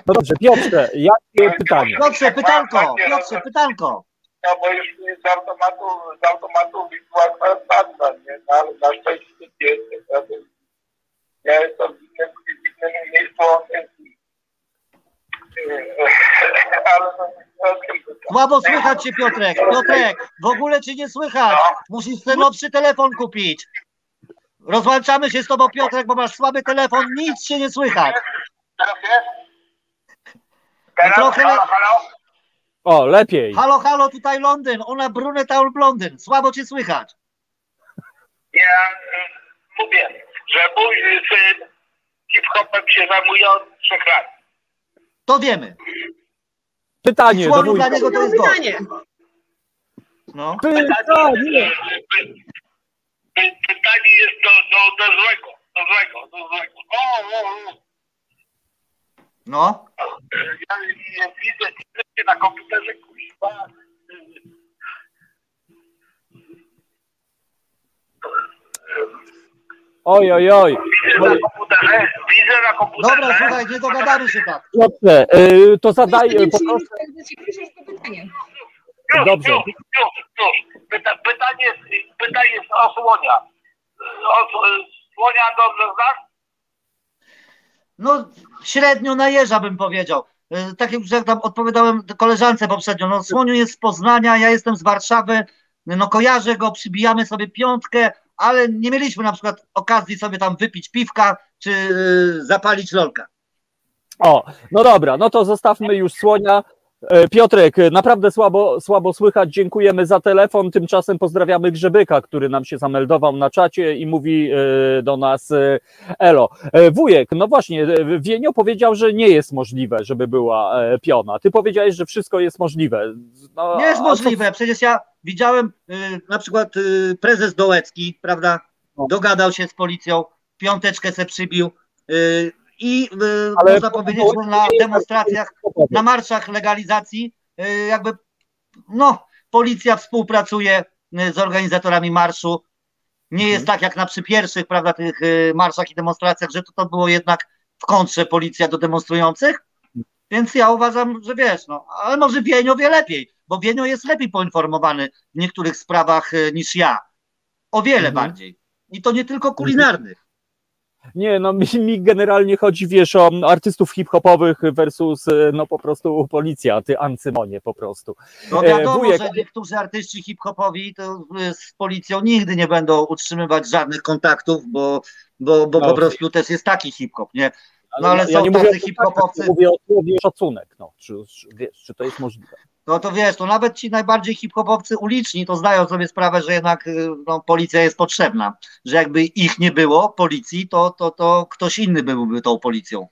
No dobrze, Piotrze, jakie pytanie? Piotrze, pytanko, Piotrze, pytanko. No bo już z automatu, z automatu była kwarantanna, nie? No, ale na szczęście nie jestem. Ja jestem w innym, w innym miejscu, [laughs] ale no, no, Słabo słychać cię, Piotrek. Piotrek, w ogóle cię nie słychać. Musisz ten lepszy telefon kupić. Rozłączamy się z tobą, Piotrek, bo masz słaby telefon, nic się nie słychać. Teraz jest? Teraz? trochę- Halo, halo? O, lepiej. Halo, halo, tutaj Londyn, ona brunet, a on blondyn. Słabo cię słychać. Ja y, mówię, że mój syn hip-hopem się zajmuje od trzech lat. To wiemy. Pytanie do Słoniu dla wujka. niego to jest gość. No. Pytanie! Py- Pytanie jest do, do, do złego, do złego, do złego. O, o, o. No. Ja, widzę, na komputerze, kuźwa. Oj, oj, oj. Widzę na komputerze, widzę na komputerze. Dobra, słuchaj, nie dogadamy się tak. Piotrze, y, to zadaj, y, poproszę. Już, Dobrze. Już, już, już. Pyta, pytanie, pytanie jest o słonia. O słonia dobrze znasz? No, średnio na jeża bym powiedział. Y, Tak jak już jak tam odpowiadałem koleżance poprzednio, no Słoniu jest z Poznania, ja jestem z Warszawy, no kojarzę go, przybijamy sobie piątkę, ale nie mieliśmy na przykład okazji sobie tam wypić piwka, czy y, zapalić lolka. O, no dobra, no to zostawmy już słonia. E, Piotrek, e, naprawdę słabo, słabo słychać. Dziękujemy za telefon. Tymczasem pozdrawiamy Grzebyka, który nam się zameldował na czacie i mówi e, do nas Elo. Wujek, no właśnie, Wienio powiedział, że nie jest możliwe, żeby była piona. Ty powiedziałeś, że wszystko jest możliwe. No, Nie jest możliwe, przecież ja widziałem na przykład prezes Dołecki, prawda, No. dogadał się z policją, piąteczkę se przybił i y, Ale można powiedzieć, że na demonstracjach na marszach legalizacji y, jakby no policja współpracuje y, z organizatorami marszu. Nie jest tak jak na przy pierwszych, prawda, tych marszach i demonstracjach, że to, to było jednak w kontrze policja do demonstrujących. Więc ja uważam, że wiesz, no, ale może Wienio wie lepiej, bo Wienio jest lepiej poinformowany w niektórych sprawach niż ja. O wiele Mhm. bardziej. I to nie tylko kulinarnych. Nie, no mi, mi generalnie chodzi, wiesz, o artystów hip-hopowych versus, e, no po prostu policja, ty Ancymonie po prostu. No E, wiadomo, wujek- że niektórzy artyści hip-hopowi to y, z policją nigdy nie będą utrzymywać żadnych kontaktów, bo, bo, bo No. po prostu też jest taki hip-hop, nie? No ale są nie tacy mówię o hip-hopowcy. Mówię o słowie szacunek, no, czy, czy, wiesz, czy to jest możliwe. No to wiesz, to nawet ci najbardziej hip-hopowcy uliczni to zdają sobie sprawę, że jednak y, no, policja jest potrzebna. Że jakby ich nie było, policji, to, to, to ktoś inny byłby tą policją.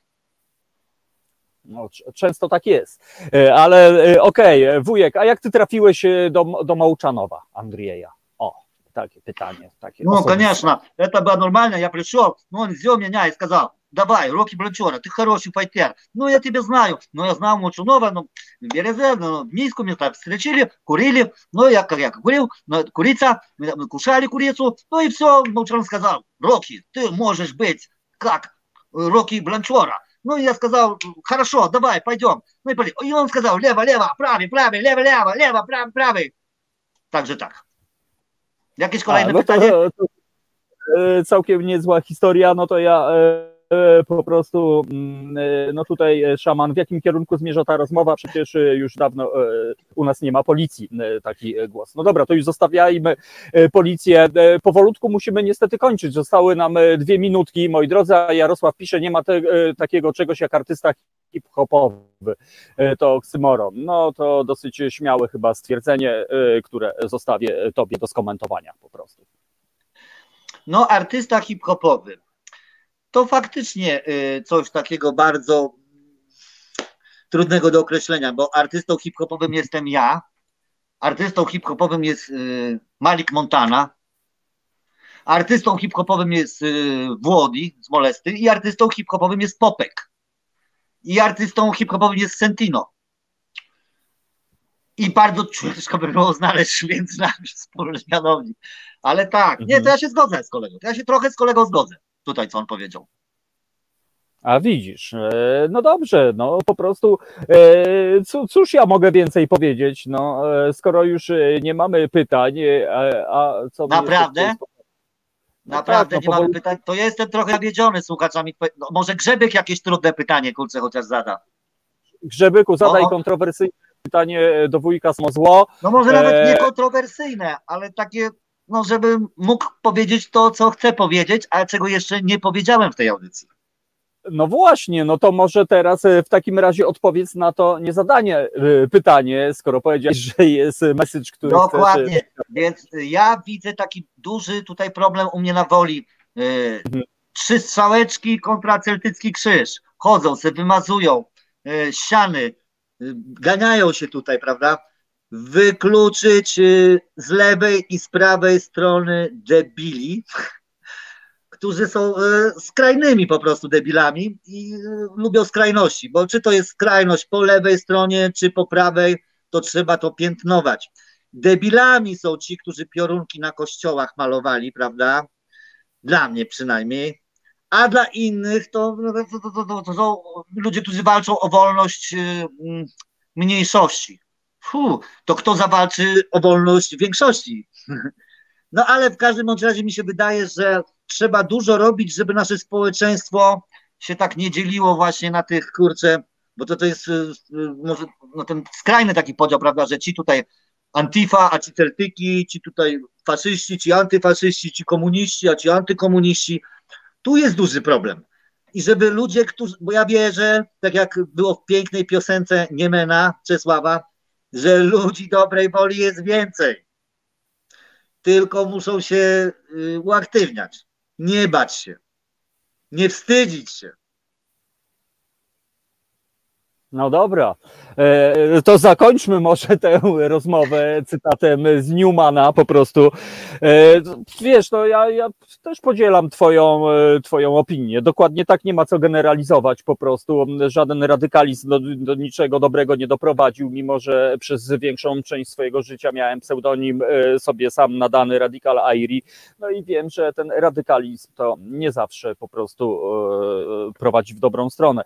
No, c- często tak jest. E, Ale e, okej, e, wujek, a jak ty trafiłeś e, do, do Mołczanowa, Andrieja? O, takie pytanie. Takie Ну, osobiste. конечно, это было нормально. Я пришел, ну, он взял меня и сказал, давай, Рокки Бланчора, ты хороший файтер. Ну, я тебя знаю. Ну, я знал Мочунова, ну, Березе, ну, в Минску мы там встречали, курили. Ну, я я курил, ну, курица, мы, кушали курицу. Ну, и все, Молчан сказал, Рокки, ты можешь быть как э, Рокки Бланчора. Ну, я сказал, хорошо, давай, пойдем. Ну, и, пошли. и он сказал, лево, лево, правый, правый, лево, лево, лево, правый, правый. Так же так. Jakieś A, kolejne no to, pytanie? to, e, całkiem niezła historia, no to ja e, po prostu, mm, e, no tutaj e, szaman, w jakim kierunku zmierza ta rozmowa? Przecież e, już dawno e, u nas nie ma policji, e, taki e, głos. No dobra, to już zostawiajmy e, policję. E, Powolutku musimy niestety kończyć. Zostały nam e, dwie minutki, moi drodzy, a Jarosław pisze, nie ma te, e, takiego czegoś jak artysta hip-hopowy. E, To oksymoron. No to dosyć śmiałe chyba stwierdzenie, e, które zostawię tobie do skomentowania po prostu. No, artysta hip-hopowy. To faktycznie y, coś takiego bardzo trudnego do określenia, bo artystą hip-hopowym jestem ja, artystą hip-hopowym jest y, Malik Montana, artystą hip-hopowym jest y, Włodi z Molesty i artystą hip-hopowym jest Popek. I artystą hip-hopowym jest Sentino. I bardzo ciężko by było znaleźć między nami [laughs] wspólny mianownik. Ale tak, nie, Mhm. to ja się zgodzę z kolegą. To ja się trochę z kolegą zgodzę. Tutaj, co on powiedział. A widzisz, e, no dobrze, no po prostu, e, cóż ja mogę więcej powiedzieć, no e, skoro już nie mamy pytań, a co... Naprawdę? jeszcze- No Naprawdę tak, nie no mamy powoli- pytań. To ja jestem trochę zawiedziony słuchaczami. No, może Grzebek jakieś trudne pytanie, kurczę, chociaż zada. Grzebyku, zadaj No. kontrowersyjne pytanie do wujka Smozło. No może nawet nie kontrowersyjne, ale takie, no żebym mógł powiedzieć to, co chcę powiedzieć, ale czego jeszcze nie powiedziałem w tej audycji. No właśnie, no to może teraz e, w takim razie odpowiedz na to niezadanie e, pytanie, skoro powiedziałeś, że jest message, który chcesz... e, Dokładnie. Więc y, ja widzę taki duży tutaj problem u mnie na woli. Y, Trzy strzałeczki kontra celtycki krzyż. Chodzą, se wymazują y, ściany, y, ganiają się tutaj, prawda? Wykluczyć y, z lewej i z prawej strony debili, którzy są y, skrajnymi po prostu debilami i y, lubią skrajności, bo czy to jest skrajność po lewej stronie, czy po prawej, to trzeba to piętnować. Debilami są ci, którzy piorunki na kościołach malowali, prawda? Dla mnie przynajmniej. A dla innych to, no, to, to, to, są ludzie, którzy walczą o wolność mm, mniejszości. Fu, to kto zawalczy o wolność większości? [laughs] No ale w każdym bądź razie mi się wydaje, że trzeba dużo robić, żeby nasze społeczeństwo się tak nie dzieliło właśnie na tych, kurczę, bo to, to jest y, y, może no, ten skrajny taki podział, prawda, że ci tutaj Antifa, a ci Celtyki, ci tutaj faszyści, ci antyfaszyści, ci komuniści, a ci antykomuniści. Tu jest duży problem. I żeby ludzie, którzy, bo ja wierzę, tak jak było w pięknej piosence Niemena Czesława, że ludzi dobrej woli jest więcej. Tylko muszą się y, uaktywniać, nie bać się, nie wstydzić się. No dobra, E, to zakończmy może tę rozmowę cytatem z Newmana po prostu. E, Wiesz, no ja, ja też podzielam twoją, e, twoją opinię. Dokładnie tak nie ma co generalizować po prostu. Żaden radykalizm do, do niczego dobrego nie doprowadził, mimo że przez większą część swojego życia miałem pseudonim sobie sam nadany Radical Airi. No i wiem, że ten radykalizm to nie zawsze po prostu prowadzi w dobrą stronę.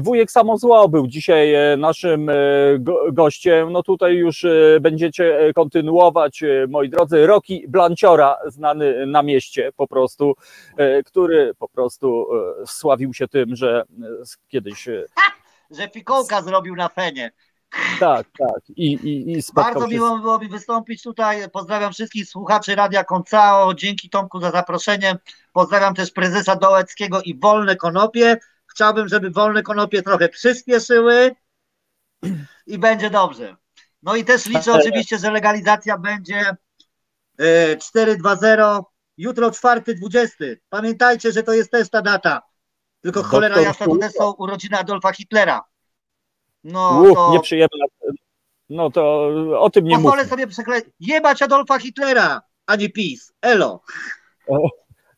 Wujek Samozło był dzisiaj e, naszym e, go- gościem. No tutaj już e, będziecie kontynuować, moi drodzy, Roki Blanciora, znany na mieście po prostu, który po prostu sławił się tym, że kiedyś e, Że fikołka zrobił na fenie. tak, tak i, i, i Bardzo się miło było mi wystąpić tutaj. Pozdrawiam wszystkich słuchaczy Radia Koncao. Dzięki Tomku za zaproszenie. Pozdrawiam też prezesa Dołeckiego i Wolne Konopie. Chciałbym, żeby Wolne Konopie trochę przyspieszyły i będzie dobrze. No i też liczę oczywiście, że legalizacja będzie e, 4.2.0, jutro 4.20. Pamiętajcie, że to jest też ta data. Tylko cholera Doktor jasna, to też są urodziny Adolfa Hitlera. No Uch, to nieprzyjemna. No to o tym nie pozwolę mówmy. sobie przekleć. Jebać Adolfa Hitlera, a nie PiS. Elo.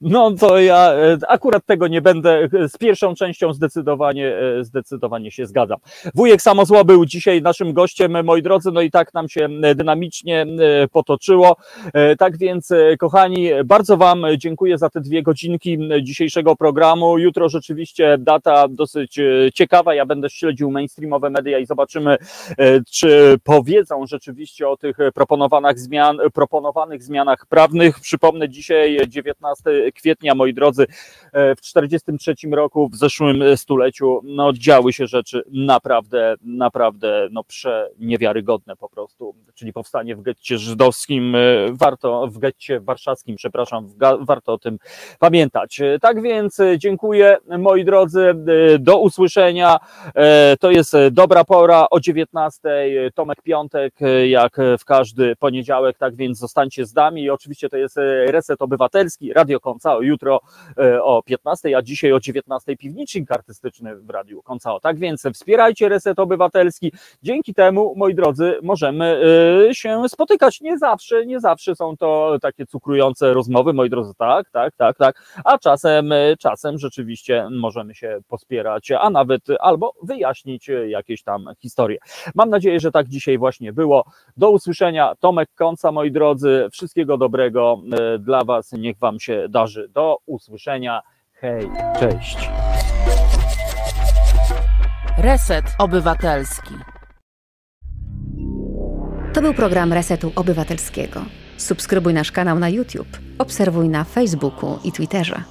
No to ja e, akurat tego nie będę. Z pierwszą częścią zdecydowanie, e, zdecydowanie się zgadzam. Wujek Samozła był dzisiaj naszym gościem, moi drodzy, no i tak nam się e, dynamicznie e, potoczyło. E, Tak więc, e, kochani, bardzo Wam dziękuję za te dwie godzinki dzisiejszego programu. Jutro rzeczywiście data dosyć e, ciekawa. Ja będę śledził mainstreamowe media i zobaczymy, e, czy powiedzą rzeczywiście o tych proponowanych, zmian, proponowanych zmianach prawnych. Przypomnę, dzisiaj 19 kwietnia, moi drodzy, e, w 43 roku, w zeszłym stuleciu, no działy się rzeczy naprawdę, naprawdę, no przeniewiarygodne po prostu, czyli powstanie w getcie żydowskim, e, warto, w getcie warszawskim, przepraszam, warto o tym pamiętać. E, Tak więc dziękuję, moi drodzy, do usłyszenia. To jest dobra pora o 19. Tomek Piątek, jak w każdy poniedziałek, tak więc zostańcie z nami. I oczywiście to jest Reset Obywatelski, Radio Koncao jutro e, o 15, a dzisiaj o 19 piwnicznik artystyczny w Radiu Koncao. Tak więc wspierajcie Reset Obywatelski. Dzięki temu, moi drodzy, możemy e, się spotykać. Nie zawsze, nie zawsze są to takie cukrujące rozmowy, moi drodzy, tak, tak, tak, tak, a czasem, e, czasem rzeczywiście możemy się pospierać, a nawet albo wyjaśnić jakieś tam historie. Mam nadzieję, że tak dzisiaj właśnie było. Do usłyszenia. Tomek Konca, moi drodzy. Wszystkiego dobrego dla Was. Niech Wam się darzy. Do usłyszenia. Hej, cześć. Reset Obywatelski. To był program Resetu Obywatelskiego. Subskrybuj nasz kanał na YouTube, obserwuj na Facebooku i Twitterze.